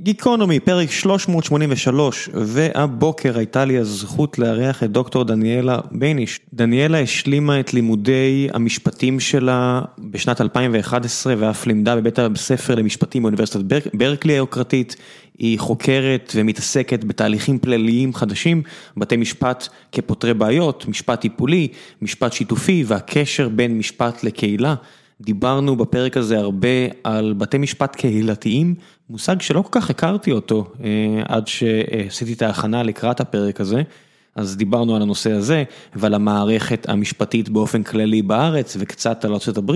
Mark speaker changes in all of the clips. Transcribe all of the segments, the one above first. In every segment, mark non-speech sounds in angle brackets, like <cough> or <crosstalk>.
Speaker 1: גיקונומי, פרק 383, והבוקר הייתה לי הזכות לארח את דוקטור דניאלה בייניש. דניאלה השלימה את לימודי המשפטים שלה בשנת 2011 ואף לימדה בבית הספר למשפטים באוניברסיטת ברקלי היוקרתית. היא חוקרת ומתעסקת בתהליכים פליליים חדשים, בתי משפט כפותרי בעיות, משפט טיפולי, משפט שיתופי והקשר בין משפט לקהילה. דיברנו בפרק הזה הרבה על בתי משפט קהילתיים, מושג שלא כל כך הכרתי אותו אה, עד שעשיתי את ההכנה לקראת הפרק הזה, אז דיברנו על הנושא הזה ועל המערכת המשפטית באופן כללי בארץ וקצת על ארה"ב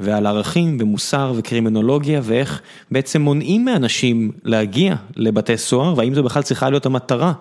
Speaker 1: ועל ערכים ומוסר וקרימינולוגיה ואיך בעצם מונעים מאנשים להגיע לבתי סוהר והאם זו בכלל צריכה להיות המטרה.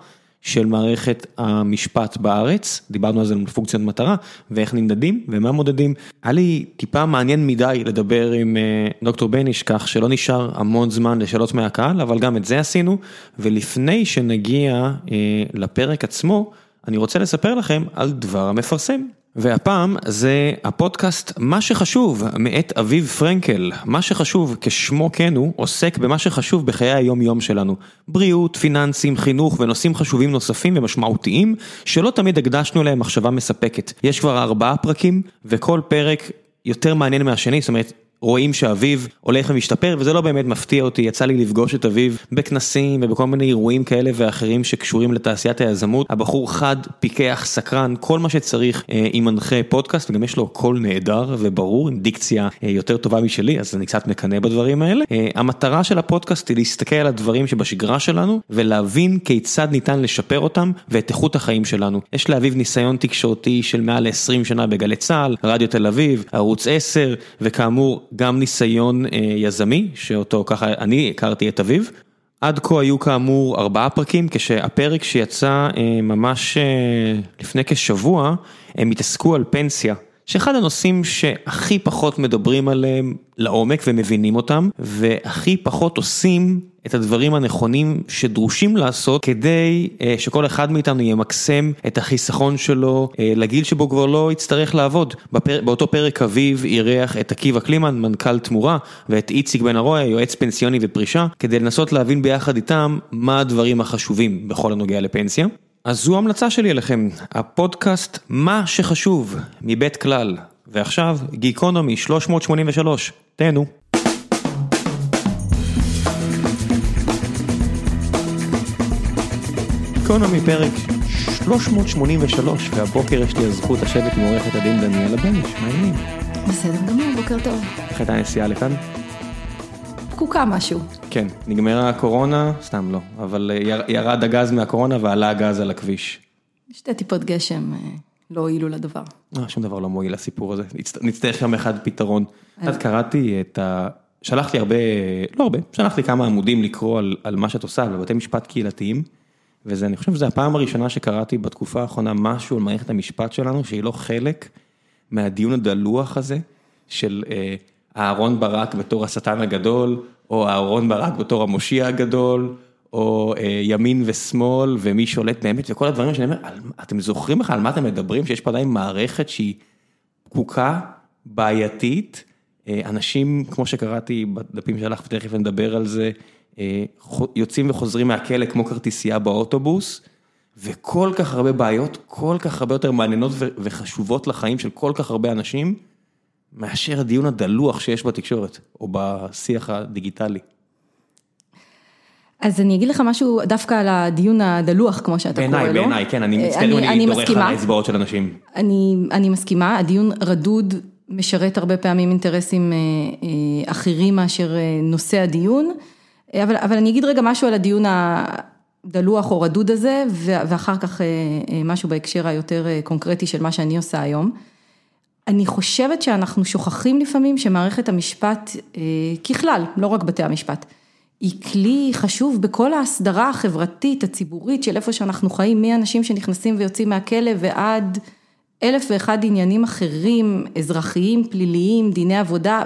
Speaker 1: של מערכת המשפט בארץ, דיברנו על זה עם פונקציות מטרה, ואיך נמדדים ומה מודדים. היה לי טיפה מעניין מדי לדבר עם אה, דוקטור בניש, כך שלא נשאר המון זמן לשאלות מהקהל, אבל גם את זה עשינו, ולפני שנגיע אה, לפרק עצמו, אני רוצה לספר לכם על דבר המפרסם. והפעם זה הפודקאסט מה שחשוב מאת אביב פרנקל, מה שחשוב כשמו כן הוא עוסק במה שחשוב בחיי היום יום שלנו, בריאות, פיננסים, חינוך ונושאים חשובים נוספים ומשמעותיים שלא תמיד הקדשנו להם מחשבה מספקת. יש כבר ארבעה פרקים וכל פרק יותר מעניין מהשני, זאת אומרת רואים שאביב הולך ומשתפר וזה לא באמת מפתיע אותי, יצא לי לפגוש את אביב בכנסים ובכל מיני אירועים כאלה ואחרים שקשורים לתעשיית היזמות. הבחור חד, פיקח, סקרן, כל מה שצריך אה, עם מנחה פודקאסט וגם יש לו קול נהדר וברור עם דיקציה אה, יותר טובה משלי אז אני קצת מקנא בדברים האלה. אה, המטרה של הפודקאסט היא להסתכל על הדברים שבשגרה שלנו ולהבין כיצד ניתן לשפר אותם ואת איכות החיים שלנו. יש לאביב ניסיון תקשורתי של מעל 20 שנה בגלי צה"ל, רדיו תל אביב, ערוץ 10 וכאמור גם ניסיון אה, יזמי, שאותו ככה אני הכרתי את אביו. עד כה היו כאמור ארבעה פרקים, כשהפרק שיצא אה, ממש אה, לפני כשבוע, הם התעסקו על פנסיה. שאחד הנושאים שהכי פחות מדברים עליהם לעומק ומבינים אותם, והכי פחות עושים את הדברים הנכונים שדרושים לעשות כדי אה, שכל אחד מאיתנו ימקסם את החיסכון שלו אה, לגיל שבו כבר לא יצטרך לעבוד. בפר... באותו פרק אביב אירח את עקיבא קלימן, מנכ"ל תמורה, ואת איציק בן ארויה, יועץ פנסיוני ופרישה, כדי לנסות להבין ביחד איתם מה הדברים החשובים בכל הנוגע לפנסיה. אז זו המלצה שלי אליכם, הפודקאסט מה שחשוב מבית כלל, ועכשיו גיקונומי 383, תהנו. גיקונומי פרק 383, והבוקר יש לי הזכות לשבת עם עורכת הדין דניאלה בניש, מה העניינים?
Speaker 2: בסדר גמור, בוקר טוב.
Speaker 1: איך הייתה הנסיעה לכאן?
Speaker 2: פקוקה משהו.
Speaker 1: כן, נגמרה הקורונה, סתם לא, אבל אה, ירד הגז מהקורונה ועלה הגז על הכביש.
Speaker 2: שתי טיפות גשם אה, לא הועילו לדבר.
Speaker 1: לא, שום דבר לא מועיל לסיפור הזה, נצטרך שם אחד פתרון. אז קראתי את ה... שלחת לי הרבה, לא הרבה, שלחת לי כמה עמודים לקרוא על, על מה שאת עושה בבתי משפט קהילתיים, וזה, אני חושב שזו הפעם הראשונה שקראתי בתקופה האחרונה משהו על מערכת המשפט שלנו, שהיא לא חלק מהדיון הדלוח הזה של אה, אהרון ברק בתור השטן הגדול, או אהרון ברק בתור המושיע הגדול, או אה, ימין ושמאל, ומי שולט באמת, וכל הדברים שאני אומר, אתם זוכרים בכלל על מה אתם מדברים, שיש פה עדיין מערכת שהיא פקוקה, בעייתית, אה, אנשים, כמו שקראתי בדפים שלך, ותכף נדבר על זה, אה, יוצאים וחוזרים מהכלא כמו כרטיסייה באוטובוס, וכל כך הרבה בעיות, כל כך הרבה יותר מעניינות וחשובות לחיים של כל כך הרבה אנשים. מאשר הדיון הדלוח שיש בתקשורת, או בשיח הדיגיטלי.
Speaker 2: אז אני אגיד לך משהו דווקא על הדיון הדלוח, כמו שאתה קורא לו.
Speaker 1: בעיניי, בעיניי, כן, אני מצטער אם אני דורך על האצבעות של אנשים.
Speaker 2: אני, אני מסכימה, הדיון רדוד משרת הרבה פעמים אינטרסים אה, אה, אחרים מאשר אה, נושא הדיון, אבל, אבל אני אגיד רגע משהו על הדיון הדלוח או רדוד הזה, ואחר כך משהו בהקשר היותר קונקרטי של מה שאני עושה היום. אני חושבת שאנחנו שוכחים לפעמים שמערכת המשפט, אה, ככלל, לא רק בתי המשפט, היא כלי חשוב בכל ההסדרה החברתית, הציבורית של איפה שאנחנו חיים, מאנשים שנכנסים ויוצאים מהכלא ועד אלף ואחד עניינים אחרים, אזרחיים, פליליים, דיני עבודה,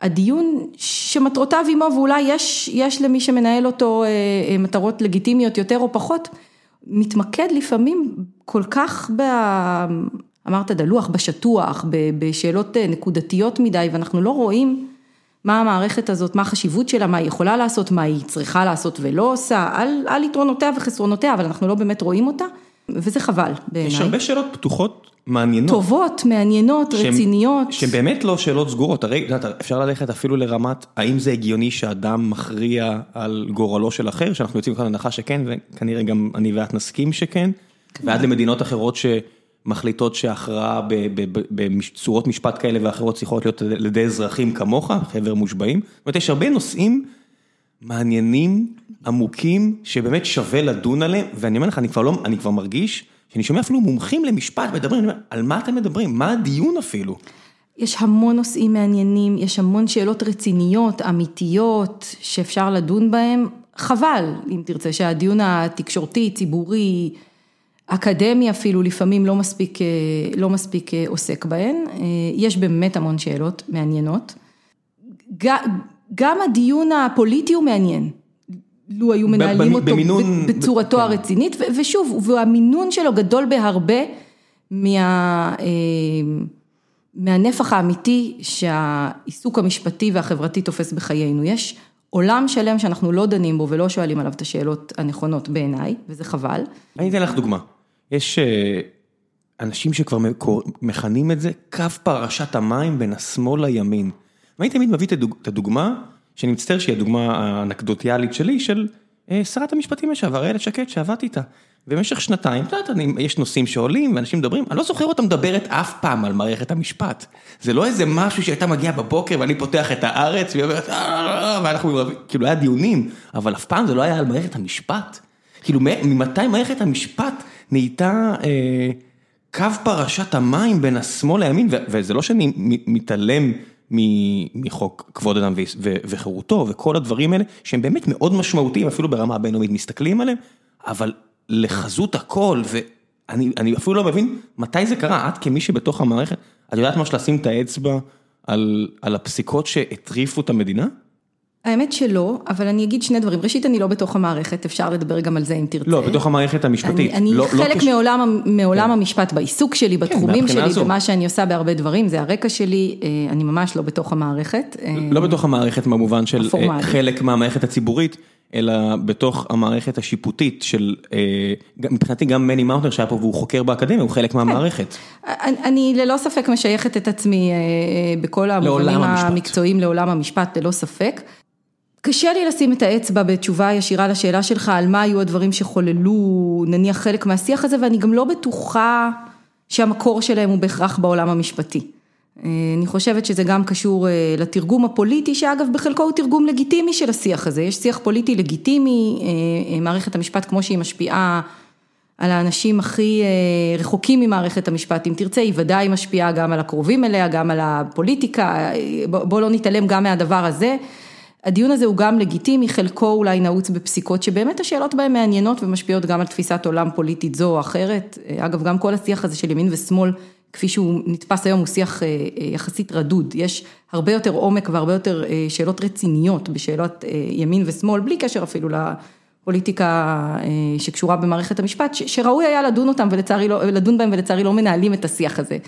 Speaker 2: והדיון שמטרותיו עמו, ואולי יש, יש למי שמנהל אותו אה, אה, מטרות לגיטימיות יותר או פחות, מתמקד לפעמים כל כך ב... אמרת דלוח בשטוח, בשאלות אה, נקודתיות מדי, ואנחנו לא רואים מה המערכת הזאת, מה החשיבות שלה, מה היא יכולה לעשות, מה היא צריכה לעשות ולא עושה, על, על יתרונותיה וחסרונותיה, אבל אנחנו לא באמת רואים אותה, וזה חבל בעיניי.
Speaker 1: יש הרבה שאלות פתוחות מעניינות.
Speaker 2: טובות, מעניינות,
Speaker 1: שהן-
Speaker 2: רציניות.
Speaker 1: שהן באמת לא שאלות סגורות, הרי יודעת, אפשר ללכת אפילו לרמת האם זה הגיוני שאדם מכריע על גורלו של אחר, שאנחנו יוצאים מכאן הנחה שכן, וכנראה גם אני ואת נסכים שכן, ועד למדינות אחרות שמחליטות שהכרעה בצורות משפט כאלה ואחרות צריכות להיות על ידי אזרחים כמוך, חבר מושבעים, זאת אומרת יש הרבה נושאים מעניינים, עמוקים, שבאמת שווה לדון עליהם, ואני אומר לך, אני כבר לא, אני כבר מרגיש שאני שומע אפילו מומחים למשפט מדברים, אני אומר, על מה אתם מדברים? מה הדיון אפילו?
Speaker 2: יש המון נושאים מעניינים, יש המון שאלות רציניות, אמיתיות, שאפשר לדון בהן. חבל, אם תרצה, שהדיון התקשורתי, ציבורי, אקדמי אפילו, לפעמים לא מספיק, אה, לא מספיק אה, עוסק בהן. אה, יש באמת המון שאלות מעניינות. גם הדיון הפוליטי הוא מעניין. לו היו מנהלים
Speaker 1: במ-
Speaker 2: אותו
Speaker 1: במינון-
Speaker 2: בצורתו
Speaker 1: כן.
Speaker 2: הרצינית, ושוב, והמינון שלו גדול בהרבה מה... מהנפח האמיתי שהעיסוק המשפטי והחברתי תופס בחיינו. יש עולם שלם שאנחנו לא דנים בו ולא שואלים עליו את השאלות הנכונות בעיניי, וזה חבל.
Speaker 1: אני אתן לך דוגמה. יש אה, אנשים שכבר מכנים את זה קו פרשת המים בין השמאל לימין. ואני תמיד מביא את הדוג- את הדוגמה, שאני מצטער שהיא הדוגמה האנקדוטיאלית שלי, של אה, שרת המשפטים לשעבר, איילת שקד, שעבדתי איתה. במשך שנתיים, את יודעת, יש נושאים שעולים ואנשים מדברים, אני לא זוכר אותה מדברת אף פעם על מערכת המשפט. זה לא איזה משהו שהייתה מגיעה בבוקר ואני פותח את הארץ והיא אומרת, "אה", ואנחנו, כאילו היה דיונים, אבל אף פעם זה לא היה על מערכת המשפט. כאילו, ממתי מערכת המשפט נהייתה אה, קו פרשת המים בין השמאל לימין, וזה לא שאני מתעלם מחוק כבוד אדם וחירותו וכל הדברים האלה, שהם באמת מאוד משמעותיים, אפילו ברמה הבינלאומית מסתכלים עליהם, אבל לחזות הכל, ואני אני אפילו לא מבין מתי זה קרה, את כמי שבתוך המערכת, את יודעת ממש לשים את האצבע על, על הפסיקות שהטריפו את המדינה?
Speaker 2: האמת שלא, אבל אני אגיד שני דברים. ראשית, אני לא בתוך המערכת, אפשר לדבר גם על זה אם תרצה.
Speaker 1: לא, בתוך המערכת המשפטית.
Speaker 2: אני, אני
Speaker 1: לא, לא
Speaker 2: חלק
Speaker 1: כש-
Speaker 2: מעולם, מעולם המשפט בעיסוק שלי, בתחומים
Speaker 1: מהבחינה
Speaker 2: שלי,
Speaker 1: הזו.
Speaker 2: ומה שאני עושה בהרבה דברים, זה הרקע שלי, אה, אני ממש לא בתוך המערכת. אה,
Speaker 1: לא בתוך המערכת במובן של אה. חלק מהמערכת הציבורית, אלא בתוך המערכת השיפוטית של, מבחינתי גם מני מאוטנר שהיה פה והוא חוקר באקדמיה, הוא חלק מהמערכת.
Speaker 2: אני, אני ללא ספק משייכת את עצמי בכל המובנים. המקצועיים לעולם המשפט, ללא ספק. קשה לי לשים את האצבע בתשובה ישירה לשאלה שלך על מה היו הדברים שחוללו נניח חלק מהשיח הזה ואני גם לא בטוחה שהמקור שלהם הוא בהכרח בעולם המשפטי. אה, אני חושבת שזה גם קשור אה, לתרגום הפוליטי שאגב בחלקו הוא תרגום לגיטימי של השיח הזה, יש שיח פוליטי לגיטימי, אה, מערכת המשפט כמו שהיא משפיעה על האנשים הכי רחוקים ממערכת המשפט, אם תרצה, היא ודאי משפיעה גם על הקרובים אליה, גם על הפוליטיקה, בוא לא נתעלם גם מהדבר הזה. הדיון הזה הוא גם לגיטימי, חלקו אולי נעוץ בפסיקות שבאמת השאלות בהן מעניינות ומשפיעות גם על תפיסת עולם פוליטית זו או אחרת. אה, אגב, גם כל השיח הזה של ימין ושמאל, כפי שהוא נתפס היום, הוא שיח אה, אה, יחסית רדוד. יש הרבה יותר עומק והרבה יותר שאלות רציניות בשאלות ימין ושמאל, בלי קשר אפילו לפוליטיקה שקשורה במערכת המשפט, שראוי היה לדון אותם ולצערי לא, לדון בהם ולצערי לא מנהלים את השיח הזה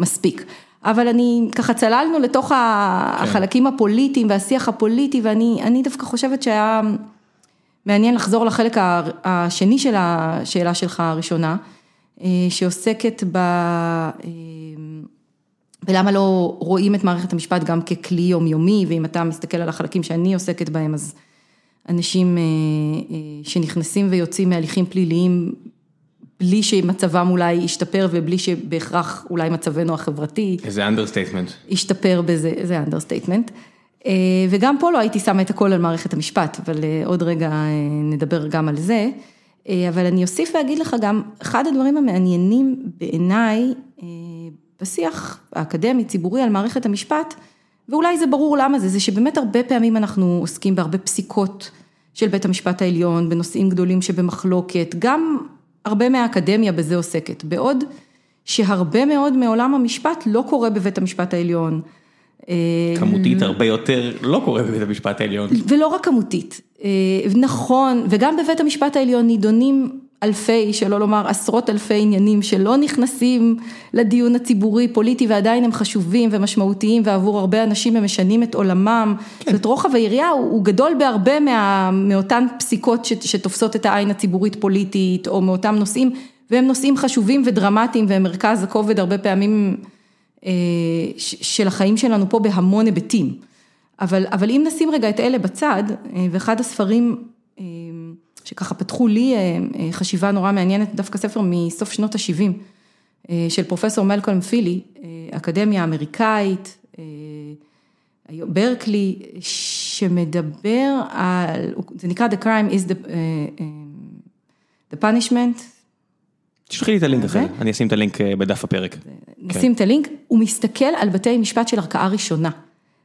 Speaker 2: מספיק. אבל אני, ככה צללנו לתוך ה- החלקים הפוליטיים והשיח הפוליטי, ואני אני דווקא חושבת שהיה מעניין לחזור לחלק השני של השאלה שלך הראשונה, אה, שעוסקת ב... אה, ולמה לא רואים את מערכת המשפט גם ככלי יומיומי, ואם אתה מסתכל על החלקים שאני עוסקת בהם, אז אנשים אה, שנכנסים ויוצאים מהליכים פליליים בלי שמצבם אולי ישתפר ובלי שבהכרח אולי מצבנו החברתי
Speaker 1: איזה understatement.
Speaker 2: ישתפר בזה, זה understatement. וגם פה לא הייתי שמה את הכל על מערכת המשפט, אבל אה, עוד רגע אה, נדבר גם על זה. אה, אבל אני אוסיף ואגיד לך גם, אחד הדברים המעניינים בעיניי אה, בשיח האקדמי, ציבורי על מערכת המשפט, ואולי זה ברור למה זה, זה שבאמת הרבה פעמים אנחנו עוסקים בהרבה פסיקות של בית המשפט העליון, בנושאים גדולים שבמחלוקת, גם הרבה מהאקדמיה בזה עוסקת, בעוד שהרבה מאוד מעולם המשפט לא קורה בבית המשפט העליון. אה,
Speaker 1: כמותית הרבה יותר לא קורה בבית המשפט העליון.
Speaker 2: ולא רק כמותית, אה, נכון, וגם בבית המשפט העליון נידונים אלפי, שלא לומר עשרות אלפי עניינים שלא נכנסים לדיון הציבורי פוליטי ועדיין הם חשובים ומשמעותיים ועבור הרבה אנשים הם משנים את עולמם. כן. זאת רוחב היריעה הוא, הוא גדול בהרבה מה, מאותן פסיקות ש, שתופסות את העין הציבורית פוליטית או מאותם נושאים והם נושאים חשובים ודרמטיים והם מרכז הכובד הרבה פעמים אה, של החיים שלנו פה בהמון היבטים. אבל, אבל אם נשים רגע את אלה בצד, אה, ואחד הספרים שככה פתחו לי חשיבה נורא מעניינת, דווקא ספר מסוף שנות ה-70, של פרופסור מלקולם פילי, אקדמיה אמריקאית, ברקלי, שמדבר על, זה נקרא The Crime is the, the Punishment,
Speaker 1: תשלחי לי את הלינק הזה, אני אשים את הלינק אה, בדף הפרק.
Speaker 2: נשים את הלינק, הוא מסתכל על בתי משפט של ערכאה ראשונה.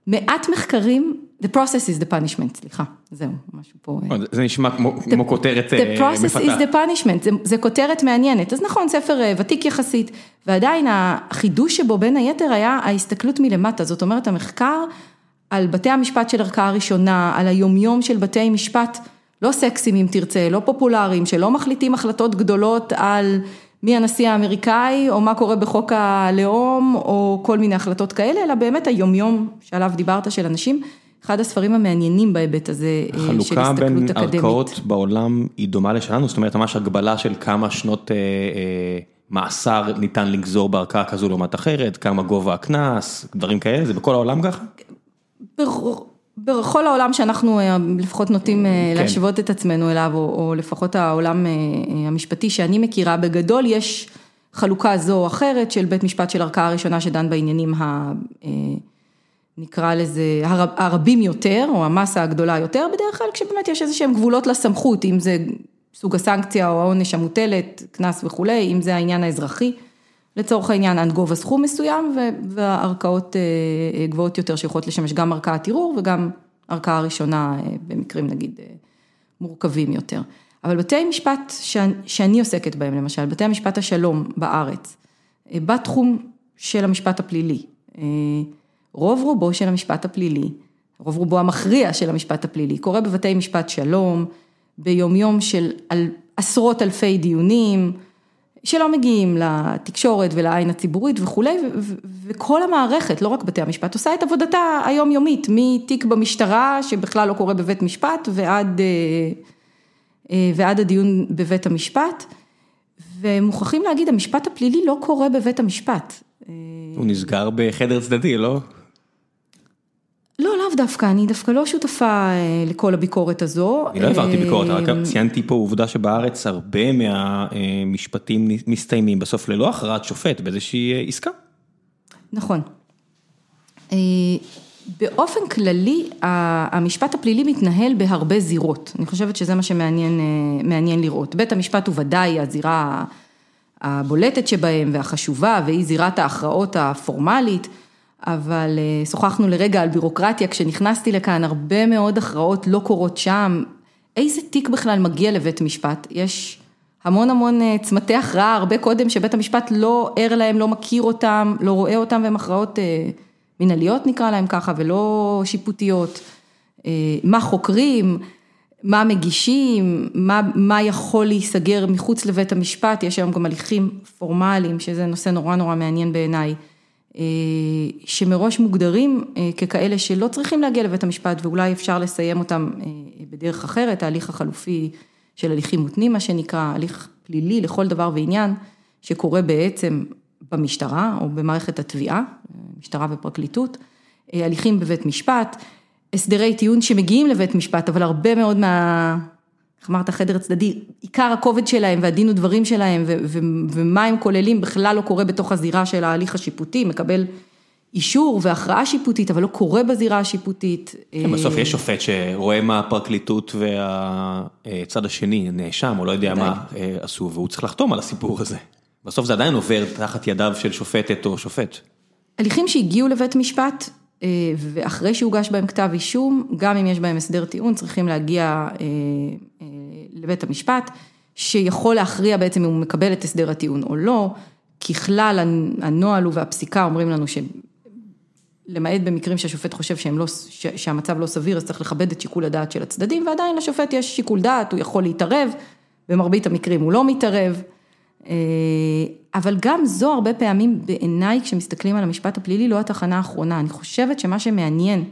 Speaker 2: מעט מחקרים, the process is the punishment, סליחה, זהו, משהו פה.
Speaker 1: אה. זה נשמע כמו כותרת
Speaker 2: מפתה. The process is the punishment, זה כותרת מעניינת, אז נכון, ספר אה, ותיק יחסית, ועדיין החידוש שבו בין היתר היה ההסתכלות מלמטה, זאת אומרת המחקר על בתי המשפט של ערכאה ראשונה, על היומיום של בתי משפט. לא סקסים אם תרצה, לא פופולריים, שלא מחליטים החלטות גדולות על מי הנשיא האמריקאי, או מה קורה בחוק הלאום, או כל מיני החלטות כאלה, אלא באמת היומיום שעליו דיברת של אנשים. אחד הספרים המעניינים בהיבט הזה אה, של הסתכלות אקדמית.
Speaker 1: החלוקה בין ערכאות בעולם היא דומה לשלנו, זאת אומרת ממש הגבלה של כמה שנות אה, אה, מאסר ניתן לגזור בערכאה כזו לעומת אחרת, כמה גובה הקנס, דברים כאלה, זה בכל העולם ככה?
Speaker 2: בכל העולם שאנחנו אה, לפחות נוטים אה, כן. להשוות את עצמנו אליו, או, או לפחות העולם המשפטי שאני מכירה, בגדול יש חלוקה זו או אחרת של בית משפט של ערכאה ראשונה שדן בעניינים ה... נקרא לזה הרבים יותר, או המסה הגדולה יותר, בדרך כלל כשבאמת יש איזה שהם גבולות לסמכות, אם זה סוג הסנקציה או העונש המוטלת, קנס וכולי, אם זה העניין האזרחי. לצורך העניין עד גובה סכום מסוים והערכאות אה, אה, גבוהות יותר שיכולות לשמש גם ערכאת ערעור וגם ערכאה ראשונה אה, במקרים נגיד מורכבים יותר. אבל בתי משפט שאני עוסקת בהם למשל, בתי המשפט השלום בארץ, בתחום של המשפט הפלילי, רוב רובו של המשפט הפלילי, רוב רובו המכריע של המשפט הפלילי, קורה בבתי משפט שלום, ביומיום של עשרות אלפי דיונים, שלא מגיעים לתקשורת ולעין הציבורית וכולי, וכל המערכת, לא רק בתי המשפט, עושה את עבודתה היומיומית, מתיק במשטרה, שבכלל לא קורה בבית משפט, ועד, אה, אה, ועד הדיון בבית המשפט. ומוכרחים להגיד, המשפט הפלילי לא קורה בבית המשפט.
Speaker 1: הוא נסגר בחדר צדדי, לא?
Speaker 2: דווקא, אני דווקא לא שותפה אה, לכל הביקורת הזו.
Speaker 1: אני לא העברתי ביקורת, רק אה, ציינתי פה עובדה שבארץ הרבה מהמשפטים מסתיימים בסוף ללא הכרעת שופט באיזושהי אה, עסקה.
Speaker 2: נכון. באופן כללי, המשפט הפלילי מתנהל בהרבה זירות, אני חושבת שזה מה שמעניין לראות. בית המשפט הוא ודאי הזירה הבולטת שבהם והחשובה, והיא זירת ההכרעות הפורמלית. אבל אה, שוחחנו לרגע על בירוקרטיה, כשנכנסתי לכאן הרבה מאוד הכרעות לא קורות שם, איזה תיק בכלל מגיע לבית משפט? יש המון המון אה, צמתי הכרעה, הרבה קודם שבית המשפט לא ער להם, לא מכיר אותם, לא רואה אותם, והן הכרעות אה, מנהליות נקרא להם ככה, ולא שיפוטיות. מה חוקרים, מה מגישים, מה, מה יכול להיסגר מחוץ לבית המשפט, יש היום גם הליכים פורמליים, שזה נושא נורא נורא מעניין בעיניי. אה, שמראש מוגדרים אה, ככאלה שלא צריכים להגיע לבית המשפט ואולי אפשר לסיים אותם אה, בדרך אחרת, ההליך החלופי של הליכים מותנים, מה שנקרא, הליך פלילי לכל דבר ועניין, שקורה בעצם במשטרה או במערכת התביעה, משטרה ופרקליטות, הליכים בבית משפט, הסדרי טיעון שמגיעים לבית משפט, אבל הרבה מאוד מה... איך אמרת, חדר צדדי, עיקר הכובד שלהם והדין ודברים שלהם ומה הם כוללים בכלל לא קורה בתוך הזירה של ההליך השיפוטי, מקבל אישור והכרעה שיפוטית, אבל לא קורה בזירה השיפוטית.
Speaker 1: כן, בסוף יש שופט שרואה מה הפרקליטות והצד השני, נאשם או לא יודע מה אה, עשו, והוא צריך לחתום על הסיפור הזה. בסוף זה עדיין עובר תחת ידיו של שופטת או שופט.
Speaker 2: הליכים שהגיעו לבית משפט, אה, ואחרי שהוגש בהם כתב אישום, גם אם יש בהם הסדר טיעון, צריכים להגיע אה, אה, לבית המשפט, שיכול להכריע בעצם אם הוא מקבל את הסדר הטיעון או לא, ככלל הנוהל והפסיקה אומרים לנו שלמעט במקרים שהשופט חושב שהם לא, שהמצב לא סביר, אז צריך לכבד את שיקול הדעת של הצדדים, ועדיין לשופט יש שיקול דעת, הוא יכול להתערב במרבית המקרים הוא לא מתערב. אבל גם זו הרבה פעמים בעיניי, כשמסתכלים על המשפט הפלילי, לא התחנה האחרונה. אני חושבת שמה שמעניין,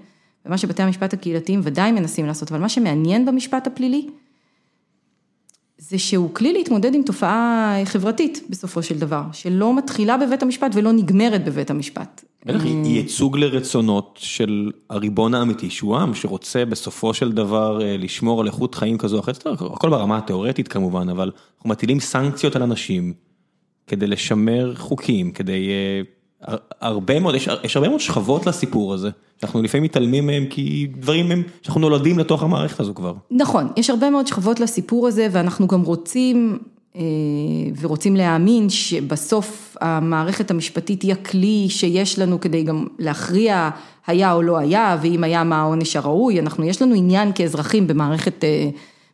Speaker 2: ומה שבתי המשפט הקהילתיים ודאי מנסים לעשות, אבל מה שמעניין במשפט הפלילי, זה שהוא כלי להתמודד עם תופעה חברתית בסופו של דבר, שלא מתחילה בבית המשפט ולא נגמרת בבית המשפט.
Speaker 1: בטח, היא ייצוג לרצונות של הריבון האמיתי, שהוא עם שרוצה בסופו של דבר לשמור על איכות חיים כזו או אחרת, הכל ברמה התיאורטית כמובן, אבל אנחנו מטילים סנקציות על אנשים כדי לשמר חוקים, כדי... הרבה מאוד, יש הרבה מאוד שכבות לסיפור הזה, שאנחנו לפעמים מתעלמים מהם כי דברים הם, שאנחנו נולדים לתוך המערכת הזו כבר.
Speaker 2: נכון, יש הרבה מאוד שכבות לסיפור הזה ואנחנו גם רוצים ורוצים להאמין שבסוף המערכת המשפטית היא הכלי שיש לנו כדי גם להכריע היה או לא היה ואם היה מה העונש הראוי, אנחנו, יש לנו עניין כאזרחים במערכת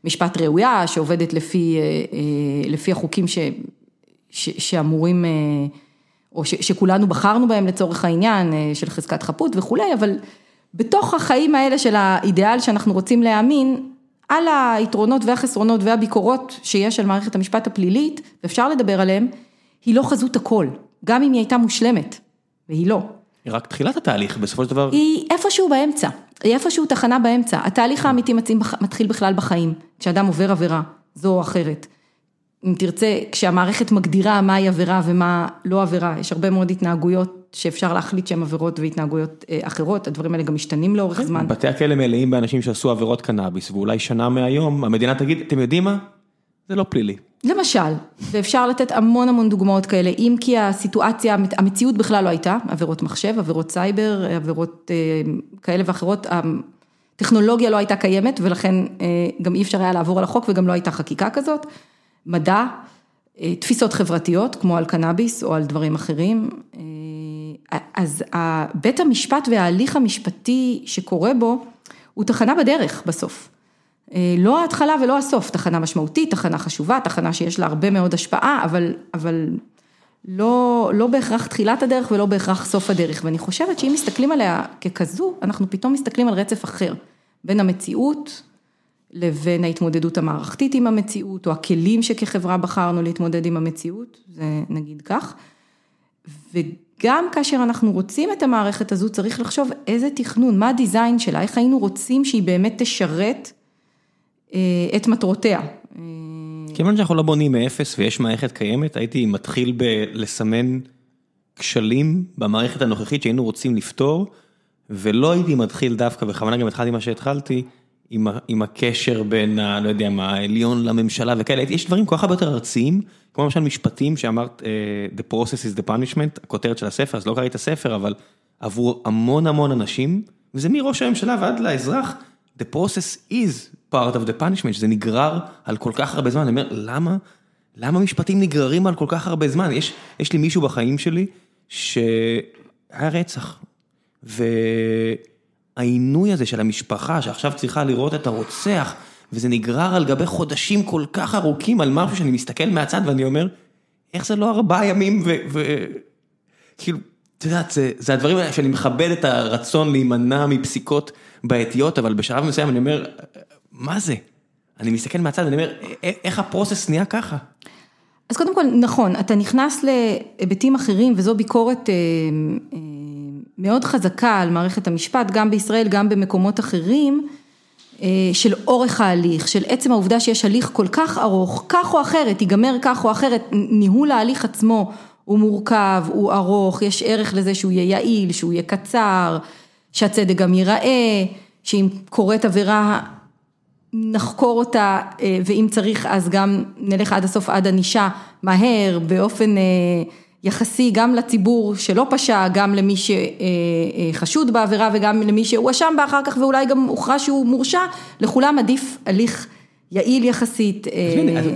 Speaker 2: משפט ראויה שעובדת לפי, לפי החוקים ש, ש, שאמורים או שכולנו בחרנו בהם לצורך העניין של חזקת חפות וכולי, אבל בתוך החיים האלה של האידיאל שאנחנו רוצים להאמין, על היתרונות והחסרונות והביקורות שיש על מערכת המשפט הפלילית, ואפשר לדבר עליהם, היא לא חזות הכל, גם אם היא הייתה מושלמת, והיא לא.
Speaker 1: היא רק תחילת התהליך, בסופו של דבר.
Speaker 2: היא איפשהו באמצע, היא איפשהו תחנה באמצע, התהליך האמיתי מתחיל בכלל בחיים, כשאדם עובר עבירה, זו או אחרת. אם תרצה, כשהמערכת מגדירה מהי עבירה ומה לא עבירה, יש הרבה מאוד התנהגויות שאפשר להחליט שהן עבירות והתנהגויות אחרות, הדברים האלה גם משתנים לאורך זמן.
Speaker 1: בתי הכלא מלאים באנשים שעשו עבירות קנאביס, ואולי שנה מהיום המדינה תגיד, אתם יודעים מה? זה לא פלילי.
Speaker 2: למשל, ואפשר לתת המון המון דוגמאות כאלה, אם כי הסיטואציה, המציאות בכלל לא הייתה, עבירות מחשב, עבירות סייבר, עבירות כאלה ואחרות, הטכנולוגיה לא הייתה קיימת, ולכן גם אי אפשר היה לעבור על החוק וגם לא הייתה חקיקה כזאת. מדע, תפיסות חברתיות, כמו על קנאביס או על דברים אחרים. אז בית המשפט וההליך המשפטי שקורה בו, הוא תחנה בדרך בסוף. לא ההתחלה ולא הסוף, תחנה משמעותית, תחנה חשובה, תחנה שיש לה הרבה מאוד השפעה, אבל, אבל לא, לא בהכרח תחילת הדרך ולא בהכרח סוף הדרך. ואני חושבת שאם מסתכלים עליה ככזו, אנחנו פתאום מסתכלים על רצף אחר, בין המציאות, לבין ההתמודדות המערכתית עם המציאות, או הכלים שכחברה בחרנו להתמודד עם המציאות, זה נגיד כך. וגם כאשר אנחנו רוצים את המערכת הזו, צריך לחשוב איזה תכנון, מה הדיזיין שלה, איך היינו רוצים שהיא באמת תשרת את מטרותיה.
Speaker 1: כיוון שאנחנו לא בונים מאפס ויש מערכת קיימת, הייתי מתחיל בלסמן כשלים במערכת הנוכחית שהיינו רוצים לפתור, ולא הייתי מתחיל דווקא, בכוונה גם התחלתי מה שהתחלתי, עם הקשר בין, לא יודע מה, העליון לממשלה וכאלה, יש דברים כל כך הרבה יותר ארציים, כמו למשל משפטים שאמרת, The process is the punishment, הכותרת של הספר, אז לא קראתי את הספר, אבל עבור המון המון אנשים, וזה מראש הממשלה ועד לאזרח, The process is part of the punishment, שזה נגרר על כל כך הרבה זמן, אני אומר, למה, למה משפטים נגררים על כל כך הרבה זמן? יש, יש לי מישהו בחיים שלי שהיה רצח, ו... העינוי הזה של המשפחה שעכשיו צריכה לראות את הרוצח וזה נגרר על גבי חודשים כל כך ארוכים על משהו שאני מסתכל מהצד ואני אומר, איך זה לא ארבעה ימים וכאילו, את יודעת, זה, זה הדברים האלה שאני מכבד את הרצון להימנע מפסיקות בעייתיות, אבל בשלב מסוים אני אומר, מה זה? אני מסתכל מהצד ואני אומר, איך הפרוסס נהיה ככה?
Speaker 2: אז קודם כל, נכון, אתה נכנס להיבטים אחרים וזו ביקורת מאוד חזקה על מערכת המשפט, גם בישראל, גם במקומות אחרים, של אורך ההליך, של עצם העובדה שיש הליך כל כך ארוך, כך או אחרת, ייגמר כך או אחרת, ניהול ההליך עצמו הוא מורכב, הוא ארוך, יש ערך לזה שהוא יהיה יעיל, שהוא יהיה קצר, שהצדק גם ייראה, שאם קורית עבירה נחקור אותה, ואם צריך אז גם נלך עד הסוף עד ענישה מהר, באופן יחסי גם לציבור שלא פשע, גם למי שחשוד בעבירה וגם למי שהואשם בה אחר כך ואולי גם הוכרע שהוא מורשע, לכולם עדיף הליך יעיל יחסית.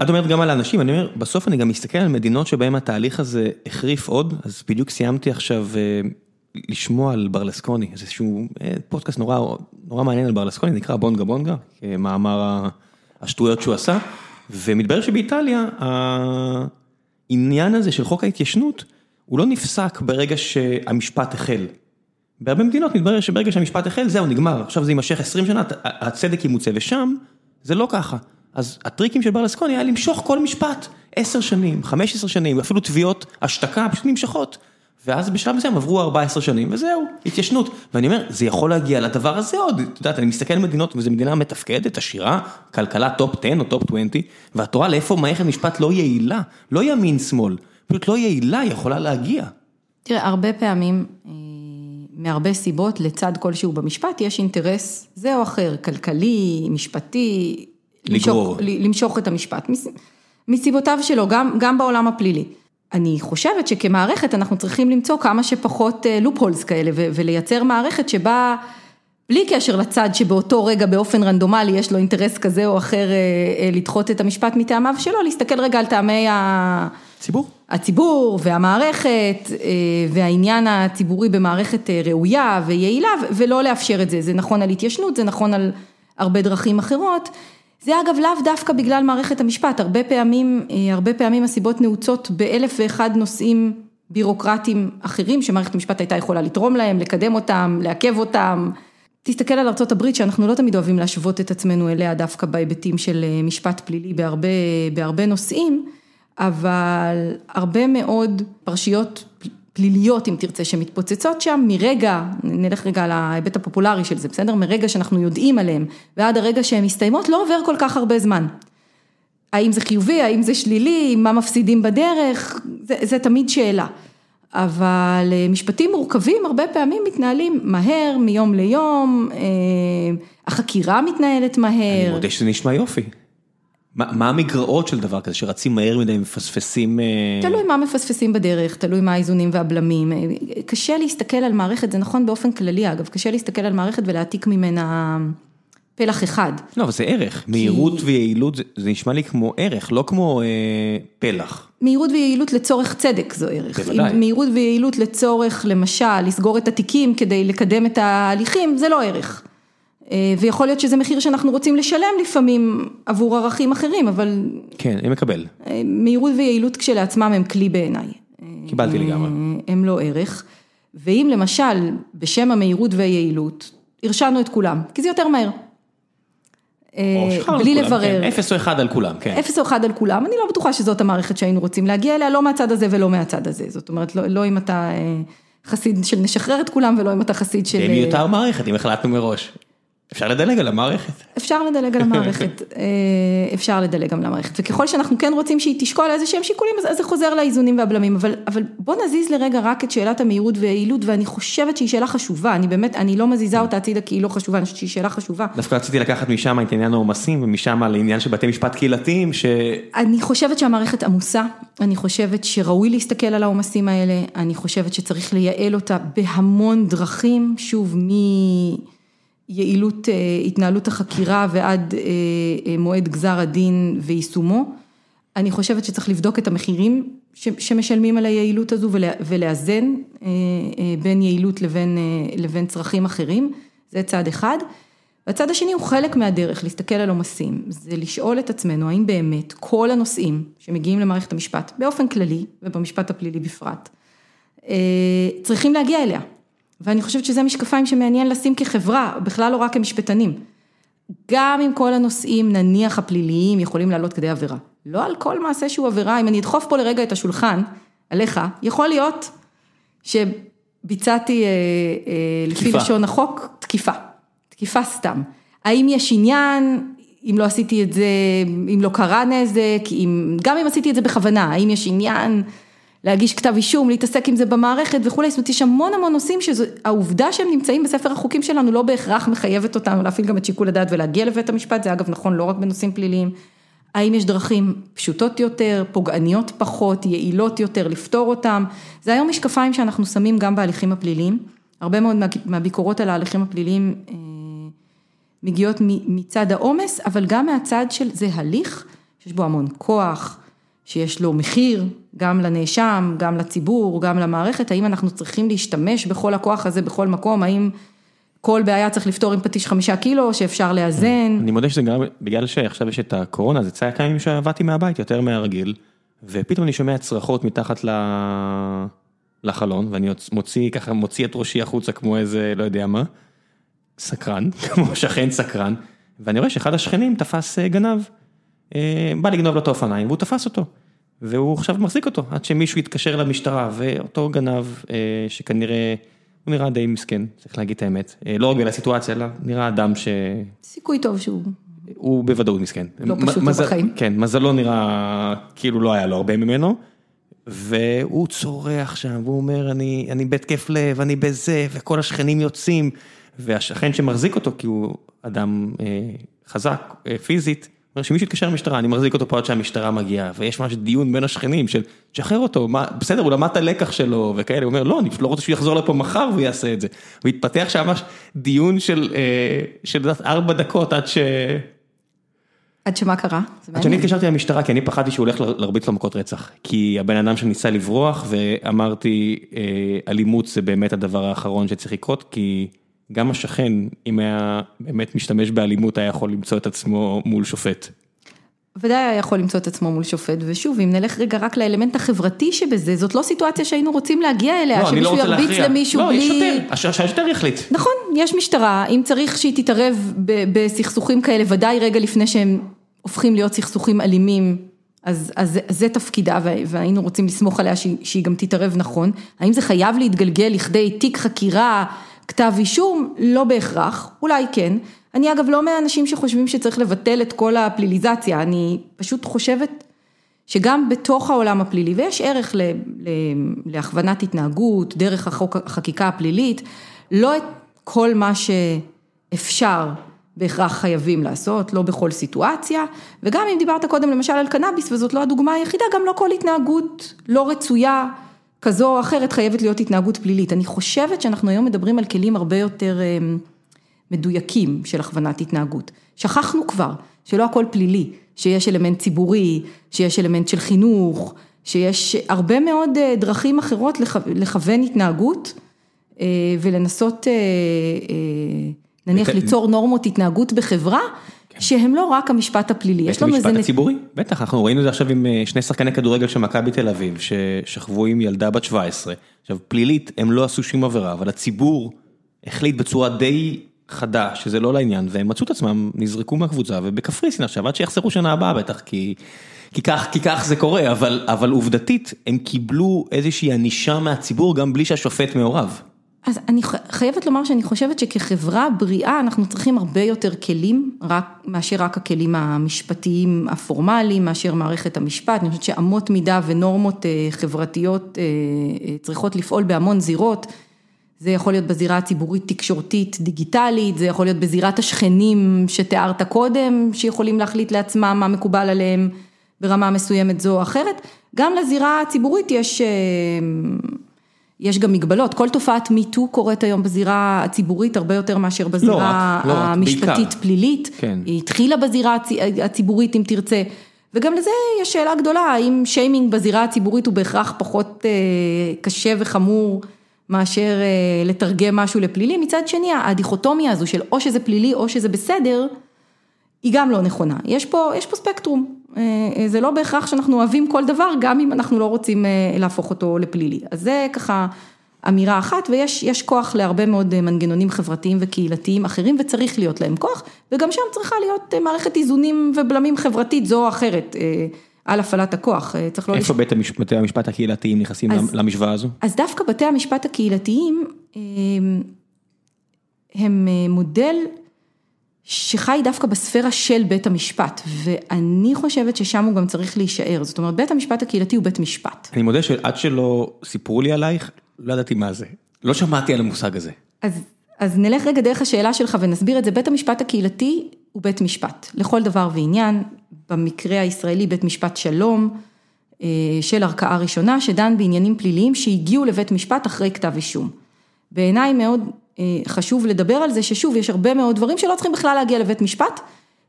Speaker 1: את אומרת גם על האנשים, אני אומר, בסוף אני גם מסתכל על מדינות שבהן התהליך הזה החריף עוד, אז בדיוק סיימתי עכשיו לשמוע על ברלסקוני, איזשהו פודקאסט נורא נורא מעניין על ברלסקוני, נקרא בונגה בונגה, מאמר השטויות שהוא עשה, ומתברר שבאיטליה, העניין הזה של חוק ההתיישנות, הוא לא נפסק ברגע שהמשפט החל. בהרבה מדינות מתברר שברגע שהמשפט החל, זהו, נגמר, עכשיו זה יימשך 20 שנה, הצדק ימוצא, ושם זה לא ככה. אז הטריקים של ברלסקוני היה למשוך כל משפט, עשר שנים, חמש עשר שנים, אפילו תביעות השתקה פשוט נמשכות. ואז בשלב מסוים עברו 14 שנים וזהו, התיישנות. ואני אומר, זה יכול להגיע לדבר הזה עוד, את יודעת, אני מסתכל על מדינות וזו מדינה מתפקדת, עשירה, כלכלה top 10 או top 20, ואת רואה לאיפה מערכת משפט לא יעילה, לא ימין שמאל, פשוט לא יעילה יכולה להגיע.
Speaker 2: תראה, הרבה פעמים, אה, מהרבה סיבות, לצד כלשהו במשפט, יש אינטרס זה או אחר, כלכלי, משפטי,
Speaker 1: לגרור.
Speaker 2: למשוך, למשוך את המשפט, מסיבותיו שלו, גם, גם בעולם הפלילי. אני חושבת שכמערכת אנחנו צריכים למצוא כמה שפחות לופ הולס כאלה ולייצר מערכת שבה בלי קשר לצד שבאותו רגע באופן רנדומלי יש לו אינטרס כזה או אחר לדחות את המשפט מטעמיו שלו, להסתכל רגע על טעמי
Speaker 1: ציבור.
Speaker 2: הציבור והמערכת והעניין הציבורי במערכת ראויה ויעילה ולא לאפשר את זה, זה נכון על התיישנות, זה נכון על הרבה דרכים אחרות. זה אגב לאו דווקא בגלל מערכת המשפט, הרבה פעמים, הרבה פעמים הסיבות נעוצות באלף ואחד נושאים בירוקרטיים אחרים שמערכת המשפט הייתה יכולה לתרום להם, לקדם אותם, לעכב אותם. תסתכל על ארה"ב שאנחנו לא תמיד אוהבים להשוות את עצמנו אליה דווקא בהיבטים של משפט פלילי בהרבה, בהרבה נושאים, אבל הרבה מאוד פרשיות פליליות אם תרצה שמתפוצצות שם מרגע, נלך רגע על ההיבט הפופולרי של זה, בסדר? מרגע שאנחנו יודעים עליהם ועד הרגע שהן מסתיימות לא עובר כל כך הרבה זמן. האם זה חיובי, האם זה שלילי, מה מפסידים בדרך, זה, זה תמיד שאלה. אבל משפטים מורכבים הרבה פעמים מתנהלים מהר, מיום ליום, החקירה מתנהלת מהר.
Speaker 1: אני מודה שזה נשמע יופי. מה המגרעות של דבר כזה שרצים מהר מדי מפספסים?
Speaker 2: תלוי מה מפספסים בדרך, תלוי מה האיזונים והבלמים, קשה להסתכל על מערכת, זה נכון באופן כללי אגב, קשה להסתכל על מערכת ולהעתיק ממנה פלח אחד.
Speaker 1: לא, אבל זה ערך, מהירות ויעילות זה נשמע לי כמו ערך, לא כמו פלח.
Speaker 2: מהירות ויעילות לצורך צדק זו ערך.
Speaker 1: בוודאי.
Speaker 2: מהירות ויעילות לצורך למשל לסגור את התיקים כדי לקדם את ההליכים, זה לא ערך. ויכול להיות שזה מחיר שאנחנו רוצים לשלם לפעמים עבור ערכים אחרים, אבל...
Speaker 1: כן, אני מקבל.
Speaker 2: מהירות ויעילות כשלעצמם הם כלי בעיניי.
Speaker 1: קיבלתי לגמרי.
Speaker 2: הם לא ערך. ואם למשל, בשם המהירות והיעילות, הרשענו את כולם, כי זה יותר מהר. בלי לברר.
Speaker 1: אפס או אחד על כולם, כן.
Speaker 2: אפס או אחד על כולם, אני לא בטוחה שזאת המערכת שהיינו רוצים להגיע אליה, לא מהצד הזה ולא מהצד הזה. זאת אומרת, לא אם אתה חסיד של נשחרר את כולם ולא אם אתה חסיד של...
Speaker 1: זה מיותר מערכת, אם החלטנו מראש. אפשר לדלג על המערכת.
Speaker 2: אפשר לדלג על המערכת, <laughs> אפשר לדלג גם על המערכת, וככל שאנחנו כן רוצים שהיא תשקול איזה שהם שיקולים, אז זה חוזר לאיזונים והבלמים, אבל בוא נזיז לרגע רק את שאלת המהירות והיעילות, ואני חושבת שהיא שאלה חשובה, אני באמת, אני לא מזיזה אותה הצידה כי היא לא חשובה, אני חושבת שהיא שאלה חשובה.
Speaker 1: דווקא רציתי לקחת משם את עניין העומסים, ומשם לעניין של בתי משפט קהילתיים, ש...
Speaker 2: אני חושבת שהמערכת עמוסה, אני חושבת שראוי להסתכל על העומסים האלה, אני חושבת שצריך לייעל אותה בהמון דרכים, שוב, מ... יעילות התנהלות החקירה ועד מועד גזר הדין ויישומו. אני חושבת שצריך לבדוק את המחירים שמשלמים על היעילות הזו ולאזן בין יעילות לבין, לבין צרכים אחרים, זה צד אחד. והצד השני הוא חלק מהדרך להסתכל על עומסים, זה לשאול את עצמנו האם באמת כל הנושאים שמגיעים למערכת המשפט באופן כללי ובמשפט הפלילי בפרט, צריכים להגיע אליה. ואני חושבת שזה משקפיים שמעניין לשים כחברה, בכלל לא רק כמשפטנים. גם אם כל הנושאים, נניח הפליליים, יכולים לעלות כדי עבירה. לא על כל מעשה שהוא עבירה, אם אני אדחוף פה לרגע את השולחן, עליך, יכול להיות שביצעתי לפי לשון החוק, תקיפה. תקיפה סתם. האם יש עניין, אם לא עשיתי את זה, אם לא קרה נזק, אם, גם אם עשיתי את זה בכוונה, האם יש עניין... להגיש כתב אישום, להתעסק עם זה במערכת וכולי, זאת אומרת יש המון המון נושאים שהעובדה שהם נמצאים בספר החוקים שלנו לא בהכרח מחייבת אותנו להפעיל גם את שיקול הדעת ולהגיע לבית המשפט, זה אגב נכון לא רק בנושאים פליליים, האם יש דרכים פשוטות יותר, פוגעניות פחות, יעילות יותר, לפתור אותם, זה היום משקפיים שאנחנו שמים גם בהליכים הפליליים, הרבה מאוד מהביקורות על ההליכים הפליליים מגיעות מצד העומס, אבל גם מהצד של זה הליך שיש בו המון כוח, שיש לו מחיר, גם לנאשם, גם לציבור, גם למערכת, האם אנחנו צריכים להשתמש בכל הכוח הזה בכל מקום, האם כל בעיה צריך לפתור עם פטיש חמישה קילו, שאפשר לאזן.
Speaker 1: אני מודה שזה גם בגלל שעכשיו יש את הקורונה, זה צעק כמה ימים שעבדתי מהבית יותר מהרגיל, ופתאום אני שומע צרחות מתחת לחלון, ואני מוציא ככה, מוציא את ראשי החוצה כמו איזה, לא יודע מה, סקרן, <laughs> כמו שכן סקרן, ואני רואה שאחד השכנים תפס גנב. בא לגנוב לו את האופניים והוא תפס אותו. והוא עכשיו מחזיק אותו עד שמישהו יתקשר למשטרה ואותו גנב שכנראה, הוא נראה די מסכן, צריך להגיד את האמת, לא רק בגלל הסיטואציה אלא נראה אדם ש...
Speaker 2: סיכוי טוב שהוא...
Speaker 1: הוא בוודאות מסכן.
Speaker 2: לא פשוט
Speaker 1: מזל,
Speaker 2: בחיים.
Speaker 1: כן, מזלו נראה כאילו לא היה לו הרבה ממנו. והוא צורח שם, והוא אומר, אני, אני בהתקף לב, אני בזה, וכל השכנים יוצאים, והשכן שמחזיק אותו, כי הוא אדם אה, חזק אה, פיזית, שמישהו יתקשר למשטרה, אני מחזיק אותו פה עד שהמשטרה מגיעה, ויש ממש דיון בין השכנים של, תשחרר אותו, מה, בסדר, הוא למד את הלקח שלו וכאלה, הוא אומר, לא, אני פשוט לא רוצה שהוא יחזור לפה מחר ויעשה את זה. והתפתח שם ממש דיון של, אה, של ארבע דקות עד ש...
Speaker 2: עד שמה קרה?
Speaker 1: עד שאני. התקשרתי למשטרה כי אני פחדתי שהוא הולך להרביץ לו מכות רצח. כי הבן אדם שניסה לברוח ואמרתי אה, אלימות זה באמת הדבר האחרון שצריך לקרות כי גם השכן אם היה באמת משתמש באלימות היה יכול למצוא את עצמו מול שופט.
Speaker 2: ודאי היה יכול למצוא את עצמו מול שופט, ושוב, אם נלך רגע רק לאלמנט החברתי שבזה, זאת לא סיטואציה שהיינו רוצים להגיע אליה,
Speaker 1: לא, לא
Speaker 2: שמישהו
Speaker 1: רוצה
Speaker 2: ירביץ
Speaker 1: להכריע.
Speaker 2: למישהו
Speaker 1: לא,
Speaker 2: בלי...
Speaker 1: יש שוטר, הש- שהשוטר יחליט.
Speaker 2: נכון, יש משטרה, אם צריך שהיא תתערב ב- בסכסוכים כאלה, ודאי רגע לפני שהם הופכים להיות סכסוכים אלימים, אז, אז זה- זה תפקידה וה- והיינו רוצים לסמוך עליה שהיא, שהיא גם תתערב נכון. האם זה חייב להתגלגל לכדי תיק חקירה, כתב אישום? לא בהכרח, אולי כן. אני אגב לא מהאנשים שחושבים שצריך לבטל את כל הפליליזציה, אני פשוט חושבת שגם בתוך העולם הפלילי, ויש ערך ל, ל, להכוונת התנהגות, דרך החוק, החקיקה הפלילית, לא את כל מה שאפשר בהכרח חייבים לעשות, לא בכל סיטואציה, וגם אם דיברת קודם למשל על קנאביס, וזאת לא הדוגמה היחידה, גם לא כל התנהגות לא רצויה כזו או אחרת חייבת להיות התנהגות פלילית. אני חושבת שאנחנו היום מדברים על כלים הרבה יותר אמ, מדויקים של הכוונת התנהגות. שכחנו כבר שלא הכל פלילי, שיש אלמנט ציבורי, שיש אלמנט של חינוך, שיש הרבה מאוד אה, דרכים אחרות לכ- לכוון התנהגות אה, ולנסות אה, אה, נניח ליצור נורמות התנהגות בחברה, שהם לא רק המשפט הפלילי, יש
Speaker 1: בית
Speaker 2: לנו איזה...
Speaker 1: המשפט
Speaker 2: נ-
Speaker 1: הציבורי? בטח, אנחנו ראינו את זה עכשיו עם אה, שני שחקני כדורגל של מכבי תל אביב, ששכבו עם ילדה בת 17. עכשיו, פלילית, הם לא עשו שום עבירה, אבל הציבור החליט בצורה די חדה שזה לא לעניין, והם מצאו את עצמם, נזרקו מהקבוצה, ובקפריסין עכשיו, עד שיחזרו שנה הבאה בטח, כי... כי כך, כי כך זה קורה, אבל, אבל עובדתית, הם קיבלו איזושהי ענישה מהציבור גם בלי שהשופט מעורב.
Speaker 2: אז אני חייבת לומר שאני חושבת שכחברה בריאה אנחנו צריכים הרבה יותר כלים, רק, מאשר רק הכלים המשפטיים הפורמליים, מאשר מערכת המשפט, אני חושבת שאמות מידה ונורמות אה, חברתיות אה, אה, צריכות לפעול בהמון זירות, זה יכול להיות בזירה הציבורית תקשורתית דיגיטלית, זה יכול להיות בזירת השכנים שתיארת קודם, שיכולים להחליט לעצמם מה מקובל עליהם ברמה מסוימת זו או אחרת, גם לזירה הציבורית יש... יש גם מגבלות, כל תופעת מיטו קורית היום בזירה הציבורית הרבה יותר מאשר בזירה
Speaker 1: רק, לא רק,
Speaker 2: המשפטית. פלילית,
Speaker 1: כן.
Speaker 2: היא התחילה בזירה הצ- הציבורית אם תרצה, וגם לזה יש שאלה גדולה, האם שיימינג בזירה הציבורית הוא בהכרח פחות אה, קשה וחמור מאשר אה, לתרגם משהו לפלילי, מצד שני הדיכוטומיה הזו של או שזה פלילי או שזה בסדר, היא גם לא נכונה, יש פה, יש פה ספקטרום, אה, זה לא בהכרח שאנחנו אוהבים כל דבר, גם אם אנחנו לא רוצים אה, להפוך אותו לפלילי. אז זה ככה אמירה אחת, ויש יש כוח להרבה מאוד אה, מנגנונים חברתיים וקהילתיים אחרים, וצריך להיות להם כוח, וגם שם צריכה להיות אה, מערכת איזונים ובלמים חברתית זו או אחרת אה, על הפעלת הכוח, אה, צריך לא
Speaker 1: איפה. בית המש- בתי המשפט הקהילתיים נכנסים
Speaker 2: אז-
Speaker 1: למשוואה הזו?
Speaker 2: אז דווקא בתי המשפט הקהילתיים אה, הם אה, מודל שחי דווקא בספירה של בית המשפט, ואני חושבת ששם הוא גם צריך להישאר, זאת אומרת בית המשפט הקהילתי הוא בית משפט.
Speaker 1: אני מודה שעד שלא סיפרו לי עלייך, לא ידעתי מה זה. לא שמעתי על המושג הזה.
Speaker 2: אז, אז נלך רגע דרך השאלה שלך ונסביר את זה, בית המשפט הקהילתי הוא בית משפט, לכל דבר ועניין, במקרה הישראלי בית משפט שלום, אה, של ערכאה ראשונה, שדן בעניינים פליליים שהגיעו לבית משפט אחרי כתב אישום. בעיניי מאוד חשוב לדבר על זה, ששוב, יש הרבה מאוד דברים שלא צריכים בכלל להגיע לבית משפט,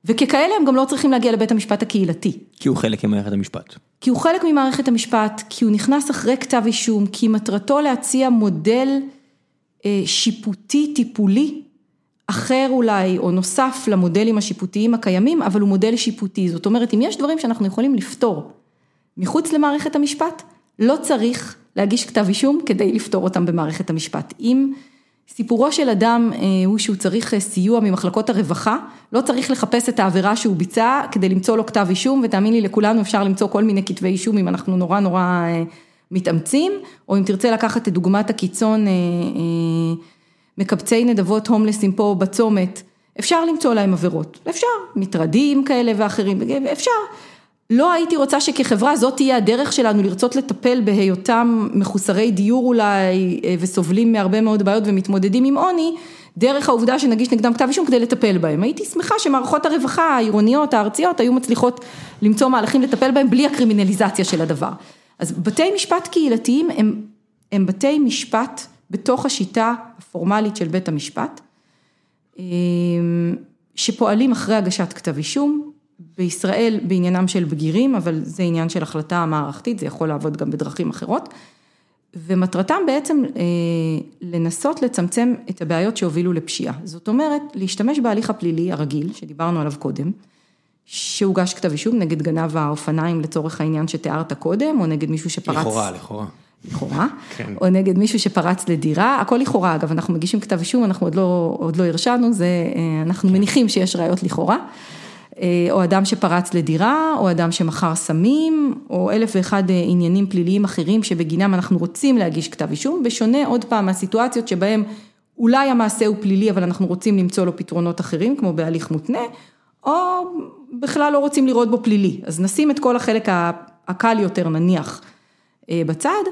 Speaker 2: וככאלה הם גם לא צריכים להגיע לבית המשפט הקהילתי.
Speaker 1: כי הוא חלק ממערכת המשפט.
Speaker 2: כי הוא חלק ממערכת המשפט, כי הוא נכנס אחרי כתב אישום, כי מטרתו להציע מודל אה, שיפוטי טיפולי אחר אולי, או נוסף למודלים השיפוטיים הקיימים, אבל הוא מודל שיפוטי. זאת אומרת, אם יש דברים שאנחנו יכולים לפתור מחוץ למערכת המשפט, לא צריך להגיש כתב אישום כדי לפתור אותם במערכת המשפט. אם סיפורו של אדם הוא שהוא צריך סיוע ממחלקות הרווחה, לא צריך לחפש את העבירה שהוא ביצע כדי למצוא לו כתב אישום, ותאמין לי לכולנו אפשר למצוא כל מיני כתבי אישום אם אנחנו נורא נורא מתאמצים, או אם תרצה לקחת את דוגמת הקיצון, מקבצי נדבות הומלסים פה בצומת, אפשר למצוא להם עבירות, אפשר, מטרדים כאלה ואחרים, אפשר. לא הייתי רוצה שכחברה זאת תהיה הדרך שלנו לרצות לטפל בהיותם מחוסרי דיור אולי וסובלים מהרבה מאוד בעיות ומתמודדים עם עוני, דרך העובדה שנגיש נגדם כתב אישום כדי לטפל בהם. הייתי שמחה שמערכות הרווחה העירוניות, הארציות, היו מצליחות למצוא מהלכים לטפל בהם בלי הקרימינליזציה של הדבר. אז בתי משפט קהילתיים הם, הם בתי משפט בתוך השיטה הפורמלית של בית המשפט, שפועלים אחרי הגשת כתב אישום, בישראל בעניינם של בגירים, אבל זה עניין של החלטה מערכתית, זה יכול לעבוד גם בדרכים אחרות, ומטרתם בעצם לנסות לצמצם את הבעיות שהובילו לפשיעה. זאת אומרת, להשתמש בהליך הפלילי הרגיל, שדיברנו עליו קודם, שהוגש כתב אישום נגד גנב האופניים לצורך העניין שתיארת קודם, או נגד מישהו שפרץ...
Speaker 1: לכאורה, לכאורה.
Speaker 2: לכאורה, כן. או נגד מישהו שפרץ לדירה, הכל לכאורה, אגב, אנחנו מגישים כתב אישום, אנחנו עוד לא, עוד לא הרשענו, זה, אנחנו כן. מניחים שיש ראיות לכאורה, או אדם שפרץ לדירה, או אדם שמכר סמים, או אלף ואחד עניינים פליליים אחרים שבגינם אנחנו רוצים להגיש כתב אישום, בשונה עוד פעם מהסיטואציות שבהם אולי המעשה הוא פלילי, אבל אנחנו רוצים למצוא לו פתרונות אחרים, כמו בהליך מותנה, או בכלל לא רוצים לראות בו פלילי, אז נשים את כל החלק הקל יותר נניח בצד.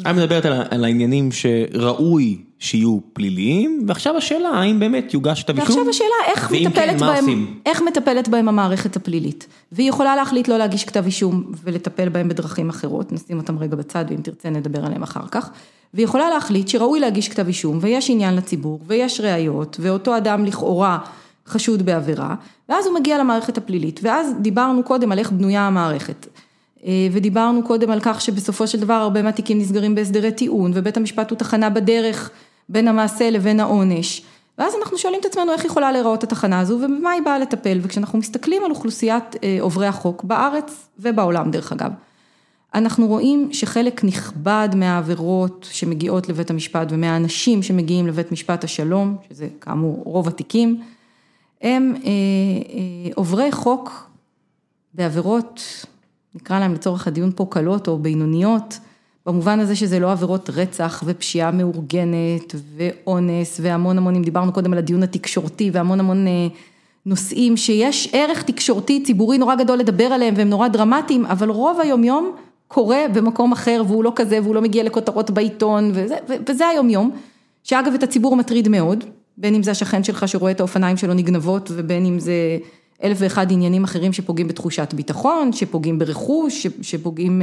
Speaker 1: את מדברת על העניינים שראוי שיהיו פליליים, ועכשיו השאלה האם באמת יוגש כתב אישום,
Speaker 2: ועכשיו השאלה איך מטפלת
Speaker 1: כן,
Speaker 2: בהם, איך מטפלת בהם המערכת הפלילית, והיא יכולה להחליט לא להגיש כתב אישום ולטפל בהם בדרכים אחרות, נשים אותם רגע בצד ואם תרצה נדבר עליהם אחר כך, והיא יכולה להחליט שראוי להגיש כתב אישום ויש עניין לציבור ויש ראיות ואותו אדם לכאורה חשוד בעבירה, ואז הוא מגיע למערכת הפלילית, ואז דיברנו קודם על איך בנויה המערכת. ודיברנו קודם על כך שבסופו של דבר הרבה מהתיקים נסגרים בהסדרי טיעון ובית המשפט הוא תחנה בדרך בין המעשה לבין העונש. ואז אנחנו שואלים את עצמנו איך יכולה להיראות התחנה הזו ובמה היא באה לטפל? וכשאנחנו מסתכלים על אוכלוסיית עוברי החוק בארץ ובעולם דרך אגב אנחנו רואים שחלק נכבד מהעבירות שמגיעות לבית המשפט ומהאנשים שמגיעים לבית משפט השלום שזה כאמור רוב התיקים הם עוברי חוק בעבירות נקרא להם לצורך הדיון פה קלות או בינוניות, במובן הזה שזה לא עבירות רצח ופשיעה מאורגנת ואונס והמון המון, אם דיברנו קודם על הדיון התקשורתי והמון המון נושאים שיש ערך תקשורתי ציבורי נורא גדול לדבר עליהם והם נורא דרמטיים, אבל רוב היומיום קורה במקום אחר והוא לא כזה והוא לא מגיע לכותרות בעיתון וזה, וזה היומיום, שאגב את הציבור מטריד מאוד, בין אם זה השכן שלך שרואה את האופניים שלו נגנבות ובין אם זה אלף ואחד עניינים אחרים שפוגעים בתחושת ביטחון, שפוגעים ברכוש, שפוגעים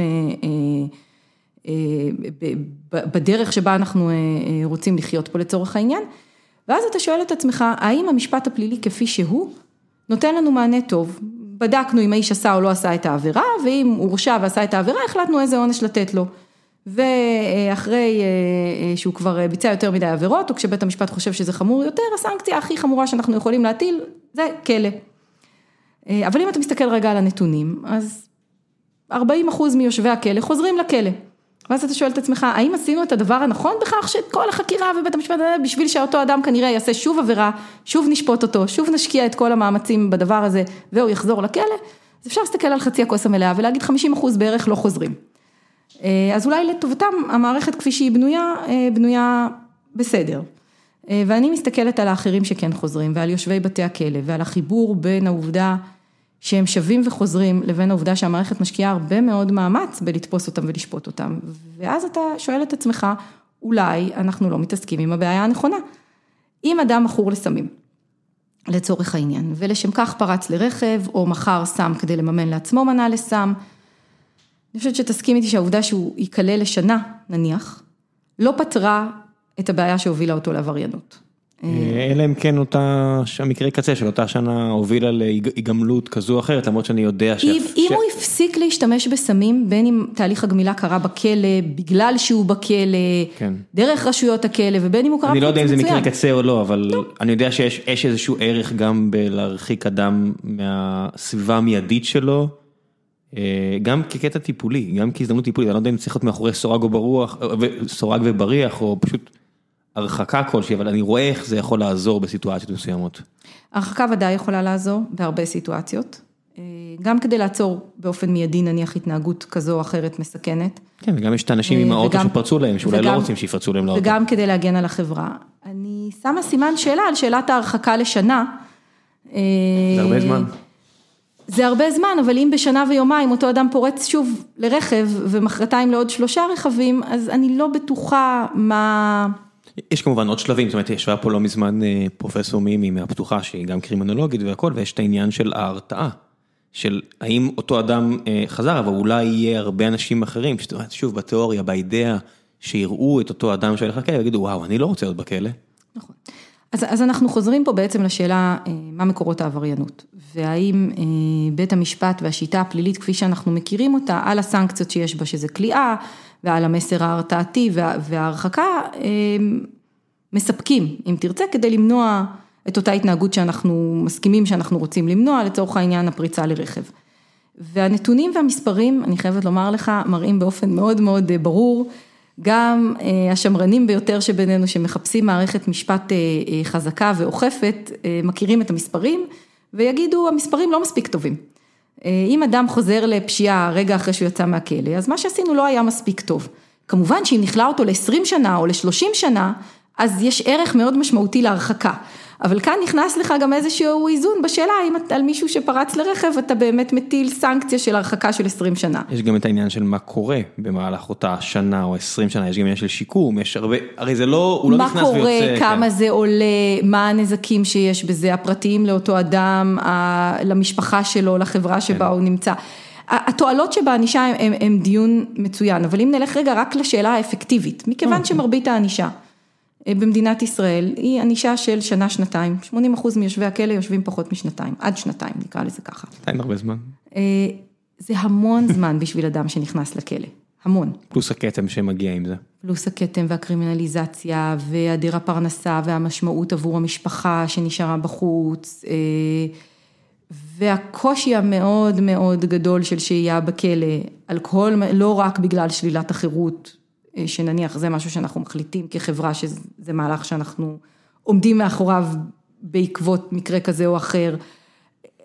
Speaker 2: בדרך שבה אנחנו רוצים לחיות פה לצורך העניין. ואז אתה שואל את עצמך, האם המשפט הפלילי כפי שהוא, נותן לנו מענה טוב? בדקנו אם האיש עשה או לא עשה את העבירה, ואם הוא הורשע ועשה את העבירה, החלטנו איזה עונש לתת לו. ואחרי שהוא כבר ביצע יותר מדי עבירות, או כשבית המשפט חושב שזה חמור יותר, הסנקציה הכי חמורה שאנחנו יכולים להטיל, זה כלא. אבל אם אתה מסתכל רגע על הנתונים, אז 40 אחוז מיושבי הכלא חוזרים לכלא. ואז אתה שואל את עצמך, האם עשינו את הדבר הנכון בכך שאת כל החקירה ובית המשפט, בשביל שאותו אדם כנראה יעשה שוב עבירה, שוב נשפוט אותו, שוב נשקיע את כל המאמצים בדבר הזה, והוא יחזור לכלא, אז אפשר להסתכל על חצי הכוס המלאה ולהגיד 50 אחוז בערך לא חוזרים. אז אולי לטובתם המערכת כפי שהיא בנויה, בנויה בסדר. ואני מסתכלת על האחרים שכן חוזרים ועל יושבי בתי הכלא ועל החיבור בין העובדה שהם שווים וחוזרים לבין העובדה שהמערכת משקיעה הרבה מאוד מאמץ בלתפוס אותם ולשפוט אותם ואז אתה שואל את עצמך אולי אנחנו לא מתעסקים עם הבעיה הנכונה. אם אדם מכור לסמים לצורך העניין ולשם כך פרץ לרכב או מכר סם כדי לממן לעצמו מנה לסם, אני חושבת שתסכים איתי שהעובדה שהוא ייכלל לשנה נניח לא פתרה את הבעיה שהובילה אותו לעבריינות.
Speaker 1: אלא אם כן אותה, המקרה קצה של אותה שנה הובילה להיגמלות כזו או אחרת, למרות שאני יודע ש...
Speaker 2: אם הוא הפסיק להשתמש בסמים, בין אם תהליך הגמילה קרה בכלא, בגלל שהוא בכלא, דרך רשויות הכלא, ובין אם הוא קרה...
Speaker 1: אני לא יודע אם זה מקרה קצה או לא, אבל אני יודע שיש איזשהו ערך גם בלהרחיק אדם מהסביבה המיידית שלו. גם כקטע טיפולי, גם כהזדמנות טיפולית, אני לא יודע אם צריך להיות מאחורי סורג ובריח, סורג ובריח, או פשוט הרחקה כלשהי, אבל אני רואה איך זה יכול לעזור בסיטואציות מסוימות.
Speaker 2: הרחקה ודאי יכולה לעזור בהרבה סיטואציות. אה, גם כדי לעצור באופן מיידי נניח התנהגות כזו או אחרת מסכנת.
Speaker 1: כן, וגם יש את האנשים עם האוטו
Speaker 2: וגם-
Speaker 1: שפרצו להם, שאולי לא
Speaker 2: וגם-
Speaker 1: רוצים שיפרצו להם לאוטו.
Speaker 2: וגם כדי להגן על החברה. אני שמה סימן שאלה על שאלת ההרחקה לשנה.
Speaker 1: זה הרבה זמן.
Speaker 2: זה הרבה זמן, אבל אם בשנה ויומיים אותו אדם פורץ שוב לרכב ומחרתיים לעוד שלושה רכבים, אז אני לא בטוחה מה...
Speaker 1: יש כמובן עוד שלבים, זאת אומרת, ישבה פה לא מזמן אה, פרופסור מימי מהפתוחה, שהיא גם קרימינולוגית והכל, ויש את העניין של ההרתעה. של האם אותו אדם אה, חזר, אבל אולי יהיה הרבה אנשים אחרים, זאת אומרת, שוב, בתיאוריה, באידאה, שיראו את אותו אדם שהולך לכלא, ויגידו, וואו, אני לא רוצה להיות בכלא.
Speaker 2: נכון. אז, אז אנחנו חוזרים פה בעצם לשאלה, אה, מה מקורות העבריינות, והאם בית המשפט והשיטה הפלילית כפי שאנחנו מכירים אותה, על הסנקציות שיש בה, שזה כליאה, ועל המסר ההרתעתי וה, וההרחקה, אה, מספקים, אם תרצה, כדי למנוע את אותה התנהגות שאנחנו מסכימים שאנחנו רוצים למנוע, לצורך העניין הפריצה לרכב. והנתונים והמספרים, אני חייבת לומר לך, מראים באופן מאוד מאוד אה, ברור, גם אה, השמרנים ביותר שבינינו שמחפשים מערכת משפט אה, חזקה ואוכפת, מכירים את המספרים ויגידו המספרים לא מספיק טובים. אם אדם חוזר לפשיעה רגע אחרי שהוא יצא מהכלא, אז מה שעשינו לא היה מספיק טוב. כמובן שאם נכלא אותו ל-20 שנה או ל-30 שנה, אז יש ערך מאוד משמעותי להרחקה. אבל כאן נכנס לך גם איזשהו איזון בשאלה האם אתה- על מישהו שפרץ לרכב אתה באמת מטיל סנקציה של הרחקה של 20 שנה.
Speaker 1: יש גם את העניין של מה קורה במהלך אותה שנה או עשרים שנה, יש גם עניין של שיקום, יש הרבה, הרי זה לא, הוא לא
Speaker 2: מה
Speaker 1: נכנס
Speaker 2: קורה,
Speaker 1: ויוצא.
Speaker 2: כמה
Speaker 1: כן.
Speaker 2: זה עולה, מה הנזקים שיש בזה, הפרטיים לאותו אדם, ה- למשפחה שלו, לחברה שבה
Speaker 1: כן.
Speaker 2: הוא נמצא. התועלות שבענישה הם, הם, הם דיון מצוין, אבל אם נלך רגע רק לשאלה האפקטיבית, מכיוון
Speaker 1: אוקיי.
Speaker 2: שמרבית הענישה במדינת ישראל היא ענישה של שנה-שנתיים, 80 אחוז מיושבי הכלא יושבים פחות משנתיים, עד שנתיים נקרא לזה ככה.
Speaker 1: עדיין הרבה זמן.
Speaker 2: אה, זה המון <laughs> זמן בשביל אדם שנכנס לכלא, המון.
Speaker 1: פלוס הכתם שמגיע עם זה.
Speaker 2: פלוס הכתם והקרימינליזציה והיעדר הפרנסה והמשמעות עבור המשפחה שנשארה בחוץ אה, והקושי המאוד מאוד גדול של שהייה בכלא, כל, לא רק בגלל שלילת החירות, אה, שנניח זה משהו שאנחנו מחליטים כחברה שזה מהלך שאנחנו עומדים מאחוריו בעקבות מקרה כזה או אחר,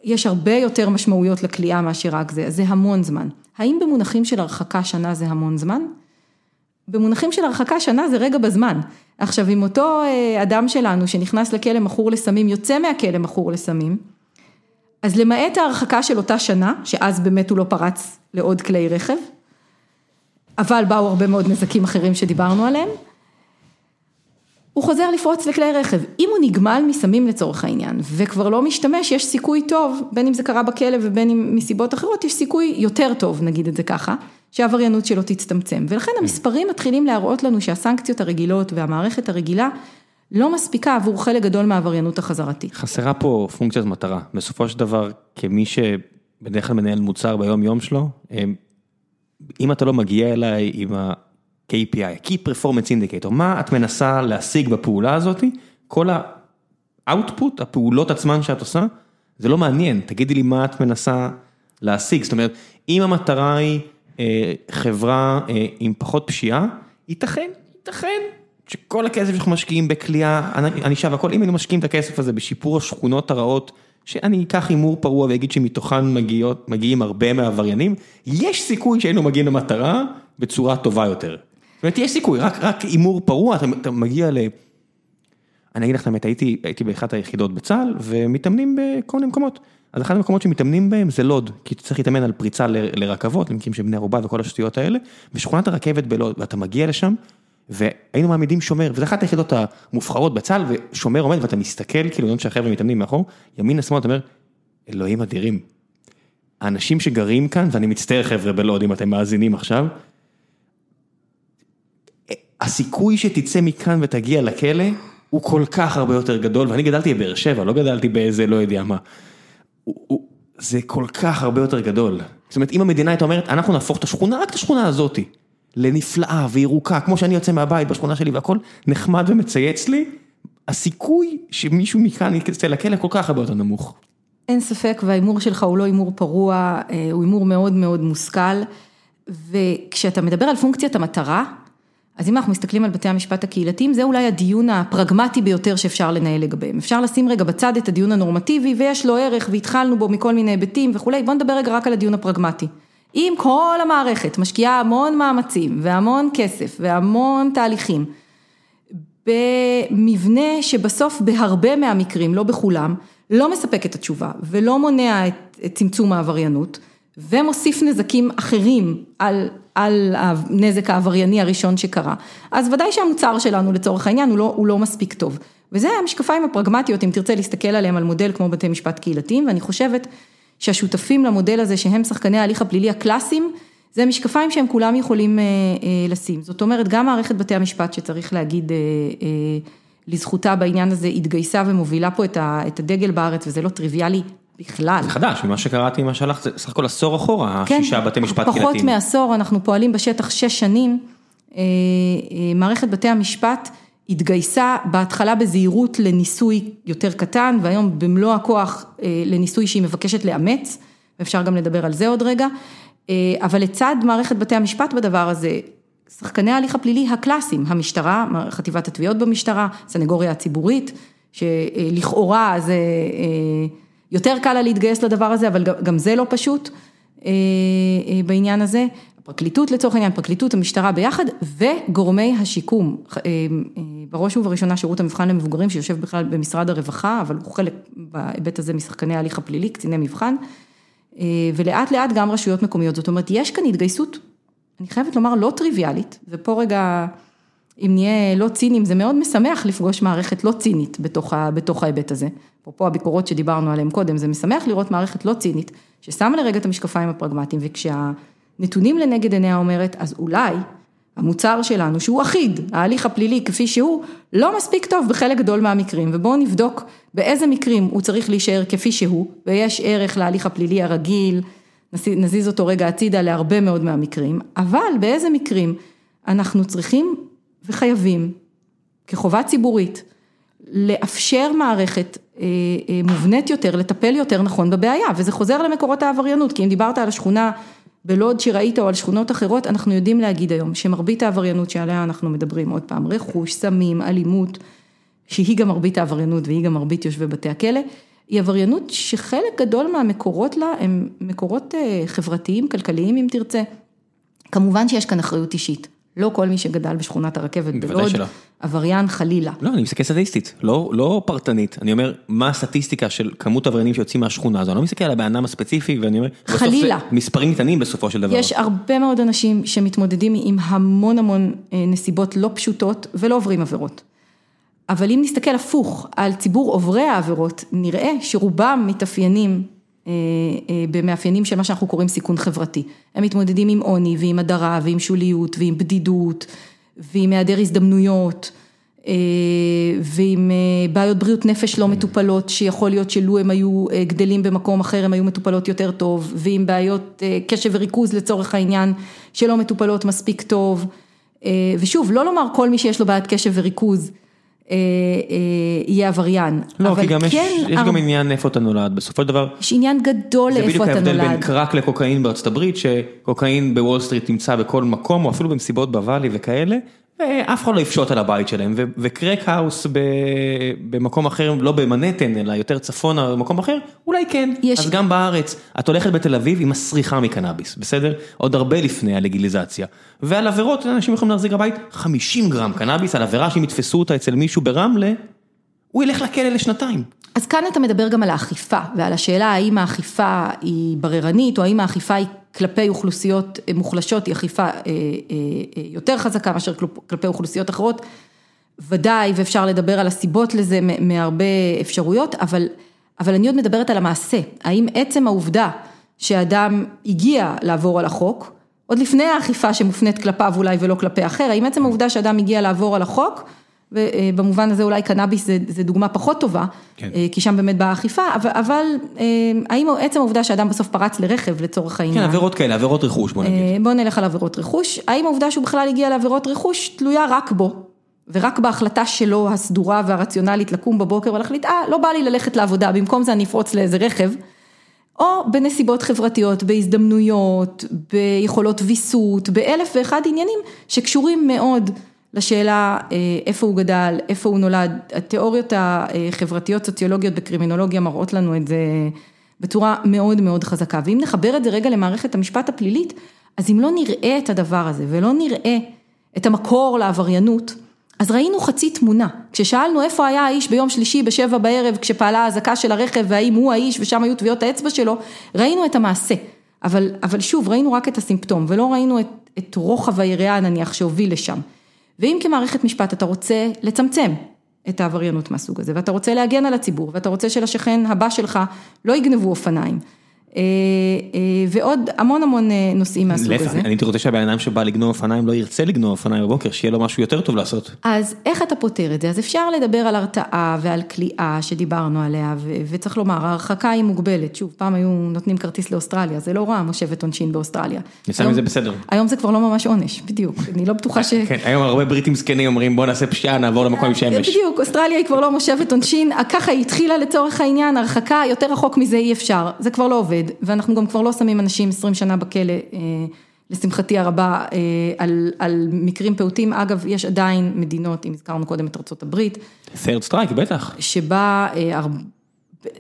Speaker 2: יש הרבה יותר משמעויות לכליאה מאשר רק זה, זה המון זמן. האם במונחים של הרחקה שנה זה המון זמן? במונחים של הרחקה שנה זה רגע בזמן. עכשיו אם אותו אה, אדם שלנו שנכנס לכלא מכור לסמים, יוצא מהכלא מכור לסמים, אז למעט ההרחקה של אותה שנה, שאז באמת הוא לא פרץ לעוד כלי רכב, אבל באו הרבה מאוד נזקים אחרים שדיברנו עליהם, הוא חוזר לפרוץ לכלי רכב. אם הוא נגמל מסמים לצורך העניין, וכבר לא משתמש, יש סיכוי טוב, בין אם זה קרה בכלא ובין אם מסיבות אחרות, יש סיכוי יותר טוב, נגיד את זה ככה, שהעבריינות שלו תצטמצם. ולכן המספרים מתחילים להראות לנו שהסנקציות הרגילות והמערכת הרגילה לא מספיקה עבור חלק גדול מהעבריינות החזרתית.
Speaker 1: חסרה פה פונקציית מטרה. בסופו של דבר, כמי שבדרך כלל מנהל מוצר ביום יום שלו, הם- אם אתה לא מגיע אליי עם ה-KPI, ה-Key Performance Indicator, מה את מנסה להשיג בפעולה הזאת, כל ה-output, הפעולות עצמן שאת עושה, זה לא מעניין, תגידי לי מה את מנסה להשיג, זאת אומרת, אם המטרה היא אה, חברה אה, עם פחות פשיעה, ייתכן, ייתכן שכל הכסף שאנחנו משקיעים בכלייה, ענישה והכל, אם היינו משקיעים את הכסף הזה בשיפור השכונות הרעות, שאני אקח הימור פרוע ואגיד שמתוכן מגיעות, מגיעים הרבה מהעבריינים, יש סיכוי שהיינו מגיעים למטרה בצורה טובה יותר. זאת אומרת, יש סיכוי, רק, הימור פרוע, אתה, אתה מגיע ל... אני אגיד לך את האמת, הייתי, הייתי באחת היחידות בצה"ל, ומתאמנים בכל מיני מקומות. אז אחד המקומות שמתאמנים בהם זה לוד, כי אתה צריך להתאמן על פריצה ל- לרכבות, למקרים של בני ערובה וכל השטויות האלה, ושכונת הרכבת בלוד, ואתה מגיע לשם, והיינו מעמידים שומר, וזו אחת היחידות המובחרות בצה"ל, ושומר עומד ואתה מסתכל, כאילו, יודעים שהחבר'ה מתאמנים מאחור, ימין לשמאל, אתה אומר, אלוהים אדירים. האנשים שגרים כאן, ואני מצטער חבר'ה בלוד, אם אתם מאזינים עכשיו, הסיכוי שתצא מכאן ותגיע לכלא, הוא כל כך הרבה יותר גדול, ואני גדלתי בבאר שבע, לא גדלתי באיזה לא יודע מה. הוא, הוא, זה כל כך הרבה יותר גדול. זאת אומרת, אם המדינה הייתה אומרת, אנחנו נהפוך את השכונה, רק את השכונה הזאתי, לנפלאה וירוקה, כמו שאני יוצא מהבית בשכונה שלי והכל נחמד ומצייץ לי, הסיכוי שמישהו מכאן יצא לכלא כל כך הרבה יותר נמוך.
Speaker 2: אין ספק, וההימור שלך הוא לא הימור פרוע, אה, הוא הימור מאוד מאוד מושכל, וכשאתה מדבר על פונקציית המטרה, אז אם אנחנו מסתכלים על בתי המשפט הקהילתיים, זה אולי הדיון הפרגמטי ביותר שאפשר לנהל לגביהם. אפשר לשים רגע בצד את הדיון הנורמטיבי, ויש לו ערך, והתחלנו בו מכל מיני היבטים וכולי, בואו נדבר רגע רק על הדיון הפרגמטי. אם כל המערכת משקיעה המון מאמצים, והמון כסף, והמון תהליכים, במבנה שבסוף בהרבה מהמקרים, לא בכולם, לא מספק את התשובה, ולא מונע את, את צמצום העבריינות, ומוסיף נזקים אחרים על, על הנזק העברייני הראשון שקרה, אז ודאי שהמוצר שלנו לצורך העניין הוא לא, הוא לא מספיק טוב. וזה המשקפיים הפרגמטיות, אם תרצה להסתכל עליהם על מודל כמו בתי משפט קהילתיים, ואני חושבת שהשותפים למודל הזה שהם שחקני ההליך הפלילי הקלאסיים, זה משקפיים שהם כולם יכולים אה, אה, לשים. זאת אומרת, גם מערכת בתי המשפט שצריך להגיד אה, אה, לזכותה בעניין הזה, התגייסה ומובילה פה את, ה, את הדגל בארץ, וזה לא טריוויאלי בכלל.
Speaker 1: זה חדש, ממה שקראתי, מה שהלך, זה סך הכל עשור אחורה, כן, השישה בתי משפט קהילתיים.
Speaker 2: פחות מעשור, אנחנו פועלים בשטח שש שנים, אה, אה, מערכת בתי המשפט התגייסה בהתחלה בזהירות לניסוי יותר קטן, והיום במלוא הכוח אה, לניסוי שהיא מבקשת לאמץ, ואפשר גם לדבר על זה עוד רגע, אבל לצד מערכת בתי המשפט בדבר הזה, שחקני ההליך הפלילי הקלאסיים, המשטרה, חטיבת התביעות במשטרה, סנגוריה הציבורית, שלכאורה זה... יותר קל לה להתגייס לדבר הזה, אבל גם זה לא פשוט אה, אה, בעניין הזה. הפרקליטות לצורך העניין, פרקליטות המשטרה ביחד וגורמי השיקום, אה, בראש ובראשונה שירות המבחן למבוגרים שיושב בכלל במשרד הרווחה, אבל הוא חלק בהיבט הזה משחקני ההליך הפלילי, קציני מבחן, ולאט לאט גם רשויות מקומיות, זאת אומרת יש כאן התגייסות, אני חייבת לומר לא טריוויאלית, ופה רגע, אם נהיה לא ציניים, זה מאוד משמח לפגוש מערכת לא צינית בתוך, בתוך ההיבט הזה. אפרופו הביקורות שדיברנו עליהן קודם, זה משמח לראות מערכת לא צינית, ששמה לרגע את המשקפיים הפרגמטיים, וכשהנתונים לנגד עיניה אומרת, אז אולי המוצר שלנו, שהוא אחיד, ההליך הפלילי כפי שהוא, לא מספיק טוב בחלק גדול מהמקרים, ובואו נבדוק באיזה מקרים הוא צריך להישאר כפי שהוא, ויש ערך להליך הפלילי הרגיל, נזיז אותו רגע הצידה להרבה מאוד מהמקרים, אבל באיזה מקרים אנחנו צריכים וחייבים, כחובה ציבורית, לאפשר מערכת אה, אה, מובנית יותר, לטפל יותר נכון בבעיה, וזה חוזר למקורות העבריינות, כי אם דיברת על השכונה בלוד שראית או על שכונות אחרות, אנחנו יודעים להגיד היום שמרבית העבריינות שעליה אנחנו מדברים, עוד פעם, רכוש, סמים, אלימות, שהיא גם מרבית העבריינות והיא גם מרבית יושבי בתי הכלא, היא עבריינות שחלק גדול מהמקורות לה הם מקורות אה, חברתיים, כלכליים אם תרצה. כמובן שיש כאן אחריות אישית. לא כל מי שגדל בשכונת הרכבת בלוד, עבריין חלילה.
Speaker 1: לא, אני מסתכל סטטיסטית, לא, לא פרטנית, אני אומר, מה הסטטיסטיקה של כמות עבריינים שיוצאים מהשכונה הזו, אני לא מסתכל על הבן אדם הספציפי, ואני אומר,
Speaker 2: חלילה.
Speaker 1: מספרים קטנים בסופו של דבר.
Speaker 2: יש הרבה מאוד אנשים שמתמודדים עם המון המון אה, נסיבות לא פשוטות ולא עוברים עבירות. אבל אם נסתכל הפוך על ציבור עוברי העבירות, נראה שרובם מתאפיינים אה, אה, במאפיינים של מה שאנחנו קוראים סיכון חברתי. הם מתמודדים עם עוני ועם הדרה ועם שוליות ועם בדידות ועם היעדר הזדמנויות אה, ועם בעיות בריאות נפש לא מטופלות שיכול להיות שלו הם היו גדלים במקום אחר הם היו מטופלות יותר טוב ועם בעיות קשב וריכוז לצורך העניין שלא מטופלות מספיק טוב. ושוב לא לומר כל מי שיש לו בעיית קשב וריכוז אה, אה, יהיה עבריין.
Speaker 1: לא, כי גם כן, יש, יש גם עניין איפה אתה נולד, בסופו של דבר.
Speaker 2: יש עניין גדול לאיפה אתה נולד. זה בדיוק ההבדל
Speaker 1: בין קראק לקוקאין בארצות הברית, שקוקאין בוול סטריט נמצא בכל מקום, או אפילו במסיבות ב Valley וכאלה, ואף אחד לא יפשוט על הבית שלהם, ו crack house במקום אחר, לא במנהטן, אלא יותר צפונה, במקום אחר, אולי כן. יש... אז גם בארץ, את הולכת בתל אביב עם מסריחה מקנאביס, בסדר? עוד הרבה לפני הלגיליזציה. ועל עבירות, אנשים יכולים להחזיק בבית 50 גרם קנאביס, על עבירה שאם יתפסו אותה אצל מישהו ברמלה, הוא ילך לכלא לשנתיים.
Speaker 2: אז כאן אתה מדבר גם על האכיפה, ועל השאלה האם האכיפה היא בררנית, או האם האכיפה היא כלפי אוכלוסיות מוחלשות, היא אכיפה אה, אה, אה, יותר חזקה מאשר כלפי אוכלוסיות אחרות. ודאי, ואפשר לדבר על הסיבות לזה מהרבה אפשרויות, אבל, אבל אני עוד מדברת על המעשה. האם עצם העובדה שאדם הגיע לעבור על החוק, עוד לפני האכיפה שמופנית כלפיו אולי ולא כלפי אחר, האם עצם העובדה שאדם הגיע לעבור על החוק, ובמובן הזה אולי קנאביס זה, זה דוגמה פחות טובה, כן. אה, כי שם באמת באה האכיפה, אבל, אבל אה, האם עצם העובדה שאדם בסוף פרץ לרכב לצורך העניין.
Speaker 1: כן, עבירות כאלה, עבירות רכוש בוא נגיד.
Speaker 2: אה, בוא נלך על עבירות רכוש, האם העובדה שהוא בכלל הגיע לעבירות רכוש תלויה רק בו, ורק בהחלטה שלו הסדורה והרציונלית לקום בבוקר ולהחליט, אה, לא בא לי ללכת לעבודה, במקום זה אני אפרוץ לאיזה רכב, או בנסיבות חברתיות, בהזדמנויות, ביכולות ויסות, באלף ואחד עניינים שקשורים מאוד לשאלה איפה הוא גדל, איפה הוא נולד, התיאוריות החברתיות סוציולוגיות בקרימינולוגיה מראות לנו את זה בצורה מאוד מאוד חזקה, ואם נחבר את זה רגע למערכת המשפט הפלילית, אז אם לא נראה את הדבר הזה ולא נראה את המקור לעבריינות, אז ראינו חצי תמונה, כששאלנו איפה היה האיש ביום שלישי בשבע בערב כשפעלה האזעקה של הרכב והאם הוא האיש ושם היו טביעות האצבע שלו, ראינו את המעשה, אבל, אבל שוב ראינו רק את הסימפטום ולא ראינו את, את רוחב היריעה נניח שהוביל לשם. ואם כמערכת משפט אתה רוצה לצמצם את העבריינות מהסוג הזה ואתה רוצה להגן על הציבור ואתה רוצה שלשכן הבא שלך לא יגנבו אופניים. ועוד המון המון נושאים מהסוג הזה.
Speaker 1: להפך, אני הייתי רוצה שהבן אדם שבא לגנוב אופניים לא ירצה לגנוב אופניים בבוקר, שיהיה לו משהו יותר טוב לעשות.
Speaker 2: אז איך אתה פותר את זה? אז אפשר לדבר על הרתעה ועל כליאה שדיברנו עליה, וצריך לומר, ההרחקה היא מוגבלת, שוב, פעם היו נותנים כרטיס לאוסטרליה, זה לא רע מושבת עונשין באוסטרליה.
Speaker 1: ניסה מזה בסדר.
Speaker 2: היום זה כבר לא ממש עונש, בדיוק, אני לא בטוחה ש...
Speaker 1: כן, היום הרבה בריטים זקנים אומרים בוא נעשה פשיעה, נעבור למקום עם שמש.
Speaker 2: בדיוק, אוסטרליה היא כבר לא מושבת עונשין, ככה היא התחילה לצורך העניין, הרחקה, יותר רחוק מזה אי אפשר, זה כבר לא עובד, ואנחנו גם כבר לא שמים אנשים 20 שנה בכלא, לשמחתי הרבה, על, על מקרים פעוטים, אגב, יש עדיין מדינות, אם הזכרנו קודם את ארה"ב.
Speaker 1: third strike, בטח.
Speaker 2: שבה,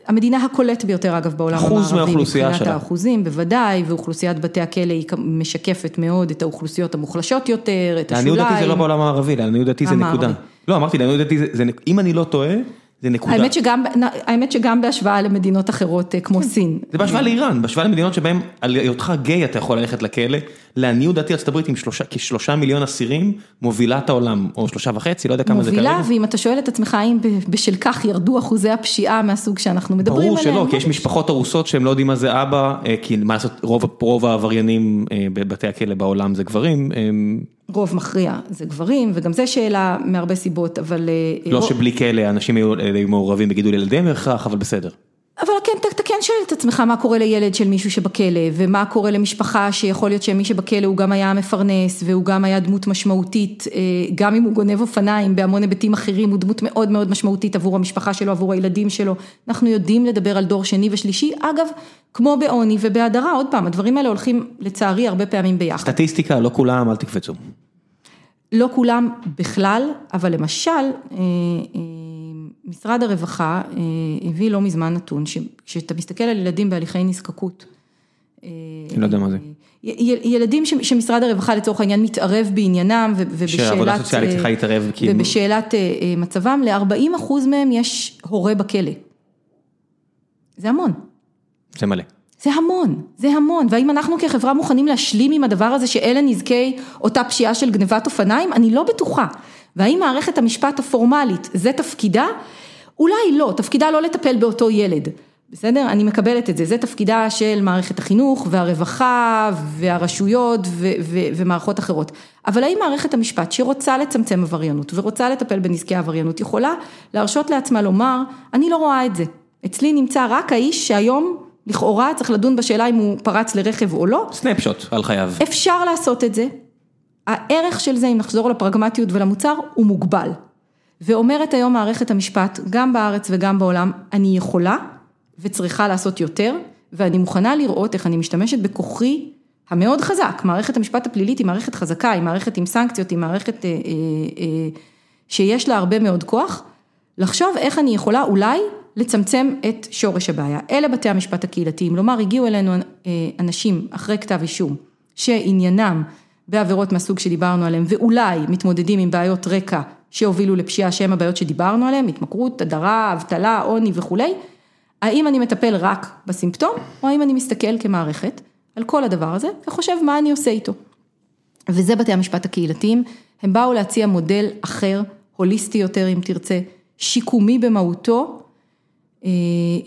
Speaker 2: המדינה הקולט ביותר אגב בעולם המערבי.
Speaker 1: אחוז מהאוכלוסייה שלה.
Speaker 2: מבחינת האחוזים, בוודאי, ואוכלוסיית בתי הכלא היא משקפת מאוד את האוכלוסיות המוחלשות יותר, את השוליים.
Speaker 1: לעניות דעתי זה לא בעולם הערבי, לעניות דעתי זה נקודה. לא, אמרתי, לעניות דעתי זה, אם אני לא טועה. זה נקודה.
Speaker 2: האמת שגם, האמת שגם בהשוואה למדינות אחרות כמו סין.
Speaker 1: זה בהשוואה לאיראן, בהשוואה למדינות שבהן על היותך גיי אתה יכול ללכת לכלא, לעניות דעתי ארצות הברית עם כשלושה מיליון אסירים מובילה את העולם, או שלושה וחצי, לא יודע כמה זה כרגע.
Speaker 2: מובילה, ואם אתה שואל את עצמך האם בשל כך ירדו אחוזי הפשיעה מהסוג שאנחנו מדברים עליהם.
Speaker 1: ברור שלא, כי יש משפחות הרוסות שהם לא יודעים מה זה אבא, כי מה לעשות, רוב העבריינים בבתי הכלא בעולם זה גברים.
Speaker 2: רוב מכריע זה גברים, וגם זה שאלה מהרבה סיבות, אבל...
Speaker 1: לא שבלי כאלה אנשים היו מעורבים בגידול ילדיהם בהכרח, אבל בסדר.
Speaker 2: אבל כן, אתה כן שואל את עצמך מה קורה לילד של מישהו שבכלא, ומה קורה למשפחה שיכול להיות שמי שבכלא הוא גם היה מפרנס, והוא גם היה דמות משמעותית, גם אם הוא גונב אופניים בהמון היבטים אחרים, הוא דמות מאוד מאוד משמעותית עבור המשפחה שלו, עבור הילדים שלו. אנחנו יודעים לדבר על דור שני ושלישי, אגב, כמו בעוני ובהדרה, עוד פעם, הדברים האלה הולכים לצערי הרבה פעמים ביחד.
Speaker 1: סטטיסטיקה, לא כולם, אל תקפצו.
Speaker 2: לא כולם בכלל, אבל למשל, משרד הרווחה הביא לא מזמן נתון, כשאתה מסתכל על ילדים בהליכי נזקקות.
Speaker 1: אני לא יודע מה זה.
Speaker 2: ילדים שמשרד הרווחה לצורך העניין מתערב בעניינם
Speaker 1: סוציאלית צריכה להתערב.
Speaker 2: ובשאלת מצבם, ל-40% מהם יש הורה בכלא. זה המון.
Speaker 1: זה מלא.
Speaker 2: זה המון, זה המון, והאם אנחנו כחברה מוכנים להשלים עם הדבר הזה שאלה נזקי אותה פשיעה של גנבת אופניים? אני לא בטוחה. והאם מערכת המשפט הפורמלית זה תפקידה? אולי לא, תפקידה לא לטפל באותו ילד, בסדר? אני מקבלת את זה, זה תפקידה של מערכת החינוך והרווחה והרשויות ו- ו- ומערכות אחרות. אבל האם מערכת המשפט שרוצה לצמצם עבריינות ורוצה לטפל בנזקי העבריינות יכולה להרשות לעצמה לומר, אני לא רואה את זה. אצלי נמצא רק האיש שהיום לכאורה צריך לדון בשאלה אם הוא פרץ לרכב או לא.
Speaker 1: סנפשוט על חייו.
Speaker 2: אפשר לעשות את זה. הערך של זה, אם נחזור לפרגמטיות ולמוצר, הוא מוגבל. ואומרת היום מערכת המשפט, גם בארץ וגם בעולם, אני יכולה וצריכה לעשות יותר, ואני מוכנה לראות איך אני משתמשת בכוחי המאוד חזק. מערכת המשפט הפלילית היא מערכת חזקה, היא מערכת עם סנקציות, היא מערכת אה, אה, אה, שיש לה הרבה מאוד כוח. לחשוב איך אני יכולה אולי לצמצם את שורש הבעיה. אלה בתי המשפט הקהילתיים, כלומר הגיעו אלינו אנשים אחרי כתב אישום, שעניינם בעבירות מהסוג שדיברנו עליהם, ואולי מתמודדים עם בעיות רקע שהובילו לפשיעה שהם הבעיות שדיברנו עליהם, התמכרות, הדרה, אבטלה, עוני וכולי, האם אני מטפל רק בסימפטום, או האם אני מסתכל כמערכת על כל הדבר הזה, וחושב מה אני עושה איתו. וזה בתי המשפט הקהילתיים, הם באו להציע מודל אחר, הוליסטי יותר אם תרצה, שיקומי במהותו,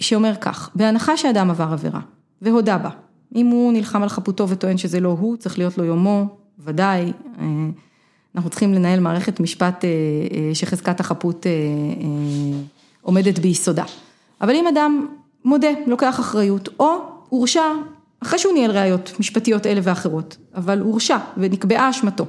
Speaker 2: שאומר כך, בהנחה שאדם עבר עבירה, והודה בה, אם הוא נלחם על חפותו וטוען שזה לא הוא, צריך להיות לו יומו, ודאי, אנחנו צריכים לנהל מערכת משפט שחזקת החפות עומדת ביסודה. אבל אם אדם מודה, לוקח אחריות, או הורשע, אחרי שהוא ניהל ראיות משפטיות אלה ואחרות, אבל הורשע ונקבעה אשמתו.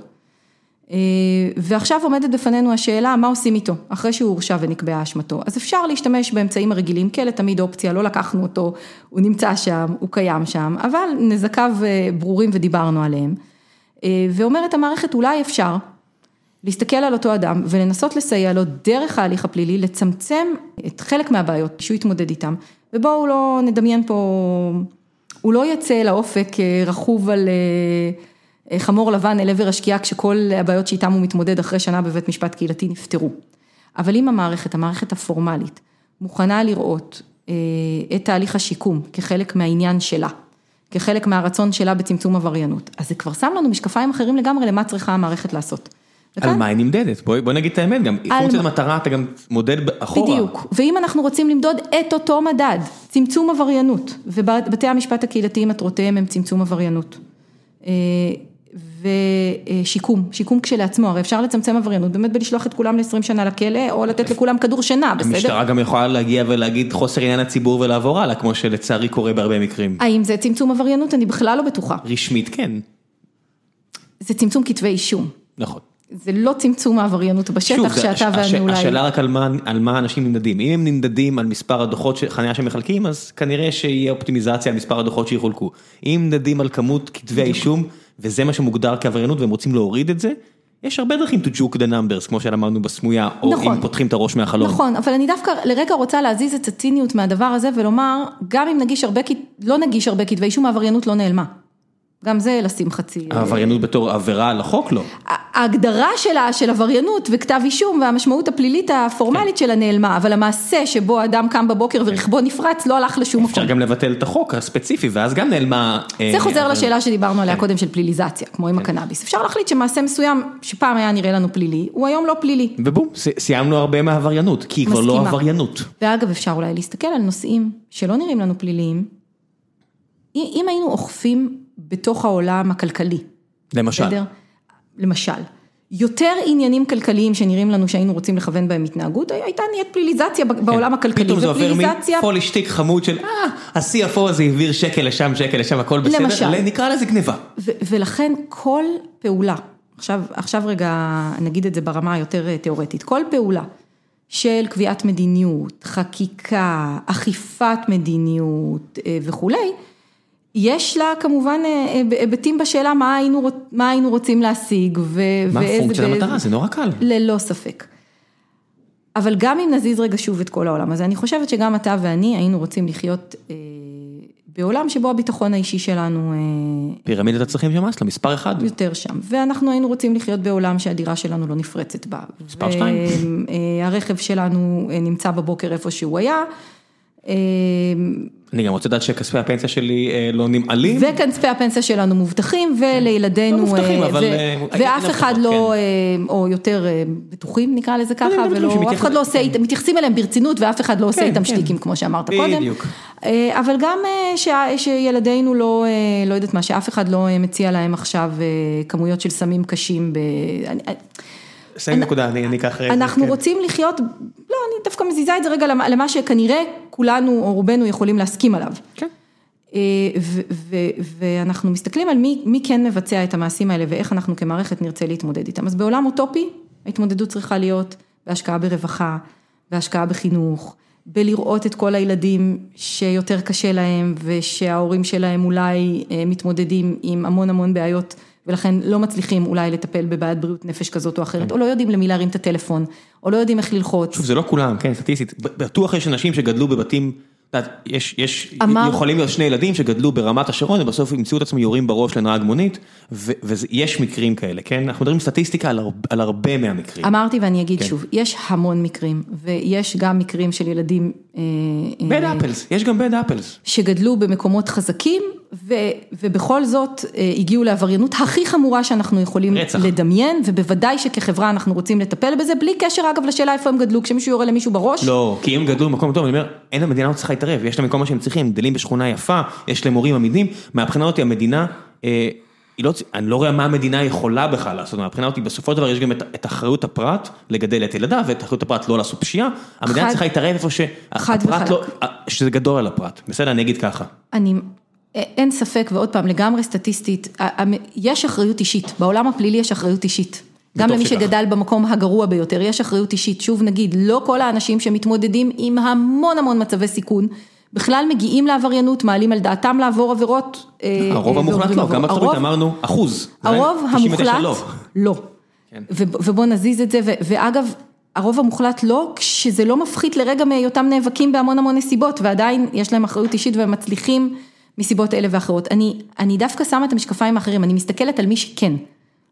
Speaker 2: ועכשיו עומדת בפנינו השאלה, מה עושים איתו, אחרי שהוא הורשע ונקבעה אשמתו. אז אפשר להשתמש באמצעים הרגילים, כלא תמיד אופציה, לא לקחנו אותו, הוא נמצא שם, הוא קיים שם, אבל נזקיו ברורים ודיברנו עליהם. ואומרת המערכת, אולי אפשר להסתכל על אותו אדם ולנסות לסייע לו דרך ההליך הפלילי, לצמצם את חלק מהבעיות שהוא יתמודד איתם. ובואו לא נדמיין פה, הוא לא יצא לאופק רכוב על חמור לבן אל עבר השקיעה, כשכל הבעיות שאיתם הוא מתמודד אחרי שנה בבית משפט קהילתי נפתרו. אבל אם המערכת, המערכת הפורמלית, מוכנה לראות את תהליך השיקום כחלק מהעניין שלה, כחלק מהרצון שלה בצמצום עבריינות, אז זה כבר שם לנו משקפיים אחרים לגמרי למה צריכה המערכת לעשות.
Speaker 1: על מה היא נמדדת? בואי נגיד את האמת, גם פונקציית המטרה אתה גם מודד אחורה.
Speaker 2: בדיוק, ואם אנחנו רוצים למדוד את אותו מדד, צמצום עבריינות, ובתי המשפט הקהילתיים מטרותיהם הם צמצום עבריינות. ושיקום, שיקום כשלעצמו, הרי אפשר לצמצם עבריינות באמת בלשלוח את כולם ל-20 שנה לכלא, או לתת לכולם כדור שינה, בסדר?
Speaker 1: המשטרה גם יכולה להגיע ולהגיד חוסר עניין הציבור ולעבור הלאה, כמו שלצערי קורה בהרבה מקרים.
Speaker 2: האם זה צמצום עבריינות? אני בכלל לא בטוחה.
Speaker 1: רשמית כן.
Speaker 2: זה צמצום כתבי אישום.
Speaker 1: נכון.
Speaker 2: זה לא צמצום העבריינות בשטח שאתה ואני אולי...
Speaker 1: השאלה רק על מה אנשים נמדדים, אם הם נמדדים על מספר הדוחות חניה שמחלקים, אז כנראה שיהיה אופטימיזציה על מספר הדוחות שיחולקו. אם נמדדים על כמות כתבי האישום, וזה מה שמוגדר כעבריינות והם רוצים להוריד את זה, יש הרבה דרכים to juke the numbers, כמו שלמדנו בסמויה, או
Speaker 2: נכון,
Speaker 1: אם פותחים את הראש מהחלון.
Speaker 2: נכון, אבל אני דווקא לרגע רוצה להזיז את הציניות מהדבר הזה ולומר, גם אם נגיש הרבה, לא נגיש הרבה כתבי אישום, העבריינות לא נעלמה. גם זה לשים חצי...
Speaker 1: העבריינות בתור עבירה על החוק לא.
Speaker 2: ההגדרה שלה, של עבריינות וכתב אישום והמשמעות הפלילית הפורמלית שלה נעלמה, אבל המעשה שבו אדם קם בבוקר ורכבו נפרץ לא הלך לשום מקום.
Speaker 1: אפשר גם לבטל את החוק הספציפי ואז גם נעלמה...
Speaker 2: זה חוזר לשאלה שדיברנו עליה קודם של פליליזציה, כמו עם הקנאביס. אפשר להחליט שמעשה מסוים שפעם היה נראה לנו פלילי, הוא היום לא פלילי.
Speaker 1: ובום, סיימנו הרבה מהעבריינות, כי היא כבר לא עבריינות.
Speaker 2: ואגב אפשר אולי להסתכל על נושאים שלא נראים לנו פליליים, אם היינו אוכפים בתוך העולם הכלכלי.
Speaker 1: למשל. בסדר?
Speaker 2: למשל. יותר עניינים כלכליים שנראים לנו שהיינו רוצים לכוון בהם התנהגות, הייתה נהיית פליליזציה בעולם הכלכלי.
Speaker 1: פתאום זה עובר מפולי שטיק חמוד של, אה, ה-CFO הזה העביר שקל לשם, שקל לשם, הכל בסדר, למשל. נקרא לזה גניבה.
Speaker 2: ולכן כל פעולה, עכשיו, עכשיו רגע נגיד את זה ברמה היותר תיאורטית, כל פעולה של קביעת מדיניות, חקיקה, אכיפת מדיניות וכולי, יש לה כמובן היבטים בשאלה מה היינו מה היינו רוצים להשיג ואיזה...
Speaker 1: מה הפונקציה המטרה? זה נורא קל.
Speaker 2: ללא ספק. אבל גם אם נזיז רגע שוב את כל העולם הזה, אני חושבת שגם אתה ואני היינו רוצים לחיות בעולם שבו הביטחון האישי שלנו...
Speaker 1: פירמידת הצרכים של מאסלו, מספר אחד.
Speaker 2: יותר שם, ואנחנו היינו רוצים לחיות בעולם שהדירה שלנו לא נפרצת בה.
Speaker 1: מספר שתיים.
Speaker 2: והרכב שלנו נמצא בבוקר איפה שהוא היה.
Speaker 1: אני גם רוצה לדעת שכספי הפנסיה שלי לא נמעלים.
Speaker 2: וכספי הפנסיה שלנו מובטחים ולילדינו,
Speaker 1: לא מובטחים, אבל...
Speaker 2: ואף אחד לא, או יותר בטוחים נקרא לזה ככה, ואף אחד לא עושה, מתייחסים אליהם ברצינות ואף אחד לא עושה איתם שטיקים כמו שאמרת קודם.
Speaker 1: בדיוק.
Speaker 2: אבל גם שילדינו לא, לא יודעת מה, שאף אחד לא מציע להם עכשיו כמויות של סמים קשים.
Speaker 1: סיים נקודה, אני אקח...
Speaker 2: אנחנו רוצים לחיות, לא, אני דווקא מזיזה את זה רגע למה שכנראה כולנו או רובנו יכולים להסכים עליו.
Speaker 1: כן.
Speaker 2: ואנחנו מסתכלים על מי מי כן מבצע את המעשים האלה ואיך אנחנו כמערכת נרצה להתמודד איתם. אז בעולם אוטופי, ההתמודדות צריכה להיות בהשקעה ברווחה, בהשקעה בחינוך, בלראות את כל הילדים שיותר קשה להם ושההורים שלהם אולי מתמודדים עם המון המון בעיות. ולכן לא מצליחים אולי לטפל בבעיית בריאות נפש כזאת או אחרת, או לא יודעים למי להרים את הטלפון, או לא יודעים איך ללחוץ.
Speaker 1: שוב, זה לא כולם, כן, סטטיסטית, בטוח יש אנשים שגדלו בבתים, יש, יש, יכולים להיות שני ילדים שגדלו ברמת השרון, ובסוף ימצאו את עצמם יורים בראש לנהג מונית, ויש מקרים כאלה, כן? אנחנו מדברים סטטיסטיקה על הרבה מהמקרים.
Speaker 2: אמרתי ואני אגיד שוב, יש המון מקרים, ויש גם מקרים של ילדים...
Speaker 1: bad apples, יש גם bad apples.
Speaker 2: שגדלו במקומות חזקים, ובכל זאת הגיעו לעבריינות הכי חמורה שאנחנו יכולים לדמיין, ובוודאי שכחברה אנחנו רוצים לטפל בזה, בלי קשר אגב לשאלה איפה הם גדלו, כשמישהו יורה למישהו בראש.
Speaker 1: לא, כי אם גדלו במקום טוב, אני אומר, אין המדינה לא צריכה להתערב, יש להם כל מה שהם צריכים, הם גדלים בשכונה יפה, יש להם מורים עמידים, מהבחינה אותי המדינה, אני לא רואה מה המדינה יכולה בכלל לעשות, מהבחינה אותי בסופו של דבר יש גם את אחריות הפרט לגדל את ילדיו, ואת אחריות הפרט לא לעשות פשיעה, המדינה צריכה להתערב איפה שהפרט לא, שזה גדול על הפרט, בסדר, אני אגיד ככה.
Speaker 2: אני... אין ספק, ועוד פעם, לגמרי סטטיסטית, יש אחריות אישית, בעולם הפלילי יש אחריות אישית. גם למי. שגדל במקום הגרוע ביותר, יש אחריות אישית. שוב נגיד, לא כל האנשים שמתמודדים עם המון המון מצבי סיכון, בכלל מגיעים לעבריינות, מעלים על דעתם לעבור עבירות. אה,
Speaker 1: הרוב
Speaker 2: אה,
Speaker 1: המוחלט לא. גם בארצות אמרנו אחוז.
Speaker 2: הרוב
Speaker 1: 99
Speaker 2: המוחלט,
Speaker 1: לא.
Speaker 2: לא.
Speaker 1: כן.
Speaker 2: ו- ובוא נזיז את זה, ואגב, הרוב המוחלט לא, כשזה לא מפחית לרגע מהיותם נאבקים בהמון המון נסיבות, ועדיין יש להם אחריות אישית והם מצליחים מסיבות אלה ואחרות. אני, אני דווקא שמה את המשקפיים האחרים, אני מסתכלת על מי שכן,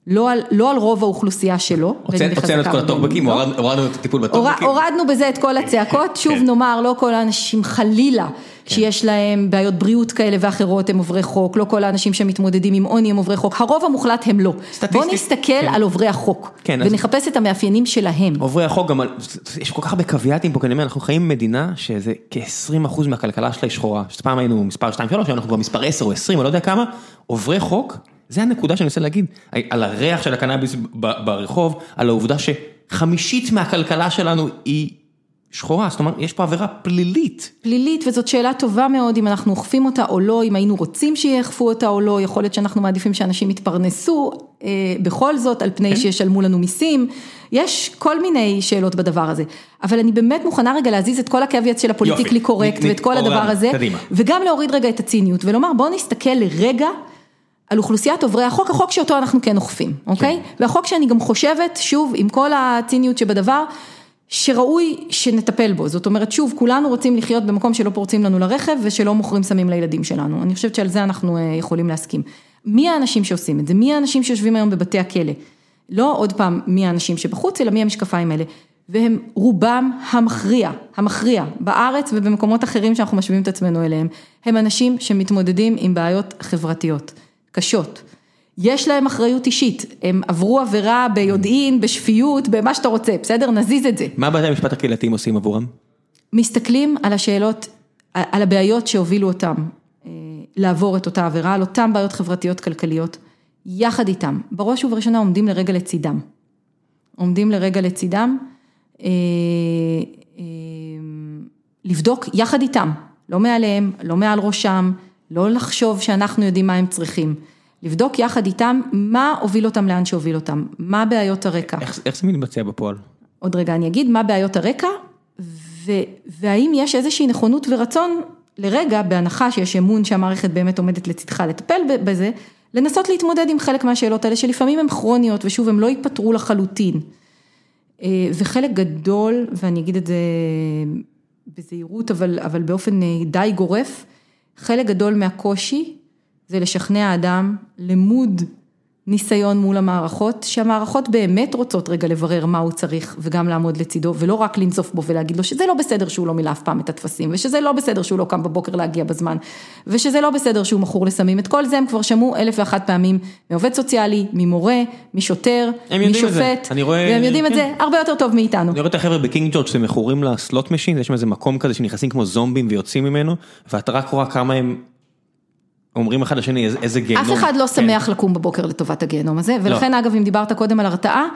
Speaker 2: לא על, לא על רוב האוכלוסייה שלו.
Speaker 1: הוצאנו את כל
Speaker 2: אם
Speaker 1: הטוקבקים,
Speaker 2: לא.
Speaker 1: הורדנו את הטיפול בטוקבקים.
Speaker 2: הורדנו בזה את כל הצעקות, שוב
Speaker 1: כן.
Speaker 2: נאמר, לא כל האנשים חלילה שיש להם בעיות בריאות כאלה ואחרות הם עוברי חוק, לא כל האנשים שמתמודדים עם עוני הם עוברי חוק, הרוב המוחלט הם לא.
Speaker 1: סטטיסטית,
Speaker 2: בואו נסתכל
Speaker 1: כן.
Speaker 2: על עוברי החוק,
Speaker 1: כן, אז-
Speaker 2: ונחפש את המאפיינים שלהם.
Speaker 1: עוברי החוק גם, על- יש כל כך הרבה קוויאטים פה, כי אני אומר, אנחנו חיים במדינה שזה כ-20% מהכלכלה שלה היא שחורה, שפעם היינו מספר 2-3, היום אנחנו כבר מספר 10 או 20, או לא יודע כמה, עוברי חוק, זה הנקודה שאני רוצה להגיד, על הריח של הקנאביס ברחוב, על העובדה שחמישית מהכלכלה שלנו היא שחורה, זאת אומרת, יש פה עבירה פלילית.
Speaker 2: פלילית, וזאת שאלה טובה מאוד אם אנחנו אוכפים אותה או לא, אם היינו רוצים שיאכפו אותה או לא, יכול להיות שאנחנו מעדיפים שאנשים יתפרנסו אה, בכל זאת, על
Speaker 1: כן.
Speaker 2: פני שישלמו לנו מיסים, יש כל מיני שאלות בדבר הזה, אבל אני באמת מוכנה רגע להזיז את כל הקוויאץ של הפוליטיקלי. קורקט ואת כל הדבר הזה,
Speaker 1: קדימה.
Speaker 2: וגם להוריד רגע את הציניות ולומר בואו נסתכל לרגע על אוכלוסיית עוברי החוק, החוק שאותו אנחנו כן אוכפים, אוקיי? והחוק שאני גם חושבת, שוב, עם כל הציניות שבדבר, שראוי שנטפל בו, זאת אומרת שוב, כולנו רוצים לחיות במקום שלא פורצים לנו לרכב ושלא מוכרים סמים לילדים שלנו, אני חושבת שעל זה אנחנו אה, יכולים להסכים. מי האנשים שעושים את זה? מי האנשים שיושבים היום בבתי הכלא? לא עוד פעם מי האנשים שבחוץ, אלא מי המשקפיים האלה. והם רובם המכריע, המכריע, בארץ ובמקומות אחרים שאנחנו משווים את עצמנו אליהם, הם אנשים שמתמודדים עם בעיות חברתיות, קשות. יש להם אחריות אישית, הם עברו עבירה ביודעין, בשפיות, במה שאתה רוצה, בסדר? נזיז את זה.
Speaker 1: מה בתי המשפט הקהילתיים עושים עבורם?
Speaker 2: מסתכלים על השאלות, על הבעיות שהובילו אותם אה, לעבור את אותה עבירה, על אותן בעיות חברתיות כלכליות, יחד איתם, בראש ובראשונה עומדים לרגע לצידם. עומדים לרגע לצידם, אה, אה, לבדוק יחד איתם, לא מעליהם, לא מעל ראשם, לא לחשוב שאנחנו יודעים מה הם צריכים. לבדוק יחד איתם מה הוביל אותם לאן שהוביל אותם, מה בעיות הרקע.
Speaker 1: איך איך זה מתבצע בפועל?
Speaker 2: עוד רגע אני אגיד מה בעיות הרקע, ו, והאם יש איזושהי נכונות ורצון לרגע, בהנחה שיש אמון שהמערכת באמת עומדת לצדך לטפל בזה, לנסות להתמודד עם חלק מהשאלות האלה שלפעמים הן כרוניות ושוב הן לא ייפתרו לחלוטין. אה, וחלק גדול, ואני אגיד את זה בזהירות אבל, אבל באופן אה, די גורף, חלק גדול מהקושי זה לשכנע אדם למוד ניסיון מול המערכות, שהמערכות באמת רוצות רגע לברר מה הוא צריך וגם לעמוד לצידו, ולא רק לנזוף בו ולהגיד לו שזה לא בסדר שהוא לא מילא אף פעם את הטפסים, ושזה לא בסדר שהוא לא קם בבוקר להגיע בזמן, ושזה לא בסדר שהוא מכור לסמים, את כל זה הם כבר שמעו אלף ואחת פעמים מעובד סוציאלי, ממורה, משוטר,
Speaker 1: את.
Speaker 2: משופט,
Speaker 1: רואה-
Speaker 2: והם יודעים את
Speaker 1: כן.
Speaker 2: זה הרבה יותר טוב מאיתנו.
Speaker 1: אני רואה את החבר'ה בקינג ג'ורג' שמכורים ל slot machine, יש שם איזה מקום כזה שנכנסים כמו זומבים ויוצאים ממנו, ואתה רק רואה כמה הם אומרים אחד לשני איזה- גיהנום.
Speaker 2: אף אחד לא
Speaker 1: כן. לא.
Speaker 2: שמח לקום בבוקר לטובת הגיהנום הזה, ולכן אגב אם דיברת קודם על הרתעה,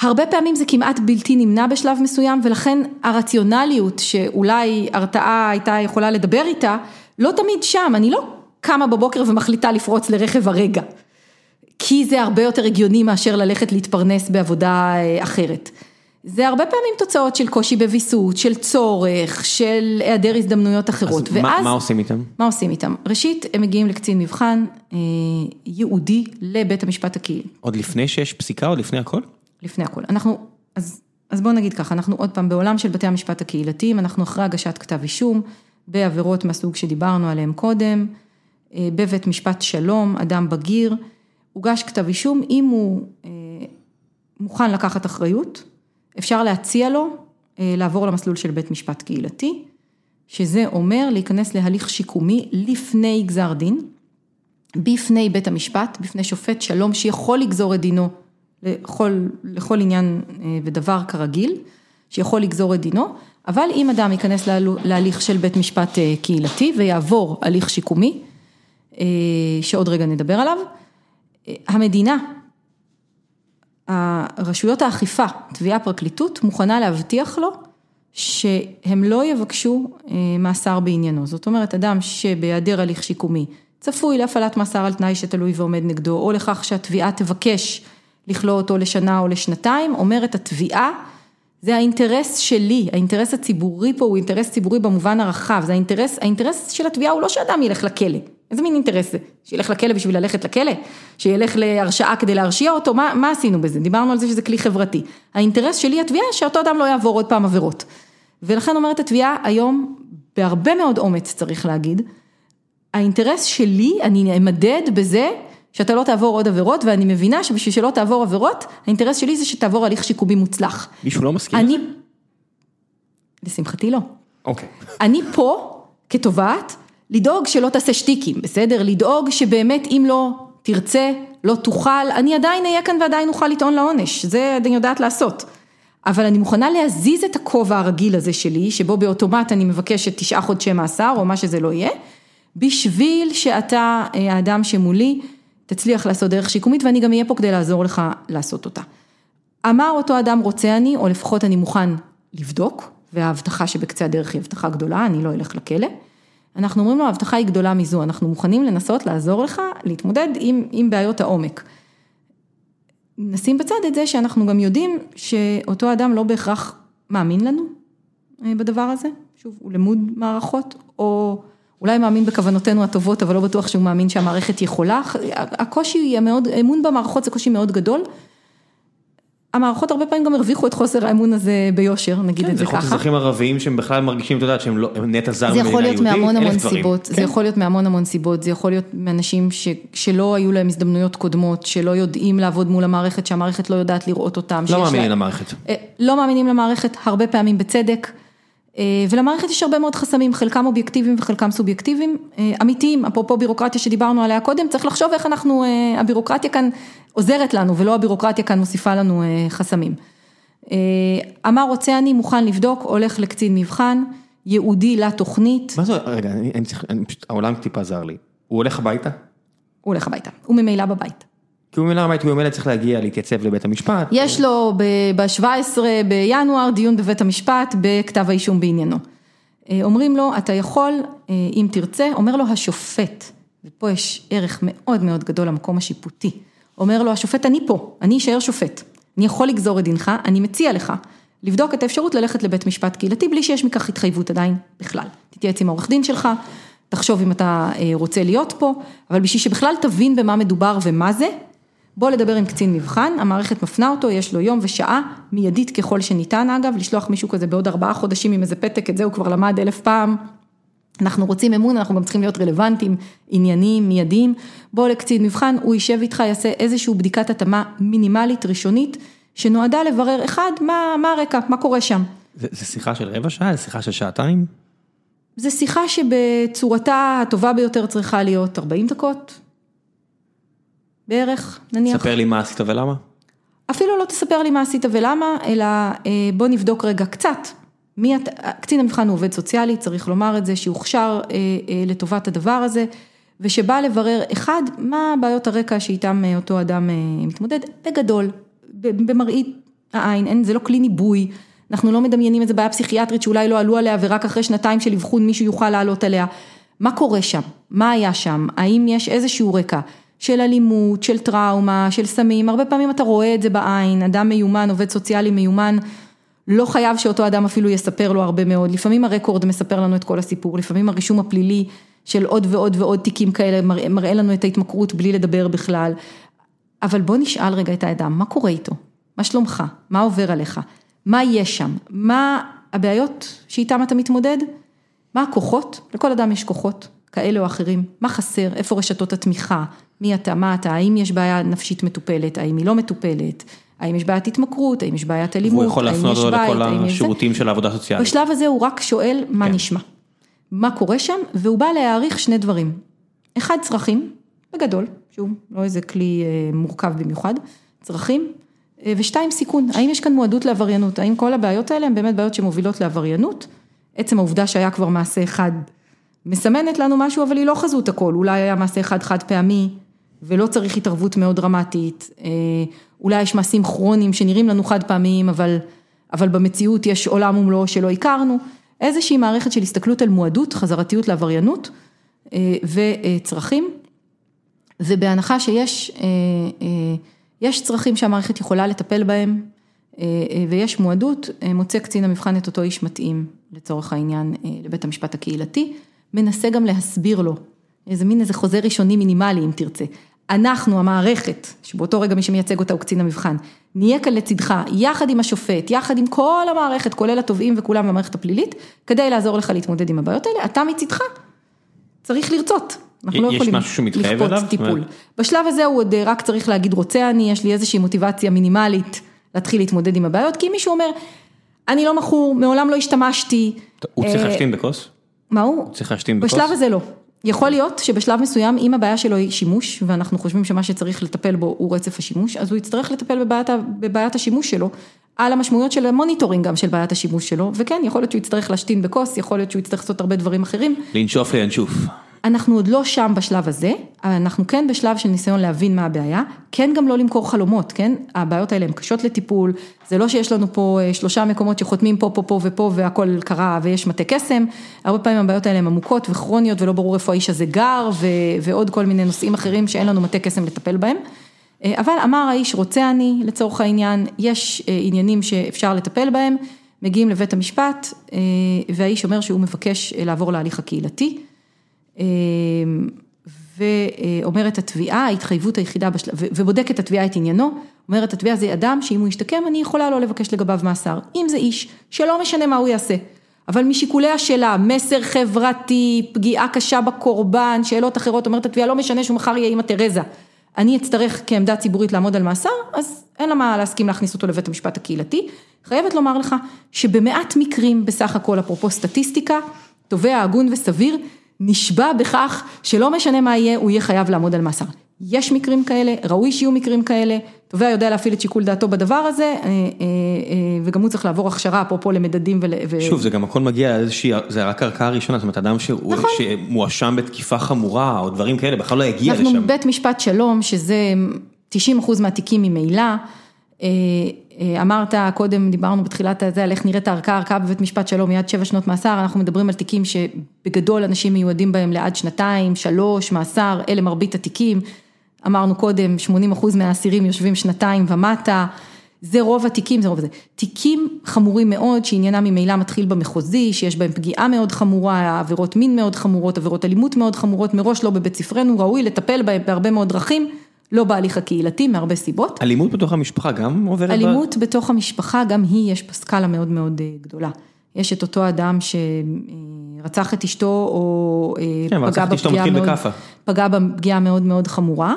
Speaker 2: הרבה פעמים זה כמעט בלתי נמנע בשלב מסוים, ולכן הרציונליות שאולי הרתעה הייתה יכולה לדבר איתה, לא תמיד שם, אני לא קמה בבוקר ומחליטה לפרוץ לרכב הרגע, כי זה הרבה יותר הגיוני מאשר ללכת להתפרנס בעבודה אה, אחרת. זה הרבה פעמים תוצאות של קושי בוויסות, של צורך, של היעדר הזדמנויות אחרות,
Speaker 1: אז מה- מה עושים איתם?
Speaker 2: מה עושים איתם? ראשית, הם מגיעים לקצין מבחן אה, ייעודי לבית המשפט הקהילי,
Speaker 1: עוד לפני שיש פסיקה, עוד לפני הכל?
Speaker 2: לפני הכל. אנחנו, אז, אז בואו נגיד ככה, אנחנו עוד פעם בעולם של בתי המשפט הקהילתיים, אנחנו אחרי הגשת כתב אישום, בעבירות מהסוג שדיברנו עליהם קודם, אה, בבית משפט שלום, אדם בגיר, הוגש כתב אישום, אם הוא אה, מוכן לקחת אחריות, אפשר להציע לו אה, לעבור למסלול של בית משפט קהילתי, שזה אומר להיכנס להליך שיקומי לפני גזר דין, בפני בית המשפט, בפני שופט שלום שיכול לגזור את דינו לכל, לכל עניין אה, ודבר כרגיל, שיכול לגזור את דינו, אבל אם אדם ייכנס להליך של בית משפט אה, קהילתי ויעבור הליך שיקומי, שעוד רגע נדבר עליו, המדינה, רשויות האכיפה, תביעה פרקליטות, מוכנה להבטיח לו שהם לא יבקשו אה, מאסר בעניינו. זאת אומרת, אדם שבהיעדר הליך שיקומי צפוי להפעלת מאסר על תנאי שתלוי ועומד נגדו, או לכך שהתביעה תבקש לכלוא אותו לשנה או לשנתיים, אומרת התביעה, זה האינטרס שלי, האינטרס הציבורי פה הוא אינטרס ציבורי במובן הרחב, זה האינטרס, האינטרס של התביעה הוא לא שאדם ילך לכלא, איזה מין אינטרס זה? שילך לכלא בשביל ללכת לכלא? שילך להרשעה כדי להרשיע אותו? מה, מה עשינו בזה? דיברנו על זה שזה כלי חברתי. האינטרס שלי התביעה שאותו אדם לא יעבור עוד פעם עבירות. ולכן אומרת התביעה היום, בהרבה מאוד אומץ צריך להגיד, האינטרס שלי, אני אמדד בזה שאתה לא תעבור עוד עבירות, ואני מבינה שבשביל שלא תעבור עבירות, האינטרס שלי זה שתעבור הליך שיקומי מוצלח.
Speaker 1: מישהו לא מסכים
Speaker 2: אני, לשמחתי לא.
Speaker 1: אוקיי.
Speaker 2: אני פה כתובעת, לדאוג שלא תעשה שטיקים, בסדר? לדאוג שבאמת אם לא תרצה, לא תוכל, אני עדיין אהיה כאן ועדיין אוכל לטעון לעונש, זה אני יודעת לעשות. אבל אני מוכנה להזיז את הכובע הרגיל הזה שלי, שבו באוטומט אני מבקשת תשעה חודשי מאסר, או מה שזה לא יהיה, בשביל שאתה, אה, האדם שמולי, תצליח לעשות דרך שיקומית, ואני גם אהיה פה כדי לעזור לך לעשות אותה. אמר אותו אדם רוצה אני, או לפחות אני מוכן לבדוק, וההבטחה שבקצה הדרך היא הבטחה גדולה, אני לא אלך לכלא. אנחנו אומרים לו, ההבטחה היא גדולה מזו, אנחנו מוכנים לנסות לעזור לך להתמודד עם, עם בעיות העומק. נשים בצד את זה שאנחנו גם יודעים שאותו אדם לא בהכרח מאמין לנו אה, בדבר הזה, שוב, הוא למוד מערכות, או אולי מאמין בכוונותינו הטובות, אבל לא בטוח שהוא מאמין שהמערכת יכולה. הקושי המאוד, אמון במערכות זה קושי מאוד גדול. המערכות הרבה פעמים גם הרוויחו את חוסר האמון הזה ביושר, נגיד
Speaker 1: כן,
Speaker 2: את זה ככה.
Speaker 1: זה יכול להיות אזרחים ערבים שהם בכלל מרגישים, אתה יודעת, שהם לא, נטע זר
Speaker 2: זה
Speaker 1: ממדינה
Speaker 2: יכול להיות
Speaker 1: יהודית,
Speaker 2: מהמון
Speaker 1: אלף
Speaker 2: המון
Speaker 1: דברים.
Speaker 2: סיבות, זה
Speaker 1: כן.
Speaker 2: יכול להיות מהמון המון סיבות, זה יכול להיות מאנשים ש, שלא היו להם הזדמנויות קודמות, שלא יודעים לעבוד מול המערכת, שהמערכת לא יודעת לראות אותם.
Speaker 1: לא מאמינים
Speaker 2: להם-
Speaker 1: למערכת.
Speaker 2: אה, לא מאמינים למערכת, הרבה פעמים בצדק, ולמערכת יש הרבה מאוד חסמים, חלקם אובייקטיביים וחלקם סובייקטיביים, אה, אמיתיים, אפרופו בירוקרטיה שדיברנו עליה קודם, צריך לחשוב איך אנחנו, אה, הבירוקרטיה כאן עוזרת לנו, ולא הבירוקרטיה כאן מוסיפה לנו אה, חסמים. אה, אמר רוצה אני, מוכן לבדוק, הולך לקצין מבחן, ייעודי לתוכנית,
Speaker 1: מה זה, רגע, אני, אני צריך, אני פשוט, העולם טיפה זר לי. הוא הולך הביתה?
Speaker 2: הוא הולך הביתה, הוא ממילא בבית.
Speaker 1: כי הוא ממילא הביתה, הוא ממילא צריך להגיע, להתייצב לבית המשפט.
Speaker 2: יש לו ב-17 בינואר דיון בבית המשפט בכתב האישום בעניינו. אה, אומרים לו, אתה יכול, אה, אם תרצה, אומר לו השופט, ופה יש ערך מאוד מאוד גדול למקום השיפוטי, אומר לו השופט, אני פה, אני אשאר שופט, אני יכול לגזור את דינך, אני מציע לך לבדוק את האפשרות ללכת לבית משפט קהילתי בלי שיש מכך התחייבות עדיין בכלל. תתייעץ עם העורך דין שלך, תחשוב אם אתה אה, רוצה להיות פה, אבל בשביל שבכלל תבין במה מדובר ומה זה, בוא לדבר עם קצין מבחן, המערכת מפנה אותו, יש לו יום ושעה, מיידית ככל שניתן אגב, לשלוח מישהו כזה בעוד ארבעה חודשים עם איזה פתק, את זה הוא כבר למד אלף פעם. אנחנו רוצים אמון, אנחנו גם צריכים להיות רלוונטיים, ענייניים, מיידיים. בוא לקצין מבחן, הוא יישב איתך, יעשה איזושהי בדיקת התאמה מינימלית, ראשונית, שנועדה לברר, אחד, מה, מה הרקע, מה קורה שם.
Speaker 1: זה, זה שיחה של רבע שעה? זה שיחה של שעתיים?
Speaker 2: זו שיחה שבצורתה הטובה ביותר צריכה להיות 40 דקות, בערך, נניח.
Speaker 1: ספר לי מה עשית ולמה.
Speaker 2: אפילו לא תספר לי מה עשית ולמה, אלא אה, בוא נבדוק רגע קצת. מי אתה, קצין המבחן הוא עובד סוציאלי, צריך לומר את זה, שהוכשר אה, אה, לטובת הדבר הזה, ושבא לברר, אחד, מה בעיות הרקע שאיתם אותו אדם אה, מתמודד, בגדול, במראית העין, אין, זה לא כלי ניבוי, אנחנו לא מדמיינים איזה בעיה פסיכיאטרית שאולי לא עלו עליה ורק אחרי שנתיים של אבחון מישהו יוכל לעלות עליה. מה קורה שם? מה היה שם? האם יש איזשהו רקע של אלימות, של טראומה, של סמים? הרבה פעמים אתה רואה את זה בעין, אדם מיומן, עובד סוציאלי מיומן, לא חייב שאותו אדם אפילו יספר לו הרבה מאוד, לפעמים הרקורד מספר לנו את כל הסיפור, לפעמים הרישום הפלילי של עוד ועוד ועוד תיקים כאלה מראה, מראה לנו את ההתמכרות בלי לדבר בכלל. אבל בוא נשאל רגע את האדם, מה קורה איתו? מה שלומך? מה עובר עליך? מה יש שם? מה הבעיות שאיתם אתה מתמודד? מה הכוחות? לכל אדם יש כוחות כאלה או אחרים. מה חסר? איפה רשתות התמיכה? מי אתה? מה אתה? האם יש בעיה נפשית מטופלת? האם היא לא מטופלת? האם יש בעיית התמכרות? האם יש בעיית אלימות?
Speaker 1: יכול
Speaker 2: האם
Speaker 1: להפנות
Speaker 2: יש
Speaker 1: אותו
Speaker 2: בית?
Speaker 1: לכל
Speaker 2: האם יש זה?
Speaker 1: השירותים של העבודה הסוציאלית.
Speaker 2: בשלב הזה הוא רק שואל מה
Speaker 1: כן.
Speaker 2: נשמע, מה קורה שם, והוא בא להעריך שני דברים. אחד, צרכים, בגדול, שוב, לא איזה כלי אה, מורכב במיוחד, צרכים, אה, ושתיים, סיכון, האם יש כאן מועדות לעבריינות, האם כל הבעיות האלה הן באמת בעיות שמובילות לעבריינות, עצם העובדה שהיה כבר מעשה אחד מסמנת לנו משהו, אבל היא לא חזות הכל, אולי היה מעשה אחד חד פעמי, ולא צריך התערבות מאוד דרמטית, אה, אולי יש מעשים כרוניים שנראים לנו חד פעמיים, אבל, אבל במציאות יש עולם ומלואו שלא הכרנו, איזושהי מערכת של הסתכלות על מועדות, חזרתיות לעבריינות אה, וצרכים, ובהנחה שיש אה, יש צרכים שהמערכת יכולה לטפל בהם, ויש מועדות, מוצא קצין המבחן את אותו איש מתאים, לצורך העניין, לבית המשפט הקהילתי, מנסה גם להסביר לו, איזה מין איזה חוזה ראשוני מינימלי אם תרצה. אנחנו, המערכת, שבאותו רגע מי שמייצג אותה הוא קצין המבחן, נהיה כאן לצדך, יחד עם השופט, יחד עם כל המערכת, כולל התובעים וכולם במערכת הפלילית, כדי לעזור לך להתמודד עם הבעיות האלה, אתה מצדך צריך לרצות.
Speaker 1: אנחנו לא יכולים לכפות
Speaker 2: טיפול. בשלב הזה הוא עוד רק צריך להגיד רוצה אני, יש לי איזושהי מוטיבציה מינימלית להתחיל להתמודד עם הבעיות, כי מישהו אומר, אני לא מכור, מעולם לא השתמשתי.
Speaker 1: הוא צריך להשתין בכוס?
Speaker 2: מה הוא?
Speaker 1: צריך להשתין בכוס?
Speaker 2: בשלב הזה לא. יכול להיות שבשלב מסוים, אם הבעיה שלו היא שימוש, ואנחנו חושבים שמה שצריך לטפל בו הוא רצף השימוש, אז הוא יצטרך לטפל בבעיית, בבעיית השימוש שלו, על המשמעויות של ה monitoring גם של בעיית השימוש שלו, וכן, יכול להיות שהוא יצטרך להשתין בכוס, יכול להיות שהוא יצטרך לעשות הרבה דברים אחרים.
Speaker 1: לנשוף לינשוף.
Speaker 2: אנחנו עוד לא שם בשלב הזה, אנחנו כן בשלב של ניסיון להבין מה הבעיה, כן גם לא למכור חלומות, כן? הבעיות האלה הן קשות לטיפול, זה לא שיש לנו פה אה, שלושה מקומות שחותמים פה, פה, פה ופה והכל קרה ויש מטה קסם, הרבה פעמים הבעיות האלה הן עמוקות וכרוניות ולא ברור איפה האיש הזה גר ו, ועוד כל מיני נושאים אחרים שאין לנו מטה קסם לטפל בהם. אה, אבל אמר האיש רוצה אני לצורך העניין, יש אה, עניינים שאפשר לטפל בהם, מגיעים לבית המשפט והאיש אומר שהוא מבקש לעבור להליך הקהילתי. אמ, ואומרת התביעה, ההתחייבות היחידה, בשל... ובודקת התביעה את עניינו, אומרת התביעה זה אדם שאם הוא ישתקם אני יכולה לא לבקש לגביו מאסר, אם זה איש שלא משנה מה הוא יעשה, אבל משיקוליה שלה, מסר חברתי, פגיעה קשה בקורבן, שאלות אחרות, אומרת התביעה לא משנה שהוא מחר יהיה אימא תרזה, אני אצטרך כעמדה ציבורית לעמוד על מאסר, אז אין לה מה להסכים להכניס אותו לבית המשפט הקהילתי, חייבת לומר לך שבמעט מקרים בסך הכל, אפרופו סטטיסטיקה, תובע הגון וסביר, נשבע בכך שלא משנה מה יהיה, הוא יהיה חייב לעמוד על מאסר. יש מקרים כאלה, ראוי שיהיו מקרים כאלה, תובע יודע להפעיל את שיקול דעתו בדבר הזה, אה, אה, אה, וגם הוא צריך לעבור הכשרה אפרופו למדדים ו...
Speaker 1: שוב, זה גם הכל מגיע לאיזושהי, זה רק ערכאה ראשונה, זאת אומרת, אדם נכון. שמואשם בתקיפה חמורה או דברים כאלה, בכלל לא יגיע לשם.
Speaker 2: אנחנו בית משפט שלום, שזה 90 אחוז מהתיקים ממילא. אמרת קודם, דיברנו בתחילת הזה על איך נראית הערכאה, הערכאה בבית משפט שלום מיד שבע שנות מאסר, אנחנו מדברים על תיקים שבגדול אנשים מיועדים בהם לעד שנתיים, שלוש, מאסר, אלה מרבית התיקים. אמרנו קודם, 80 אחוז מהאסירים יושבים שנתיים ומטה, זה רוב התיקים, זה רוב זה. תיקים חמורים מאוד, שעניינם ממילא מתחיל במחוזי, שיש בהם פגיעה מאוד חמורה, עבירות מין מאוד חמורות, עבירות אלימות מאוד חמורות, מראש לא בבית ספרנו, ראוי לטפל בהם בהרבה מאוד דרכים. לא בהליך הקהילתי מהרבה סיבות.
Speaker 1: אלימות בתוך המשפחה גם עוברת?
Speaker 2: אלימות ב... בתוך המשפחה, גם היא, יש סקאלה מאוד מאוד אה, גדולה. יש את אותו אדם שרצח את אשתו או
Speaker 1: אה, כן, פגע בפגיעה מאוד,
Speaker 2: פגע בפגיעה מאוד מאוד חמורה,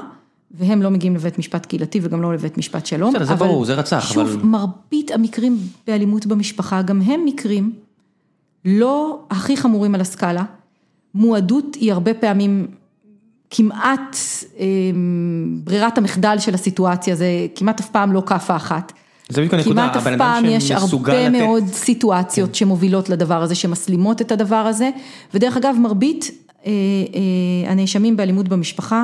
Speaker 2: והם לא מגיעים לבית משפט קהילתי וגם לא לבית משפט שלום.
Speaker 1: בסדר, זה ברור, זה רצח,
Speaker 2: שוב, אבל... מרבית המקרים באלימות במשפחה, גם הם מקרים לא הכי חמורים על הסקאלה. מועדות היא הרבה פעמים כמעט אמ, ברירת המחדל של הסיטואציה, זה כמעט אף פעם לא כאפה אחת.
Speaker 1: זה בדיוק הנקודה,
Speaker 2: כמעט אף פעם יש הרבה לתת... מאוד סיטואציות כן. שמובילות לדבר הזה, שמסלימות את הדבר הזה, ודרך אגב מרבית אה, אה, הנאשמים באלימות במשפחה,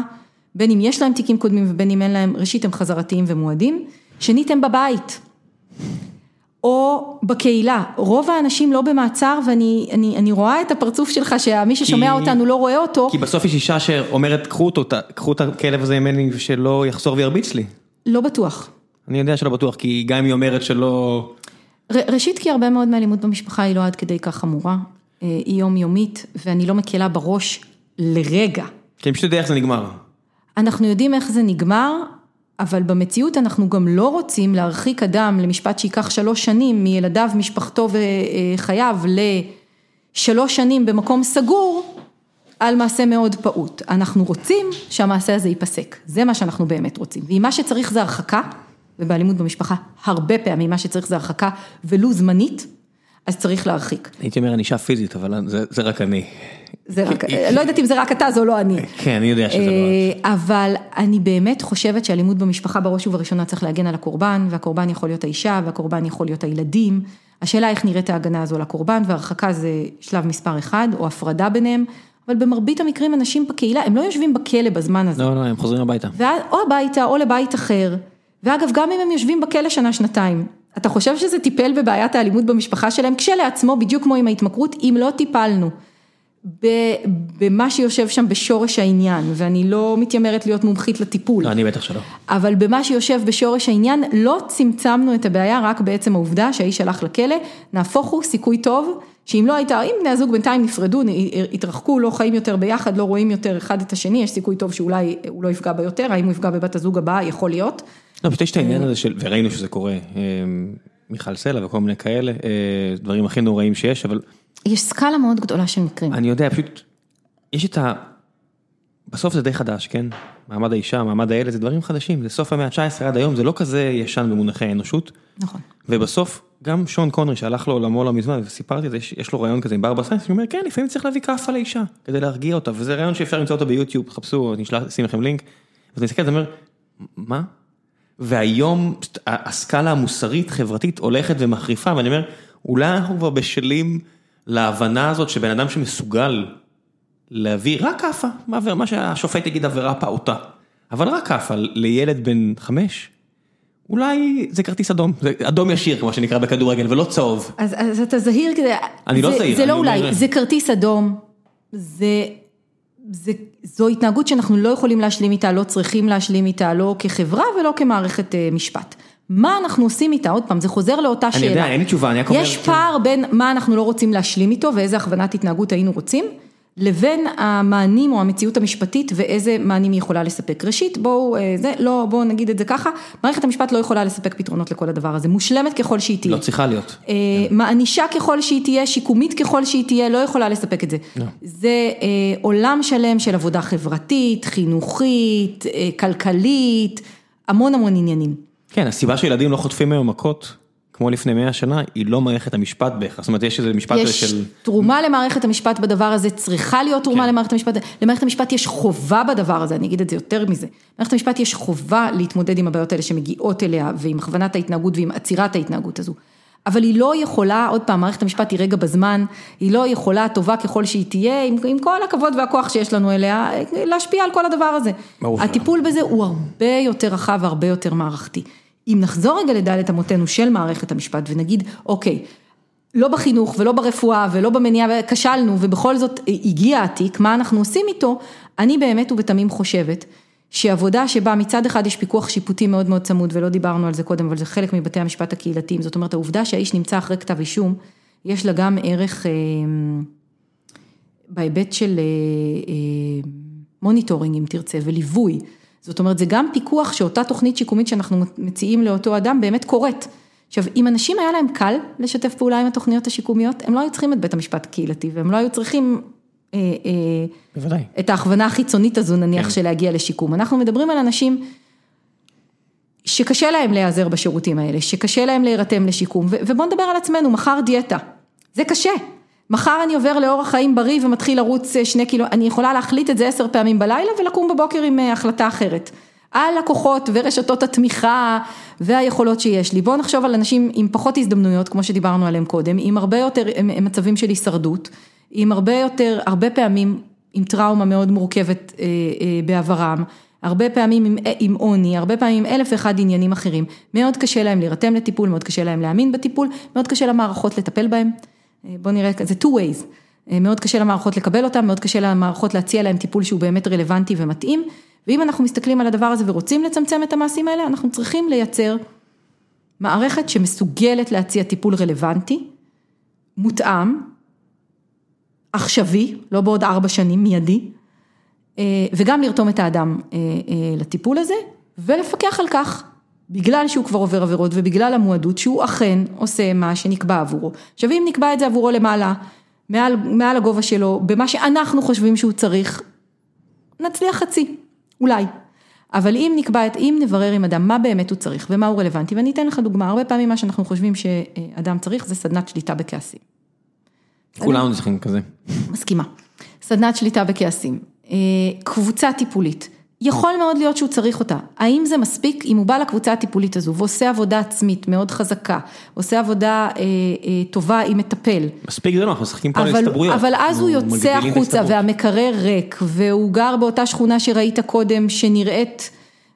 Speaker 2: בין אם יש להם תיקים קודמים ובין אם אין להם, ראשית הם חזרתיים ומועדים, שנית הם בבית. או בקהילה, רוב האנשים לא במעצר ואני אני, אני רואה את הפרצוף שלך שמי ששומע כי, אותנו לא רואה אותו.
Speaker 1: כי בסוף יש אישה שאומרת קחו אותו, קחו את הכלב הזה ממני ושלא יחזור וירביץ לי.
Speaker 2: לא בטוח.
Speaker 1: אני יודע שלא בטוח, כי גם אם היא אומרת שלא...
Speaker 2: ראשית כי הרבה מאוד מאלימות במשפחה היא לא עד כדי כך חמורה, אה, היא יומיומית ואני לא מקלה בראש לרגע.
Speaker 1: כי אני פשוט יודע איך זה נגמר.
Speaker 2: אנחנו יודעים איך זה נגמר, אבל במציאות אנחנו גם לא רוצים להרחיק אדם למשפט שייקח שלוש שנים מילדיו, משפחתו וחייו לשלוש שנים במקום סגור על מעשה מאוד פעוט. אנחנו רוצים שהמעשה הזה ייפסק, זה מה שאנחנו באמת רוצים. ואם מה שצריך זה הרחקה, ובאלימות במשפחה הרבה פעמים מה שצריך זה הרחקה ולו זמנית, אז צריך להרחיק.
Speaker 1: הייתי אומר ענישה פיזית, אבל זה, זה רק אני.
Speaker 2: זה רק, לא יודעת אם זה רק אתה, זו לא אני.
Speaker 1: כן, אני יודע שזה לא את.
Speaker 2: אה, אבל אני באמת חושבת שאלימות במשפחה בראש ובראשונה צריך להגן על הקורבן, והקורבן יכול להיות האישה, והקורבן יכול להיות הילדים. השאלה איך נראית ההגנה הזו לקורבן, והרחקה זה שלב מספר אחד, או הפרדה ביניהם. אבל במרבית המקרים אנשים בקהילה, הם לא יושבים בכלא בזמן הזה.
Speaker 1: לא, לא, הם חוזרים הביתה. ואז,
Speaker 2: או הביתה, או לבית אחר. ואגב, גם אם הם יושבים בכלא שנה-שנתיים, אתה חושב שזה טיפל בבעיית האלימות במשפחה שלהם? כשלעצמו, בדיוק כמו עם ההתמכרות, אם לא טיפלנו במה שיושב שם בשורש העניין, ואני לא מתיימרת להיות מומחית לטיפול.
Speaker 1: לא, אני בטח שלא.
Speaker 2: אבל במה שיושב בשורש העניין, לא צמצמנו את הבעיה רק בעצם העובדה שהאיש הלך לכלא, נהפוך הוא סיכוי טוב, שאם לא הייתה, אם בני הזוג בינתיים נפרדו, התרחקו, לא חיים יותר ביחד, לא רואים יותר אחד את השני, יש סיכוי טוב שאולי הוא לא יפגע בה יותר, האם הוא יפגע בבת הזוג הבאה, יכול להיות.
Speaker 1: לא, פשוט יש את העניין הזה של, וראינו שזה קורה, אה, מיכל סלע וכל מיני כאלה, אה, דברים הכי נוראים שיש, אבל...
Speaker 2: יש סקאלה מאוד גדולה של מקרים.
Speaker 1: אני יודע, פשוט, יש את ה... בסוף זה די חדש, כן? מעמד האישה, מעמד הילד, זה דברים חדשים, זה סוף המאה ה-19 עד היום, זה לא כזה ישן במונחי האנושות.
Speaker 2: נכון.
Speaker 1: ובסוף, גם שון קונרי שהלך לעולמו לא מזמן, וסיפרתי את זה, יש לו רעיון כזה עם ברברה סיינס, הוא אומר, כן, לפעמים צריך להביא כאפה לאישה, כדי להרגיע אותה, וזה רעיון שאפשר למצוא אותו ביוטיוב, חפשו, אני אשים לכם לינק. אז אני מסתכל, אני אומר, מה? והיום הסקאלה המוסרית חברתית הולכת ומחריפה ואני אומר אולי אנחנו כבר בשלים להבנה הזאת שבן אדם שמסוגל להביא רק כאפה, מה שהשופט יגיד עבירה פעוטה, אבל רק כאפה לילד בן חמש, אולי זה כרטיס אדום, זה אדום ישיר כמו שנקרא בכדורגל ולא צהוב.
Speaker 2: אז, אז אתה זהיר כדי,
Speaker 1: אני לא
Speaker 2: זה,
Speaker 1: לא זהיר,
Speaker 2: זה לא אולי, אומר... זה כרטיס אדום, זה זה, זו התנהגות שאנחנו לא יכולים להשלים איתה, לא צריכים להשלים איתה, לא כחברה ולא כמערכת אה, משפט. מה אנחנו עושים איתה? עוד פעם, זה חוזר לאותה
Speaker 1: אני
Speaker 2: שאלה.
Speaker 1: אני יודע, אין לי תשובה, אני רק אומר...
Speaker 2: יש פער בין מה אנחנו לא רוצים להשלים איתו ואיזה הכוונת התנהגות היינו רוצים, לבין המענים או המציאות המשפטית ואיזה מענים היא יכולה לספק. ראשית, בואו, אה, זה, לא, בואו נגיד את זה ככה, מערכת המשפט לא יכולה לספק פתרונות לכל הדבר הזה, מושלמת ככל שהיא תהיה.
Speaker 1: לא צריכה להיות.
Speaker 2: אה, מענישה ככל שהיא תהיה, שיקומית ככל שהיא תהיה, לא יכולה לספק את זה.
Speaker 1: לא.
Speaker 2: זה אה, עולם שלם של עבודה חברתית, חינוכית, כלכלית, המון המון עניינים.
Speaker 1: כן, הסיבה שילדים לא חוטפים היום מכות. כמו לפני 100 שנה, היא לא מערכת המשפט בהכרח, זאת אומרת יש איזה משפט
Speaker 2: יש
Speaker 1: של...
Speaker 2: יש תרומה למערכת המשפט בדבר הזה, צריכה להיות תרומה כן. למערכת המשפט, למערכת המשפט יש חובה בדבר הזה, אני אגיד את זה יותר מזה, למערכת המשפט יש חובה להתמודד עם הבעיות האלה שמגיעות אליה, ועם הכוונת ההתנהגות ועם עצירת ההתנהגות הזו. אבל היא לא יכולה, עוד פעם, מערכת המשפט היא רגע בזמן, היא לא יכולה, טובה ככל שהיא תהיה, עם, עם כל הכבוד והכוח שיש לנו אליה, להשפיע על כל הדבר הזה. הטיפול בזה הוא הרבה יותר רחב והרבה יותר מערכתי. אם נחזור רגע לדלת אמותינו של מערכת המשפט ונגיד, אוקיי, לא בחינוך ולא ברפואה ולא במניעה, כשלנו ובכל זאת הגיע התיק, מה אנחנו עושים איתו, אני באמת ובתמים חושבת שעבודה שבה מצד אחד יש פיקוח שיפוטי מאוד מאוד צמוד ולא דיברנו על זה קודם, אבל זה חלק מבתי המשפט הקהילתיים, זאת אומרת העובדה שהאיש נמצא אחרי כתב אישום, יש לה גם ערך אה, בהיבט של אה, אה, monitoring אם תרצה וליווי. זאת אומרת, זה גם פיקוח שאותה תוכנית שיקומית שאנחנו מציעים לאותו אדם באמת קורית. עכשיו, אם אנשים היה להם קל לשתף פעולה עם התוכניות השיקומיות, הם לא היו צריכים את בית המשפט הקהילתי, והם לא היו צריכים...
Speaker 1: אה, אה, בוודאי.
Speaker 2: את ההכוונה החיצונית הזו נניח כן. של להגיע לשיקום. אנחנו מדברים על אנשים שקשה להם להיעזר בשירותים האלה, שקשה להם להירתם לשיקום, ובואו נדבר על עצמנו, מחר דיאטה. זה קשה. מחר אני עובר לאורח חיים בריא ומתחיל לרוץ אה, שני קילו, אני יכולה להחליט את זה עשר פעמים בלילה ולקום בבוקר עם אה, החלטה אחרת. על לקוחות ורשתות התמיכה והיכולות שיש לי. בואו נחשוב על אנשים עם פחות הזדמנויות, כמו שדיברנו עליהם קודם, עם הרבה יותר מצבים של הישרדות, עם הרבה יותר, הרבה פעמים עם טראומה מאוד מורכבת אה, אה, בעברם, הרבה פעמים עם, עם עוני, הרבה פעמים עם אלף ואחד עניינים אחרים. מאוד קשה להם להירתם לטיפול, מאוד קשה להם להאמין בטיפול, מאוד קשה למערכות לטפל בהם. אה, בוא נראה, זה two ways, אה, מאוד קשה למערכות לקבל אותם, מאוד קשה למערכות להציע להם טיפול שהוא באמת רלוונטי ומתאים, ואם אנחנו מסתכלים על הדבר הזה ורוצים לצמצם את המעשים האלה, אנחנו צריכים לייצר מערכת שמסוגלת להציע טיפול רלוונטי, מותאם, עכשווי, לא בעוד ארבע שנים, מיידי, אה, וגם לרתום את האדם לטיפול הזה, ולפקח על כך בגלל שהוא כבר עובר עבירות ובגלל המועדות שהוא אכן עושה מה שנקבע עבורו. עכשיו אם נקבע את זה עבורו למעלה, מעל, מעל הגובה שלו, במה שאנחנו חושבים שהוא צריך, נצליח חצי, אולי. אבל אם נקבע את, אם נברר עם אדם מה באמת הוא צריך ומה הוא רלוונטי, ואני אתן לך דוגמה, הרבה פעמים מה שאנחנו חושבים שאדם צריך זה סדנת שליטה בכעסים.
Speaker 1: כולנו צריכים כזה.
Speaker 2: מסכימה. סדנת שליטה בכעסים. אה, קבוצה טיפולית. יכול מאוד להיות שהוא צריך אותה, האם זה מספיק אם הוא בא לקבוצה הטיפולית הזו ועושה עבודה עצמית מאוד חזקה, עושה עבודה אה, אה, טובה עם מטפל.
Speaker 1: מספיק זה לא, אנחנו משחקים פה על הסתברויות.
Speaker 2: אבל אז הוא יוצא החוצה והמקרר ריק והוא גר באותה שכונה שראית קודם שנראית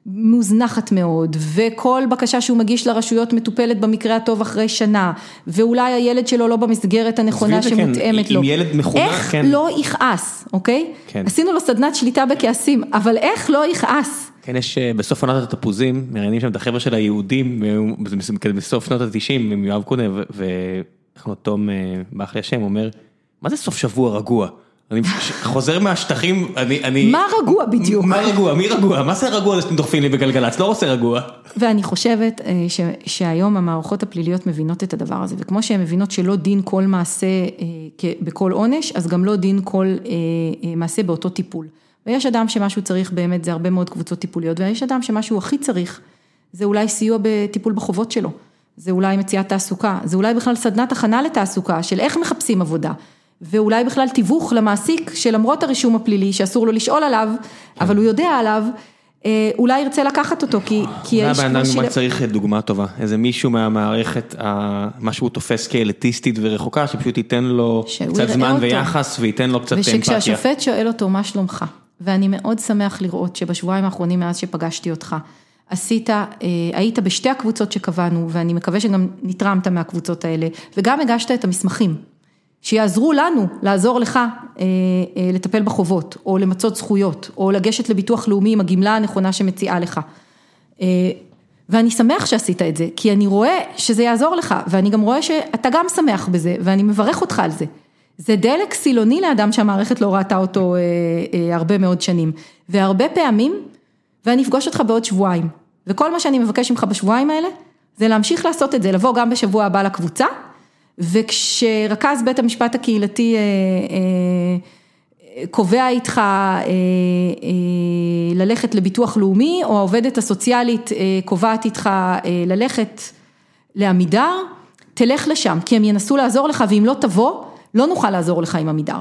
Speaker 2: מוזנחת מאוד, וכל בקשה שהוא מגיש לרשויות מטופלת במקרה הטוב אחרי שנה, ואולי הילד שלו לא במסגרת הנכונה שמותאמת
Speaker 1: כן,
Speaker 2: לו.
Speaker 1: עם ילד מחונך,
Speaker 2: איך
Speaker 1: כן.
Speaker 2: לא יכעס, אוקיי?
Speaker 1: כן.
Speaker 2: עשינו לו סדנת שליטה בכעסים, אבל איך לא יכעס?
Speaker 1: כן, יש אה, בסוף עונת התפוזים, מראיינים שם את החבר'ה של היהודים, אה, בסוף שנות ה-90, עם יואב קונה, ואיך לו תום אה, באח לי השם, אומר, מה זה סוף שבוע רגוע? אני חוזר מהשטחים, אני, אני...
Speaker 2: מה רגוע בדיוק?
Speaker 1: מה רגוע? מי רגוע? מה זה רגוע זה שאתם דוחפים לי בגלגלצ? לא רוצה רגוע.
Speaker 2: ואני חושבת אה, ש, שהיום המערכות הפליליות מבינות את הדבר הזה, וכמו שהן מבינות שלא דין כל מעשה אה, בכל עונש, אז גם לא דין כל אה, מעשה באותו טיפול. ויש אדם שמשהו צריך באמת, זה הרבה מאוד קבוצות טיפוליות, ויש אדם שמה שהוא הכי צריך, זה אולי סיוע בטיפול בחובות שלו, זה אולי מציאת תעסוקה, זה אולי בכלל סדנת הכנה לתעסוקה, של איך מחפשים עבודה. ואולי בכלל תיווך למעסיק שלמרות הרישום הפלילי שאסור לו לשאול עליו, אבל הוא יודע עליו, אה, אולי ירצה לקחת אותו, כי, כי
Speaker 1: מה
Speaker 2: האיש
Speaker 1: הבן
Speaker 2: כבר שילם-
Speaker 1: ממש צריך דוגמה טובה, איזה מישהו מהמערכת, מה שהוא תופס כאליטיסטית ורחוקה, שפשוט ייתן לו קצת זמן
Speaker 2: אותו.
Speaker 1: ויחס וייתן לו קצת אמפתיה.
Speaker 2: ושכשהשופט שואל אותו מה שלומך, ואני מאוד שמח לראות שבשבועיים האחרונים מאז שפגשתי אותך, עשית, אה, היית בשתי הקבוצות שקבענו, ואני מקווה שגם נתרמת מהקבוצות האלה, וגם הגשת את המסמכים, שיעזרו לנו לעזור לך אה, אה, לטפל בחובות, או למצות זכויות, או לגשת לביטוח לאומי עם הגמלה הנכונה שמציעה לך. אה, ואני שמח שעשית את זה, כי אני רואה שזה יעזור לך, ואני גם רואה שאתה גם שמח בזה, ואני מברך אותך על זה. זה דלק סילוני לאדם שהמערכת לא ראתה אותו אה, אה, הרבה מאוד שנים. והרבה פעמים, ואני אפגוש אותך בעוד שבועיים, וכל מה שאני מבקש ממך בשבועיים האלה, זה להמשיך לעשות את זה, לבוא גם בשבוע הבא לקבוצה, וכשרכז בית המשפט הקהילתי אה, אה, קובע איתך אה, אה, ללכת לביטוח לאומי, או העובדת הסוציאלית אה, קובעת איתך אה, ללכת לעמידר, תלך לשם, כי הם ינסו לעזור לך, ואם לא תבוא, לא נוכל לעזור לך עם עמידר.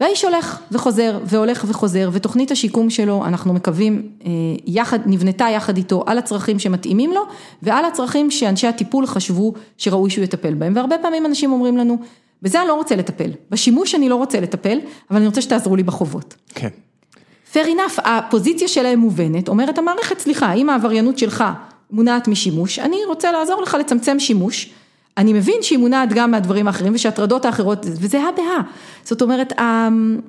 Speaker 2: והאיש הולך וחוזר, והולך וחוזר, ותוכנית השיקום שלו, אנחנו מקווים, אה, יחד, נבנתה יחד איתו על הצרכים שמתאימים לו, ועל הצרכים שאנשי הטיפול חשבו שראוי שהוא יטפל בהם. והרבה פעמים אנשים אומרים לנו, בזה אני לא רוצה לטפל, בשימוש אני לא רוצה לטפל, אבל אני רוצה שתעזרו לי בחובות.
Speaker 1: כן.
Speaker 2: fair enough, הפוזיציה שלהם מובנת, אומרת המערכת, סליחה, אם העבריינות שלך מונעת משימוש, אני רוצה לעזור לך לצמצם שימוש, אני מבין שהיא מונעת גם מהדברים האחרים ושהטרדות האחרות, וזה הא בהא. זאת אומרת, אמ,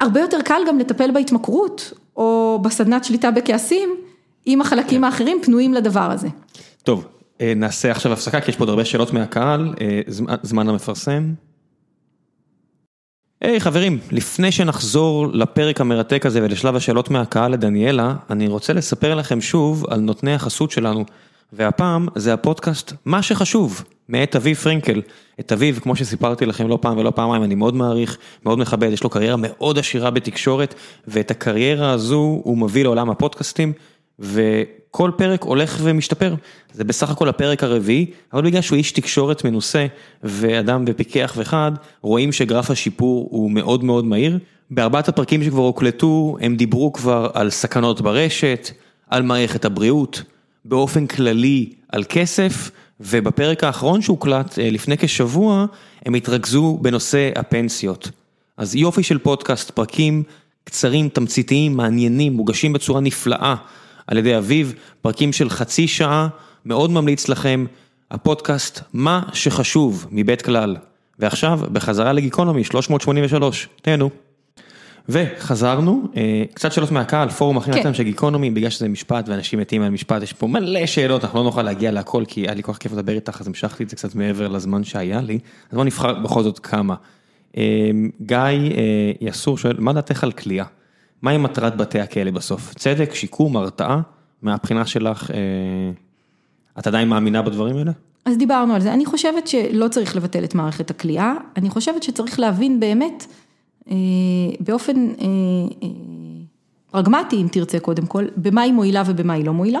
Speaker 2: הרבה יותר קל גם לטפל בהתמכרות, או בסדנת שליטה בכעסים, אם החלקים האחרים פנויים לדבר הזה.
Speaker 1: טוב, אה, נעשה עכשיו הפסקה, כי יש פה עוד הרבה שאלות מהקהל, אה, זמן- המפרסם. היי חברים, לפני שנחזור לפרק המרתק הזה ולשלב השאלות מהקהל לדניאלה, אני רוצה לספר לכם שוב על נותני החסות שלנו, והפעם זה הפודקאסט מה שחשוב, מאת אביב פרנקל. את אביב, כמו שסיפרתי לכם לא פעם ולא פעמיים, אני מאוד מעריך, מאוד מכבד, יש לו קריירה מאוד עשירה בתקשורת, ואת הקריירה הזו הוא מביא לעולם הפודקאסטים. וכל פרק הולך ומשתפר, זה בסך הכל הפרק הרביעי, אבל בגלל שהוא איש תקשורת מנוסה ואדם בפיקח וחד, רואים שגרף השיפור הוא מאוד מאוד מהיר. בארבעת הפרקים שכבר הוקלטו, הם דיברו כבר על סכנות ברשת, על מערכת הבריאות, באופן כללי על כסף, ובפרק האחרון שהוקלט אה, לפני כשבוע, הם התרכזו בנושא הפנסיות. אז יופי של פודקאסט, פרקים קצרים, תמציתיים, מעניינים, מוגשים בצורה נפלאה על ידי אביב, פרקים של חצי שעה, מאוד ממליץ לכם, הפודקאסט מה שחשוב מבית כלל. ועכשיו, בחזרה לגיקונומי 383, תהנו. וחזרנו, אה, קצת שאלות מהקהל, פורום הכי
Speaker 2: כן.
Speaker 1: נתן של גיקונומי, בגלל שזה משפט ואנשים מתים על משפט, יש פה מלא שאלות, אנחנו לא נוכל להגיע להכל, כי היה לי כל כך כיף לדבר איתך, אז המשכתי את זה קצת מעבר לזמן שהיה לי, אז בוא נבחר בכל זאת כמה. אה, גיא אה, יסור שואל, מה דעתך על כליאה? מהי מטרת בתי הכלא בסוף? צדק, שיקום, הרתעה? מהבחינה שלך, את עדיין מאמינה בדברים האלה?
Speaker 2: אז דיברנו על זה, אני חושבת שלא צריך לבטל את מערכת הכליאה, אני חושבת שצריך להבין באמת, באופן אה, אה, פרגמטי אם תרצה קודם כל, במה היא מועילה ובמה היא לא מועילה.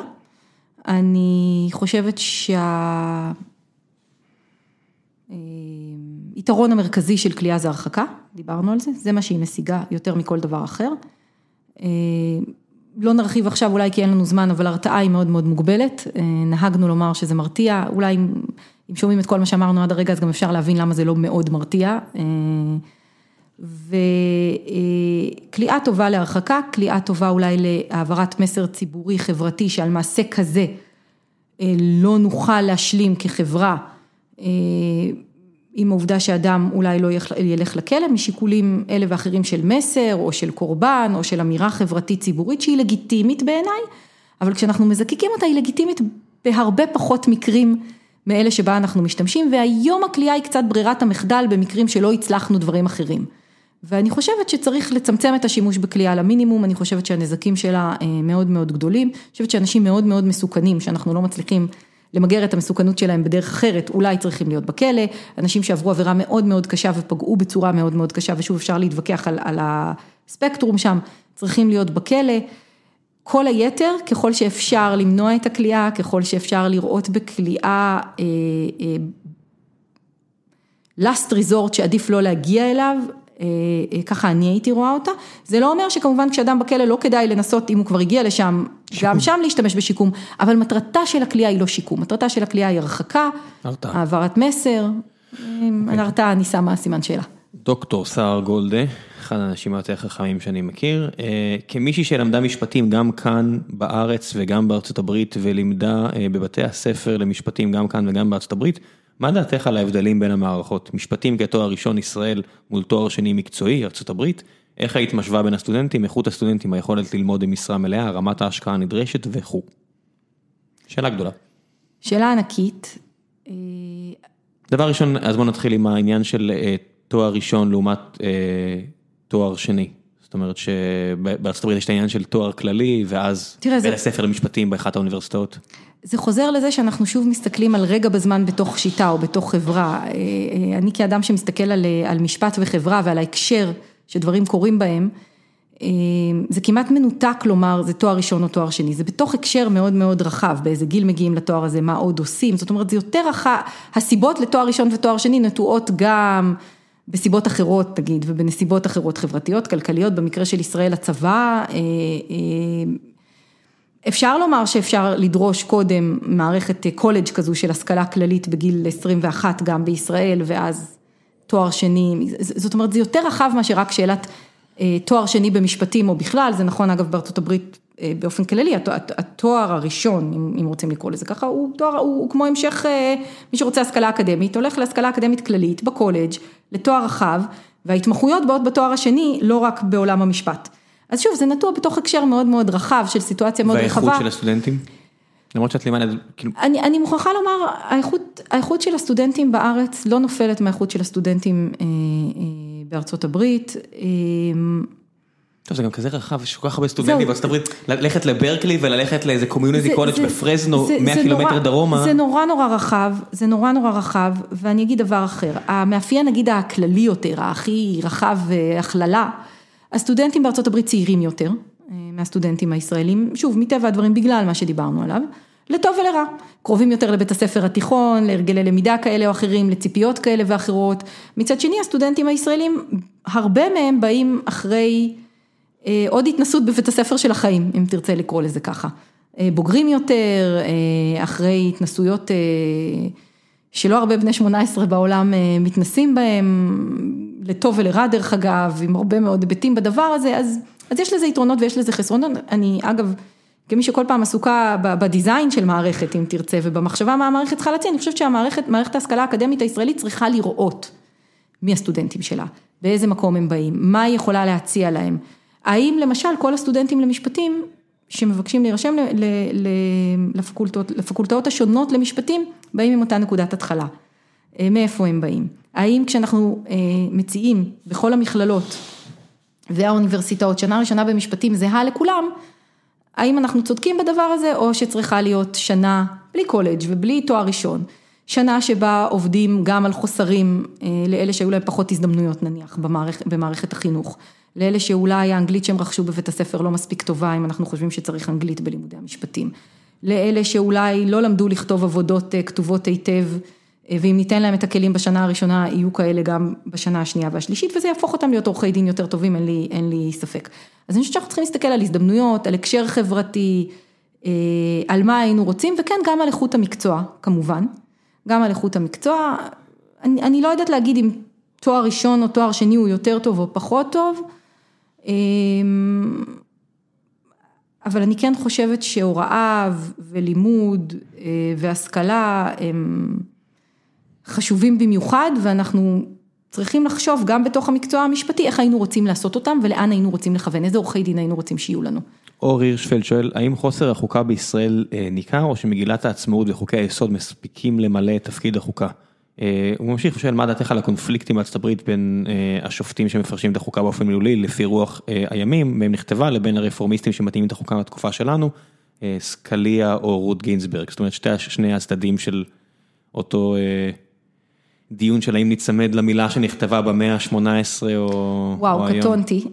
Speaker 2: אני חושבת שה... אה, יתרון המרכזי של כליאה זה הרחקה, דיברנו על זה, זה מה שהיא משיגה יותר מכל דבר אחר. אה, לא נרחיב עכשיו אולי כי אין לנו זמן, אבל הרתעה היא מאוד מאוד מוגבלת, אה, נהגנו לומר שזה מרתיע, אולי אם, אם שומעים את כל מה שאמרנו עד הרגע אז גם אפשר להבין למה זה לא מאוד מרתיע. אה, וכליאה טובה להרחקה, כליאה טובה אולי להעברת מסר ציבורי חברתי שעל מעשה כזה לא נוכל להשלים כחברה עם העובדה שאדם אולי לא ילך לכלא משיקולים אלה ואחרים של מסר או של קורבן או של אמירה חברתית ציבורית שהיא לגיטימית בעיניי, אבל כשאנחנו מזקקים אותה היא לגיטימית בהרבה פחות מקרים מאלה שבה אנחנו משתמשים והיום הכלייה היא קצת ברירת המחדל במקרים שלא הצלחנו דברים אחרים. ואני חושבת שצריך לצמצם את השימוש בכלייה למינימום, אני חושבת שהנזקים שלה מאוד מאוד גדולים, אני חושבת שאנשים מאוד מאוד מסוכנים שאנחנו לא מצליחים למגר את המסוכנות שלהם בדרך אחרת, אולי צריכים להיות בכלא, אנשים שעברו עבירה מאוד מאוד קשה ופגעו בצורה מאוד מאוד קשה ושוב אפשר להתווכח על, על הספקטרום שם, צריכים להיות בכלא. כל היתר, ככל שאפשר למנוע את הכליאה, ככל שאפשר לראות בכליאה אה, אה, last resort שעדיף לא להגיע אליו, אה, אה, ככה אני הייתי רואה אותה, זה לא אומר שכמובן כשאדם בכלא לא כדאי לנסות, אם הוא כבר הגיע לשם, שיקום. גם שם להשתמש בשיקום, אבל מטרתה של הכלייה היא לא שיקום, מטרתה של הכלייה היא הרחקה, הרתעה. העברת מסר, okay. אוקיי. הרתעה אני שמה סימן שאלה.
Speaker 1: דוקטור סער גולדה, אחד האנשים היותר חכמים שאני מכיר, אה, כמישהי שלמדה משפטים גם כאן בארץ וגם בארצות הברית ולימדה בבתי הספר למשפטים גם כאן וגם בארצות הברית, מה דעתך על ההבדלים בין המערכות? משפטים כתואר ראשון ישראל מול תואר שני מקצועי, ארה"ב, איך היית משווה בין הסטודנטים, איכות הסטודנטים, היכולת ללמוד במשרה מלאה, רמת ההשקעה הנדרשת וכו'. שאלה גדולה.
Speaker 2: שאלה ענקית. אה,
Speaker 1: דבר ראשון, אז בוא נתחיל עם העניין של אה, תואר ראשון לעומת אה, תואר שני. זאת אומרת שבארצות הברית יש את העניין של תואר כללי, ואז בין זה... הספר למשפטים באחת האוניברסיטאות.
Speaker 2: זה חוזר לזה שאנחנו שוב מסתכלים על רגע בזמן בתוך שיטה או בתוך חברה. אה, אה, אני כאדם שמסתכל על, אה, על משפט וחברה ועל ההקשר שדברים קורים בהם, זה כמעט מנותק לומר זה תואר ראשון או תואר שני, זה בתוך הקשר מאוד מאוד רחב, באיזה גיל מגיעים לתואר הזה, מה עוד עושים, זאת אומרת זה יותר רחב, הסיבות לתואר ראשון ותואר שני נטועות גם בסיבות אחרות נגיד ובנסיבות אחרות חברתיות, כלכליות, במקרה של ישראל הצבא, אפשר לומר שאפשר לדרוש קודם מערכת קולג' כזו של השכלה כללית בגיל 21 גם בישראל ואז תואר שני, זאת אומרת זה יותר רחב מאשר רק שאלת אה, תואר שני במשפטים או בכלל, זה נכון אגב בארצות הברית אה, באופן כללי, התואר הראשון, אם רוצים לקרוא לזה ככה, הוא תואר, הוא, כמו המשך, אה, מי שרוצה השכלה אקדמית, הולך להשכלה אקדמית כללית בקולג' לתואר רחב, וההתמחויות באות בתואר השני, לא רק בעולם המשפט. אז שוב, זה נטוע בתוך הקשר מאוד מאוד רחב של סיטואציה מאוד רחבה.
Speaker 1: והאיכות של הסטודנטים? למרות שאת לימדת, כאילו...
Speaker 2: אני, אני מוכרחה לומר, האיכות, האיכות של הסטודנטים בארץ לא נופלת מהאיכות של הסטודנטים אה, אה, בארצות הברית. אה,
Speaker 1: טוב, זה גם כזה רחב, יש כל כך הרבה סטודנטים בארצות הברית, ללכת לברקלי וללכת לאיזה community college בפרזנו, 100 קילומטר דרומה.
Speaker 2: זה נורא נורא רחב, זה נורא נורא רחב, ואני אגיד דבר אחר, המאפיין נגיד הכללי יותר, הכי רחב הכללה, הסטודנטים בארצות הברית צעירים יותר אה, מהסטודנטים הישראלים, שוב, מטבע הדברים בגלל מה שדיברנו עליו, לטוב ולרע, קרובים יותר לבית הספר התיכון, להרגלי למידה כאלה או אחרים, לציפיות כאלה ואחרות, מצד שני הסטודנטים הישראלים, הרבה מהם באים אחרי אה, עוד התנסות בבית הספר של החיים, אם תרצה לקרוא לזה ככה, אה, בוגרים יותר, אה, אחרי התנסויות אה, שלא הרבה בני 18 בעולם אה, מתנסים בהם, לטוב ולרע דרך אגב, עם הרבה מאוד היבטים בדבר הזה, אז, אז יש לזה יתרונות ויש לזה חסרונות, אני אגב, כמי שכל פעם עסוקה בדיזיין של מערכת, אם תרצה, ובמחשבה מה המערכת צריכה להציע, אני חושבת שהמערכת, מערכת ההשכלה האקדמית הישראלית צריכה לראות מי הסטודנטים שלה, באיזה מקום הם באים, מה היא יכולה להציע להם. האם למשל כל הסטודנטים למשפטים שמבקשים להירשם לפקולטות, לפקולטות השונות למשפטים, באים עם אותה נקודת התחלה. אה, מאיפה הם באים? האם כשאנחנו אה, מציעים בכל המכללות והאוניברסיטאות שנה ראשונה במשפטים זהה לכולם, האם אנחנו צודקים בדבר הזה או שצריכה להיות שנה בלי קולג' ובלי תואר ראשון, שנה שבה עובדים גם על חוסרים אה, לאלה שהיו להם פחות הזדמנויות נניח במערכ, במערכת החינוך, לאלה שאולי האנגלית שהם רכשו בבית הספר לא מספיק טובה אם אנחנו חושבים שצריך אנגלית בלימודי המשפטים, לאלה שאולי לא למדו לכתוב עבודות כתובות היטב ואם ניתן להם את הכלים בשנה הראשונה, יהיו כאלה גם בשנה השנייה והשלישית, וזה יהפוך אותם להיות עורכי דין יותר טובים, אין לי, אין לי ספק. אז אני חושבת שאנחנו צריכים להסתכל על הזדמנויות, על הקשר חברתי, אה, על מה היינו רוצים, וכן, גם על איכות המקצוע, כמובן. גם על איכות המקצוע. אני, אני לא יודעת להגיד אם תואר ראשון או תואר שני הוא יותר טוב או פחות טוב. אבל אני כן חושבת שהוראה ולימוד והשכלה הם חשובים במיוחד ואנחנו צריכים לחשוב גם בתוך המקצוע המשפטי איך היינו רוצים לעשות אותם ולאן היינו רוצים לכוון, איזה עורכי דין היינו רוצים שיהיו לנו.
Speaker 1: אור הירשפלד שואל, האם חוסר החוקה בישראל ניכר או שמגילת העצמאות וחוקי היסוד מספיקים למלא את תפקיד החוקה? הוא ממשיך ושואל מה דעתך על הקונפליקטים בארצות הברית בין השופטים שמפרשים את החוקה באופן מילולי לפי רוח הימים, מהם נכתבה, לבין הרפורמיסטים שמתאימים את החוקה בתקופה שלנו, סקליה או רות גינסברג, זאת אומרת שני הצדדים של אותו דיון של האם נצמד למילה שנכתבה במאה ה-18 או היום.
Speaker 2: וואו, קטונתי,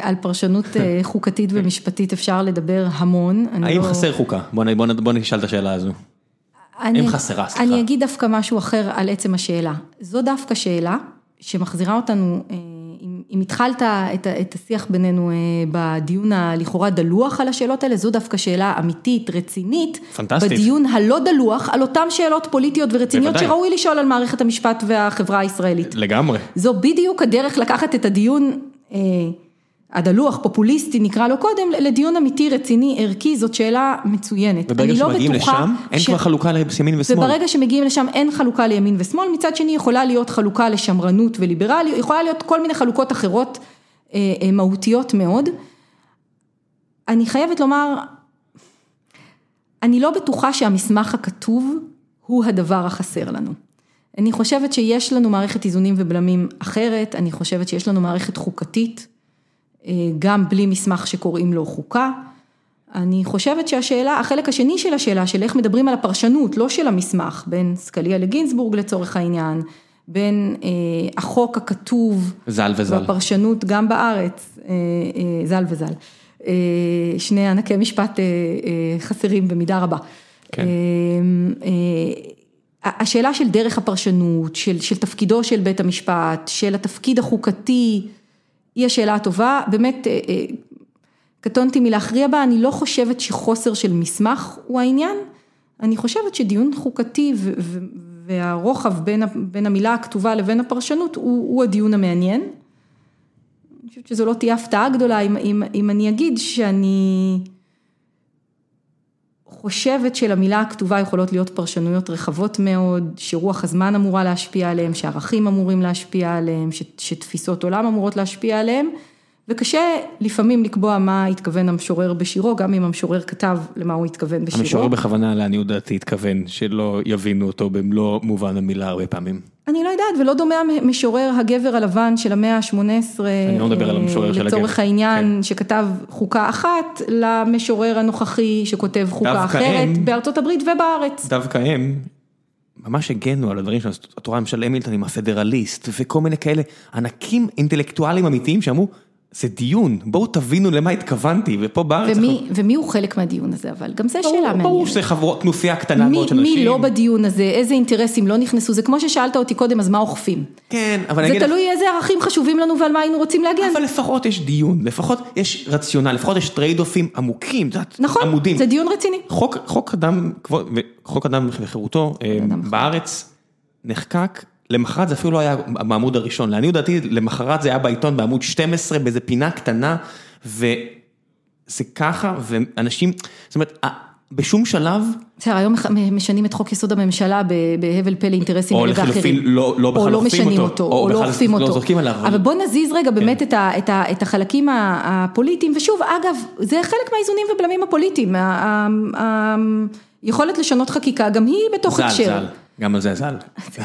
Speaker 2: על פרשנות <laughs> חוקתית ומשפטית אפשר לדבר המון.
Speaker 1: האם חסר חוקה? בוא נשאל את השאלה הזו. האם חסרה, סליחה.
Speaker 2: אני אגיד דווקא משהו אחר על עצם השאלה. זו דווקא שאלה שמחזירה אותנו, אם התחלת את השיח בינינו בדיון הלכאורה דלוח על השאלות האלה, זו דווקא שאלה אמיתית, רצינית.
Speaker 1: פנטסטית.
Speaker 2: בדיון הלא דלוח, על אותן שאלות פוליטיות ורציניות שראוי לשאול על מערכת המשפט והחברה הישראלית.
Speaker 1: לגמרי.
Speaker 2: זו בדיוק הדרך לקחת את הדיון הדלוח, פופוליסטי נקרא לו קודם, לדיון אמיתי, רציני, ערכי, זאת שאלה מצוינת.
Speaker 1: וברגע שמגיעים לשם, אין כבר חלוקה לימין ושמאל.
Speaker 2: וברגע שמגיעים לשם אין חלוקה לימין ושמאל, מצד שני יכולה להיות חלוקה לשמרנות וליברליות, יכולה להיות כל מיני חלוקות אחרות מהותיות מאוד. אני חייבת לומר, אני לא בטוחה שהמסמך הכתוב הוא הדבר החסר לנו. אני חושבת שיש לנו מערכת איזונים ובלמים אחרת, אני חושבת שיש לנו מערכת חוקתית. גם בלי מסמך שקוראים לו חוקה. אני חושבת שהשאלה, החלק השני של השאלה, של איך מדברים על הפרשנות, לא של המסמך, בין סקליה לגינסבורג לצורך העניין, בין אה, החוק הכתוב,
Speaker 1: זל וזל,
Speaker 2: והפרשנות גם בארץ, אה, אה, זל וזל, אה, שני ענקי משפט אה, אה, חסרים במידה רבה. כן. אה, אה, השאלה של דרך הפרשנות, של, של תפקידו של בית המשפט, של התפקיד החוקתי, היא השאלה הטובה, באמת קטונתי מלהכריע בה, אני לא חושבת שחוסר של מסמך הוא העניין, אני חושבת שדיון חוקתי והרוחב בין המילה הכתובה לבין הפרשנות הוא הדיון המעניין. אני חושבת שזו לא תהיה הפתעה גדולה אם אני אגיד שאני חושבת שלמילה הכתובה יכולות להיות פרשנויות רחבות מאוד, שרוח הזמן אמורה להשפיע עליהם, שערכים אמורים להשפיע עליהם, שתפיסות עולם אמורות להשפיע עליהם, וקשה לפעמים לקבוע מה התכוון המשורר בשירו, גם אם המשורר כתב למה הוא התכוון בשירו.
Speaker 1: המשורר בכוונה לעניות דעתי התכוון, שלא יבינו אותו במלוא מובן המילה הרבה פעמים.
Speaker 2: אני לא יודעת, ולא דומה המשורר הגבר הלבן של המאה ה-18,
Speaker 1: אני לא מדבר על המשורר של הגבר,
Speaker 2: לצורך העניין, כן. שכתב חוקה אחת, למשורר הנוכחי שכותב חוקה אחרת, הם, בארצות הברית ובארץ.
Speaker 1: דווקא הם. ממש הגנו על הדברים את רואה למשל המילטון עם ה Federalist וכל מיני כאלה ענקים אינטלקטואלים אמיתיים שאמרו זה דיון, בואו תבינו למה התכוונתי, ופה בארץ...
Speaker 2: ומי, אנחנו... ומי הוא חלק מהדיון הזה, אבל גם זה שאלה מעניינת.
Speaker 1: ברור שזה חבורה, כנופיה קטנה מאוד של אנשים.
Speaker 2: מי לא בדיון הזה, איזה אינטרסים לא נכנסו, זה כמו ששאלת אותי קודם, אז מה אוכפים?
Speaker 1: כן, אבל
Speaker 2: זה
Speaker 1: נגיד...
Speaker 2: זה תלוי איזה ערכים חשובים לנו ועל מה היינו רוצים להגן.
Speaker 1: אבל לפחות יש דיון, לפחות יש רציונל, לפחות יש trade-off ים עמוקים, את יודעת,
Speaker 2: נכון,
Speaker 1: עמודים.
Speaker 2: זה דיון רציני.
Speaker 1: חוק, חוק אדם, חוק אדם וחירותו, בארץ נחקק למחרת זה אפילו לא היה בעמוד הראשון, לעניות דעתי למחרת זה היה בעיתון בעמוד 12 באיזה פינה קטנה וזה ככה ואנשים, זאת אומרת בשום שלב.
Speaker 2: בסדר, היום משנים את חוק יסוד הממשלה בהבל פה לאינטרסים
Speaker 1: כאלה ואחרים. או לחלופין לא בכלל אוכפים אותו.
Speaker 2: או לא אוכפים אותו.
Speaker 1: לא זורקים עליו.
Speaker 2: אבל בוא נזיז רגע באמת את החלקים הפוליטיים, ושוב אגב, זה חלק מהאיזונים ובלמים הפוליטיים, היכולת לשנות חקיקה גם היא בתוך הקשר.
Speaker 1: זל, זל. גם על זה זל.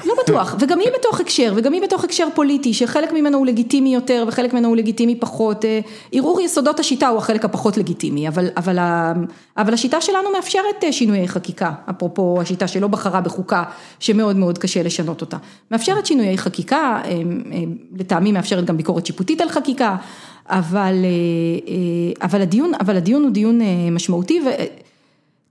Speaker 2: לא בטוח, וגם היא בתוך הקשר, וגם היא בתוך הקשר פוליטי, שחלק ממנו הוא לגיטימי יותר וחלק ממנו הוא לגיטימי פחות. ערעור יסודות השיטה הוא החלק הפחות לגיטימי, אבל, אבל, אבל השיטה שלנו מאפשרת שינויי חקיקה, אפרופו השיטה שלא בחרה בחוקה, שמאוד מאוד קשה לשנות אותה. מאפשרת שינויי חקיקה, לטעמי מאפשרת גם ביקורת שיפוטית על חקיקה, אבל, אבל הדיון, אבל הדיון הוא דיון משמעותי. ו...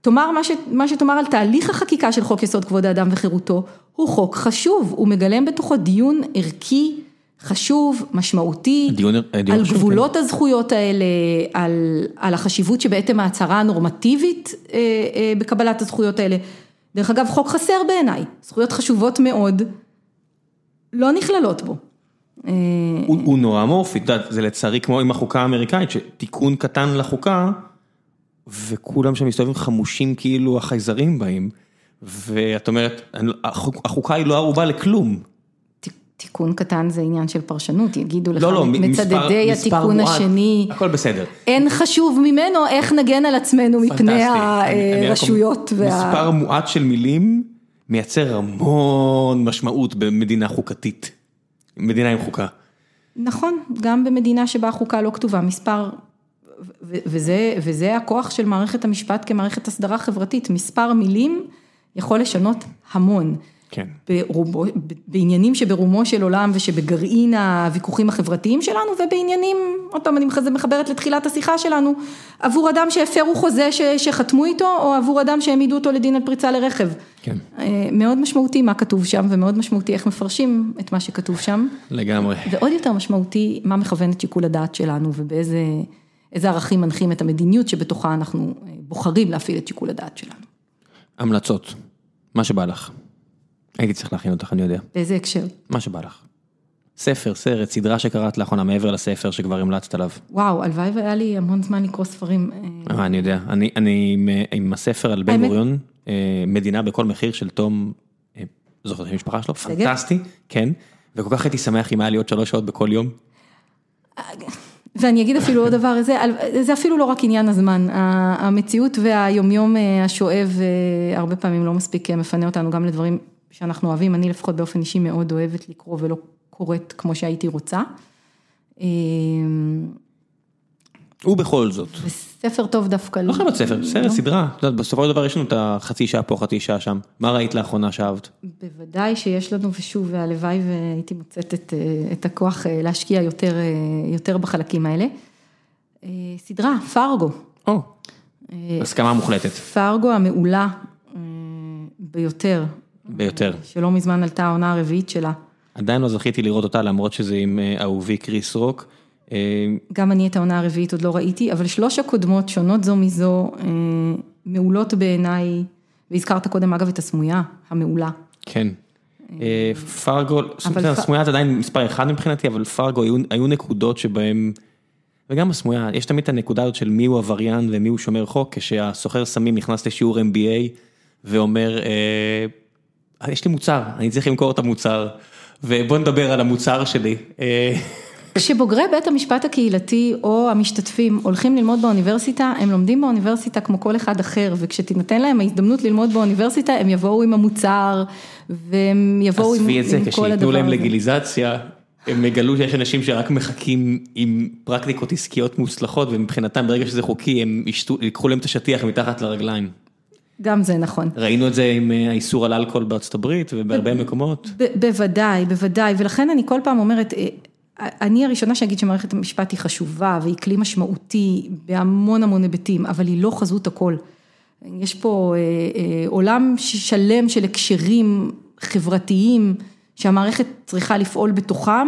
Speaker 2: תאמר מה ש, מה שתאמר על תהליך החקיקה של חוק יסוד כבוד האדם וחירותו, הוא חוק חשוב, הוא מגלם בתוכו דיון ערכי, חשוב, משמעותי,
Speaker 1: דיון, דיון
Speaker 2: על
Speaker 1: חשוב,
Speaker 2: גבולות
Speaker 1: כן.
Speaker 2: הזכויות האלה, על, על החשיבות שבעצם ההצהרה הנורמטיבית אה, אה, בקבלת הזכויות האלה. דרך אגב, חוק חסר בעיניי, זכויות חשובות מאוד, לא נכללות בו.
Speaker 1: הוא הוא נורא אמורפי, יודעת, זה לצערי כמו עם החוקה האמריקאית, שתיקון קטן לחוקה, וכולם שם מסתובבים חמושים כאילו החייזרים באים, ואת אומרת, החוקה היא לא ערובה לכלום.
Speaker 2: תיקון קטן זה עניין של פרשנות, יגידו לך
Speaker 1: לא, לא,
Speaker 2: מצדדי
Speaker 1: מספר- מספר
Speaker 2: התיקון
Speaker 1: מועט,
Speaker 2: השני,
Speaker 1: הכל בסדר.
Speaker 2: אין חשוב ממנו איך נגן על עצמנו מפני הרשויות. וה-
Speaker 1: מספר מועט של מילים מייצר המון משמעות במדינה חוקתית. מדינה עם חוקה.
Speaker 2: נכון, גם במדינה שבה החוקה לא כתובה, מספר, וזה, וזה הכוח של מערכת המשפט כמערכת הסדרה חברתית, מספר מילים יכול לשנות המון.
Speaker 1: כן.
Speaker 2: ברובו, בעניינים שברומו של עולם ושבגרעין הוויכוחים החברתיים שלנו ובעניינים, עוד פעם אני מחברת לתחילת השיחה שלנו, עבור אדם שהפרו חוזה ש, שחתמו איתו או עבור אדם שהעמידו אותו לדין על פריצה לרכב.
Speaker 1: כן.
Speaker 2: אה, מאוד משמעותי מה כתוב שם ומאוד משמעותי איך מפרשים את מה שכתוב שם.
Speaker 1: לגמרי.
Speaker 2: ועוד יותר משמעותי, מה מכוון את שיקול הדעת שלנו ובאיזה איזה ערכים מנחים את המדיניות שבתוכה אנחנו אה, בוחרים להפעיל את שיקול הדעת שלנו.
Speaker 1: המלצות. מה שבא לך. הייתי צריך להכין אותך, אני יודע.
Speaker 2: באיזה הקשר?
Speaker 1: מה שבא לך. ספר, סרט, סדרה שקראת לאחרונה מעבר לספר שכבר המלצת עליו.
Speaker 2: וואו, הלוואי והיה לי המון זמן לקרוא ספרים. אה,
Speaker 1: אה, אני יודע. אני, אני עם, עם הספר על בן
Speaker 2: האמת-
Speaker 1: גוריון, אה, מדינה בכל מחיר של תום, זוכר את המשפחה שלו? פנטסטי, כן. וכל כך הייתי שמח אם היה לי עוד שלוש שעות בכל יום.
Speaker 2: ואני אגיד אפילו עוד דבר, זה, זה אפילו לא רק עניין הזמן, המציאות והיומיום אה, השואב אה, הרבה פעמים לא מספיק אה, מפנה אותנו גם לדברים שאנחנו אוהבים, אני לפחות באופן אישי מאוד אוהבת לקרוא ולא קוראת כמו שהייתי רוצה.
Speaker 1: ובכל זאת.
Speaker 2: וספר טוב דווקא
Speaker 1: לא חייב להיות ספר, סרט,
Speaker 2: לא.
Speaker 1: סדרה. את יודעת, בסופו של דבר יש לנו את החצי שעה פה, חצי שעה שם. מה ראית לאחרונה שאהבת?
Speaker 2: בוודאי שיש לנו, ושוב, והלוואי והייתי מוצאת את, אה, את הכוח אה, להשקיע יותר, אה, יותר בחלקים האלה. סדרה, פרגו.
Speaker 1: או, הסכמה מוחלטת.
Speaker 2: פרגו המעולה ביותר,
Speaker 1: ביותר.
Speaker 2: שלא מזמן עלתה העונה הרביעית שלה.
Speaker 1: עדיין לא זכיתי לראות אותה למרות שזה עם אה, אהובי קריס רוק.
Speaker 2: גם אני את העונה הרביעית עוד לא ראיתי, אבל שלוש הקודמות שונות זו מזו, אה, מעולות בעיניי, והזכרת קודם אגב את הסמויה, המעולה.
Speaker 1: כן. אה, פרגו, הסמויה זה עדיין מספר אחד מבחינתי, אבל פרגו היו, נקודות שבהם, וגם הסמויה, יש תמיד את הנקודה הזאת של מי הוא עבריין ומי הוא שומר חוק, כשהסוחר סמים נכנס לשיעור MBA ואומר, אה, יש לי מוצר, אני צריך למכור את המוצר, ובוא נדבר על המוצר שלי.
Speaker 2: כשבוגרי בית המשפט הקהילתי או המשתתפים הולכים ללמוד באוניברסיטה, הם לומדים באוניברסיטה כמו כל אחד אחר, וכשתינתן להם ההזדמנות ללמוד באוניברסיטה, הם יבואו עם המוצר, והם יבואו עם,
Speaker 1: עזבי את זה,
Speaker 2: עם כל
Speaker 1: כשייתנו
Speaker 2: הדבר
Speaker 1: להם
Speaker 2: הזה.
Speaker 1: לגיליזציה, הם יגלו שיש אנשים שרק מחכים עם פרקטיקות עסקיות מוצלחות, ומבחינתם ברגע שזה חוקי, הם ישתו, ייקחו להם את השטיח מתחת לרגליים.
Speaker 2: גם זה נכון.
Speaker 1: ראינו את זה עם אה, האיסור על אלכוהול בארצות הברית ובהרבה מקומות.
Speaker 2: ב- בוודאי, בוודאי, ולכן אני כל פעם אומרת, אה, אני הראשונה שאגיד שמערכת המשפט היא חשובה והיא כלי משמעותי בהמון המון היבטים, אבל היא לא חזות הכל. יש פה אה, אה, עולם שלם של הקשרים חברתיים שהמערכת צריכה לפעול בתוכם,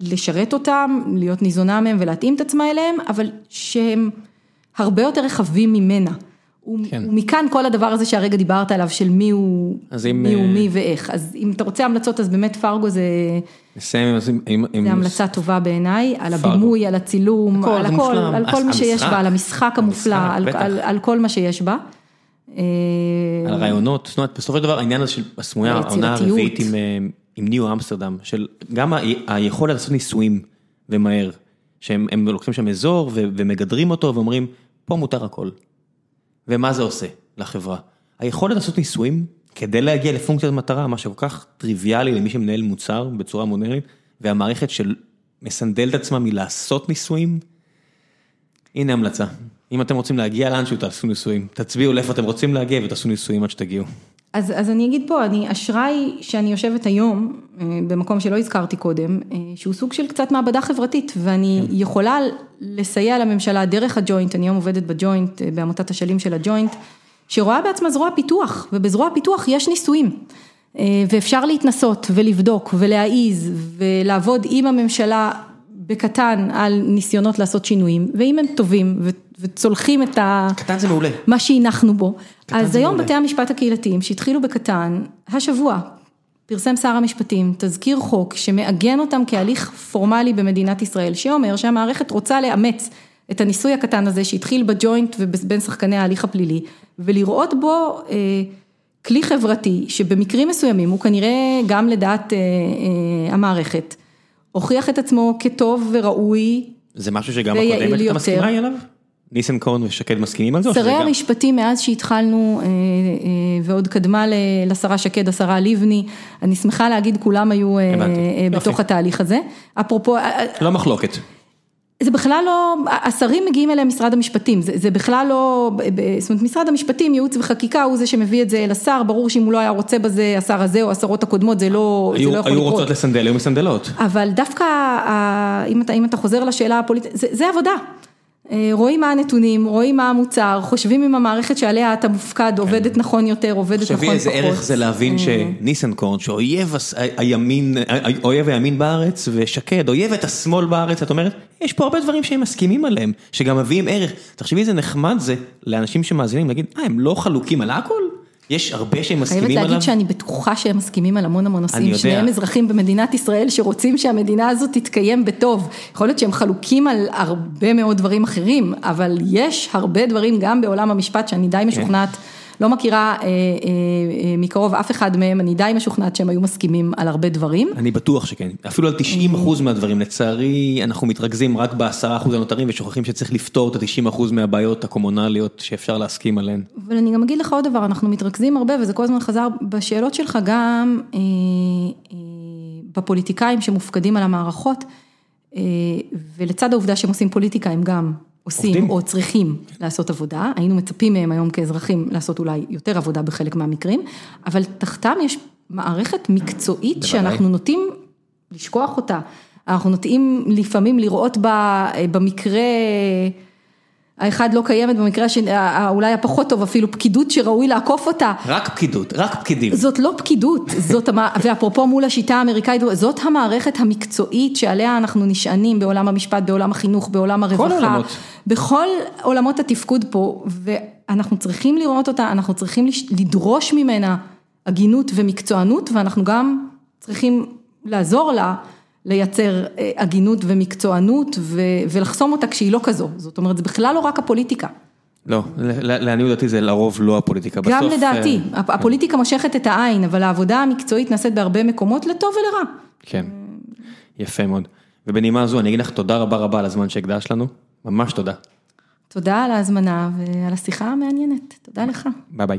Speaker 2: לשרת אותם, להיות ניזונה מהם ולהתאים את עצמה אליהם, אבל שהם הרבה יותר רחבים ממנה.
Speaker 1: כן.
Speaker 2: ומכאן כל הדבר הזה שהרגע דיברת עליו של מי הוא,
Speaker 1: אם,
Speaker 2: מי הוא
Speaker 1: אה,
Speaker 2: מי ואיך. אז אם אתה רוצה המלצות, אז באמת פרגו זה,
Speaker 1: נסיים עם- עם... עם-
Speaker 2: זה המלצה טובה בעיניי, על
Speaker 1: פרגו.
Speaker 2: הבימוי, על הצילום,
Speaker 1: הכל,
Speaker 2: על
Speaker 1: זה
Speaker 2: הכל,
Speaker 1: מושלם.
Speaker 2: על כל מה שיש. בה, על המשחק המופלא,
Speaker 1: המשחק,
Speaker 2: על-
Speaker 1: בטח.
Speaker 2: על על כל מה שיש בה. אה,
Speaker 1: על הרעיונות, זאת אומרת, בסופו של דבר העניין הזה של הסמויה, העונה. הרביעית עם, אה, עם ניו אמסטרדם, של גם ה- היכולת לעשות ניסויים ומהר, שהם הם לוקחים שם אזור ו- ומגדרים אותו ואומרים, פה מותר הכל. ומה זה עושה לחברה? היכולת לעשות ניסויים כדי להגיע לפונקציית מטרה, מה שכל כך טריוויאלי למי שמנהל מוצר בצורה מודרנית, והמערכת של עצמה מלעשות ניסויים, הנה המלצה. אם אתם רוצים להגיע לאנשהו, תעשו ניסויים. תצביעו לאיפה אתם רוצים להגיע ותעשו ניסויים עד שתגיעו.
Speaker 2: אז, אז אני אגיד פה, אני, אשראי שאני יושבת היום, אה, במקום שלא הזכרתי קודם, אה, שהוא סוג של קצת מעבדה חברתית, ואני
Speaker 1: כן.
Speaker 2: יכולה לסייע לממשלה דרך הג'וינט, אני היום עובדת בג'וינט, אה, בעמותת השלים של הג'וינט, שרואה בעצמה זרוע פיתוח, ובזרוע פיתוח יש ניסויים. ואפשר להתנסות ולבדוק ולהעיז ולעבוד עם הממשלה בקטן על ניסיונות לעשות שינויים, ואם הם טובים וצולחים את ה...
Speaker 1: קטן זה מעולה.
Speaker 2: מה שהנחנו בו. אז היום
Speaker 1: מעולה.
Speaker 2: בתי המשפט הקהילתיים שהתחילו בקטן, השבוע פרסם שר המשפטים תזכיר חוק שמעגן אותם כהליך פורמלי במדינת ישראל, שאומר שהמערכת רוצה לאמץ את הניסוי הקטן הזה שהתחיל בג'וינט ובין שחקני ההליך הפלילי, ולראות בו כלי חברתי שבמקרים מסוימים הוא כנראה גם לדעת המערכת, הוכיח את עצמו כטוב וראוי
Speaker 1: זה משהו שגם הקודמת הייתה מסכימה אליו? ניסנקורן ושקד מסכימים על זה?
Speaker 2: שרי המשפטים מאז שהתחלנו ועוד קדמה לשרה שקד, השרה לבני, אני שמחה להגיד כולם היו בתוך התהליך הזה, אפרופו...
Speaker 1: לא מחלוקת.
Speaker 2: זה בכלל לא, השרים מגיעים אליהם משרד המשפטים, זה בכלל לא, זאת אומרת משרד המשפטים, ייעוץ וחקיקה הוא זה שמביא את זה לשר, ברור שאם הוא לא היה רוצה בזה, השר הזה או השרות הקודמות, זה לא יכול לקרות.
Speaker 1: היו רוצות לסנדל, היו מסנדלות.
Speaker 2: אבל דווקא, אם אתה חוזר לשאלה הפוליטית, זה עבודה. רואים מה הנתונים, רואים מה המוצר, חושבים אם המערכת שעליה אתה מופקד עובדת נכון יותר, עובדת נכון פחות.
Speaker 1: תחשבי איזה ערך זה להבין שניסנקורן, שאויב הימין בארץ ושקד, אויבת השמאל בארץ, את אומרת, יש פה הרבה דברים שהם מסכימים עליהם, שגם מביאים ערך. תחשבי איזה נחמד זה לאנשים שמאזינים, להגיד, אה, הם לא חלוקים על הכל? יש הרבה שהם מסכימים עליו.
Speaker 2: חייבת להגיד שאני בטוחה שהם מסכימים על המון המון נושאים, שניהם אזרחים במדינת ישראל שרוצים שהמדינה הזאת תתקיים בטוב, יכול להיות שהם חלוקים על הרבה מאוד דברים אחרים, אבל יש הרבה דברים גם בעולם המשפט שאני די משוכנעת, לא מכירה מקרוב אף אחד מהם, אני די משוכנעת שהם היו מסכימים על הרבה דברים.
Speaker 1: אני בטוח שכן, אפילו על 90 אחוז מהדברים, לצערי אנחנו מתרכזים רק בעשרה אחוז הנותרים ושוכחים שצריך לפתור את ה-90 אחוז מהבעיות הקומונליות שאפשר להסכים עליהן.
Speaker 2: אבל אני גם אגיד לך עוד דבר, אנחנו מתרכזים הרבה וזה כל הזמן חזר בשאלות שלך גם בפוליטיקאים שמופקדים על המערכות ולצד העובדה שהם עושים פוליטיקה הם גם. עושים או צריכים לעשות עבודה, היינו מצפים מהם היום כאזרחים לעשות אולי יותר עבודה בחלק מהמקרים, אבל תחתם יש מערכת מקצועית שאנחנו נוטים לשכוח אותה, אנחנו נוטים לפעמים לראות בה במקרה, האחד לא קיימת במקרה שאולי הפחות טוב אפילו פקידות שראוי לעקוף אותה.
Speaker 1: רק פקידות, רק פקידים.
Speaker 2: זאת לא פקידות, <laughs> ואפרופו מול השיטה האמריקאית, זאת המערכת המקצועית שעליה אנחנו נשענים בעולם המשפט, בעולם החינוך, בעולם הרווחה.
Speaker 1: כל העולמות.
Speaker 2: בכל עולמות התפקוד פה, ואנחנו צריכים לראות אותה, אנחנו צריכים לדרוש ממנה הגינות ומקצוענות, ואנחנו גם צריכים לעזור לה לייצר הגינות ומקצוענות ולחסום אותה כשהיא לא כזו, זאת אומרת, זה בכלל לא רק הפוליטיקה.
Speaker 1: לא, לעניות דעתי זה לרוב לא הפוליטיקה.
Speaker 2: גם לדעתי, הפוליטיקה מושכת את העין, אבל העבודה המקצועית נעשית בהרבה מקומות לטוב ולרע.
Speaker 1: כן, יפה מאוד. ובנימה זו אני אגיד לך תודה רבה רבה על הזמן שהקדשת לנו. ממש תודה.
Speaker 2: תודה על ההזמנה ועל השיחה המעניינת, תודה לך.
Speaker 1: ביי ביי.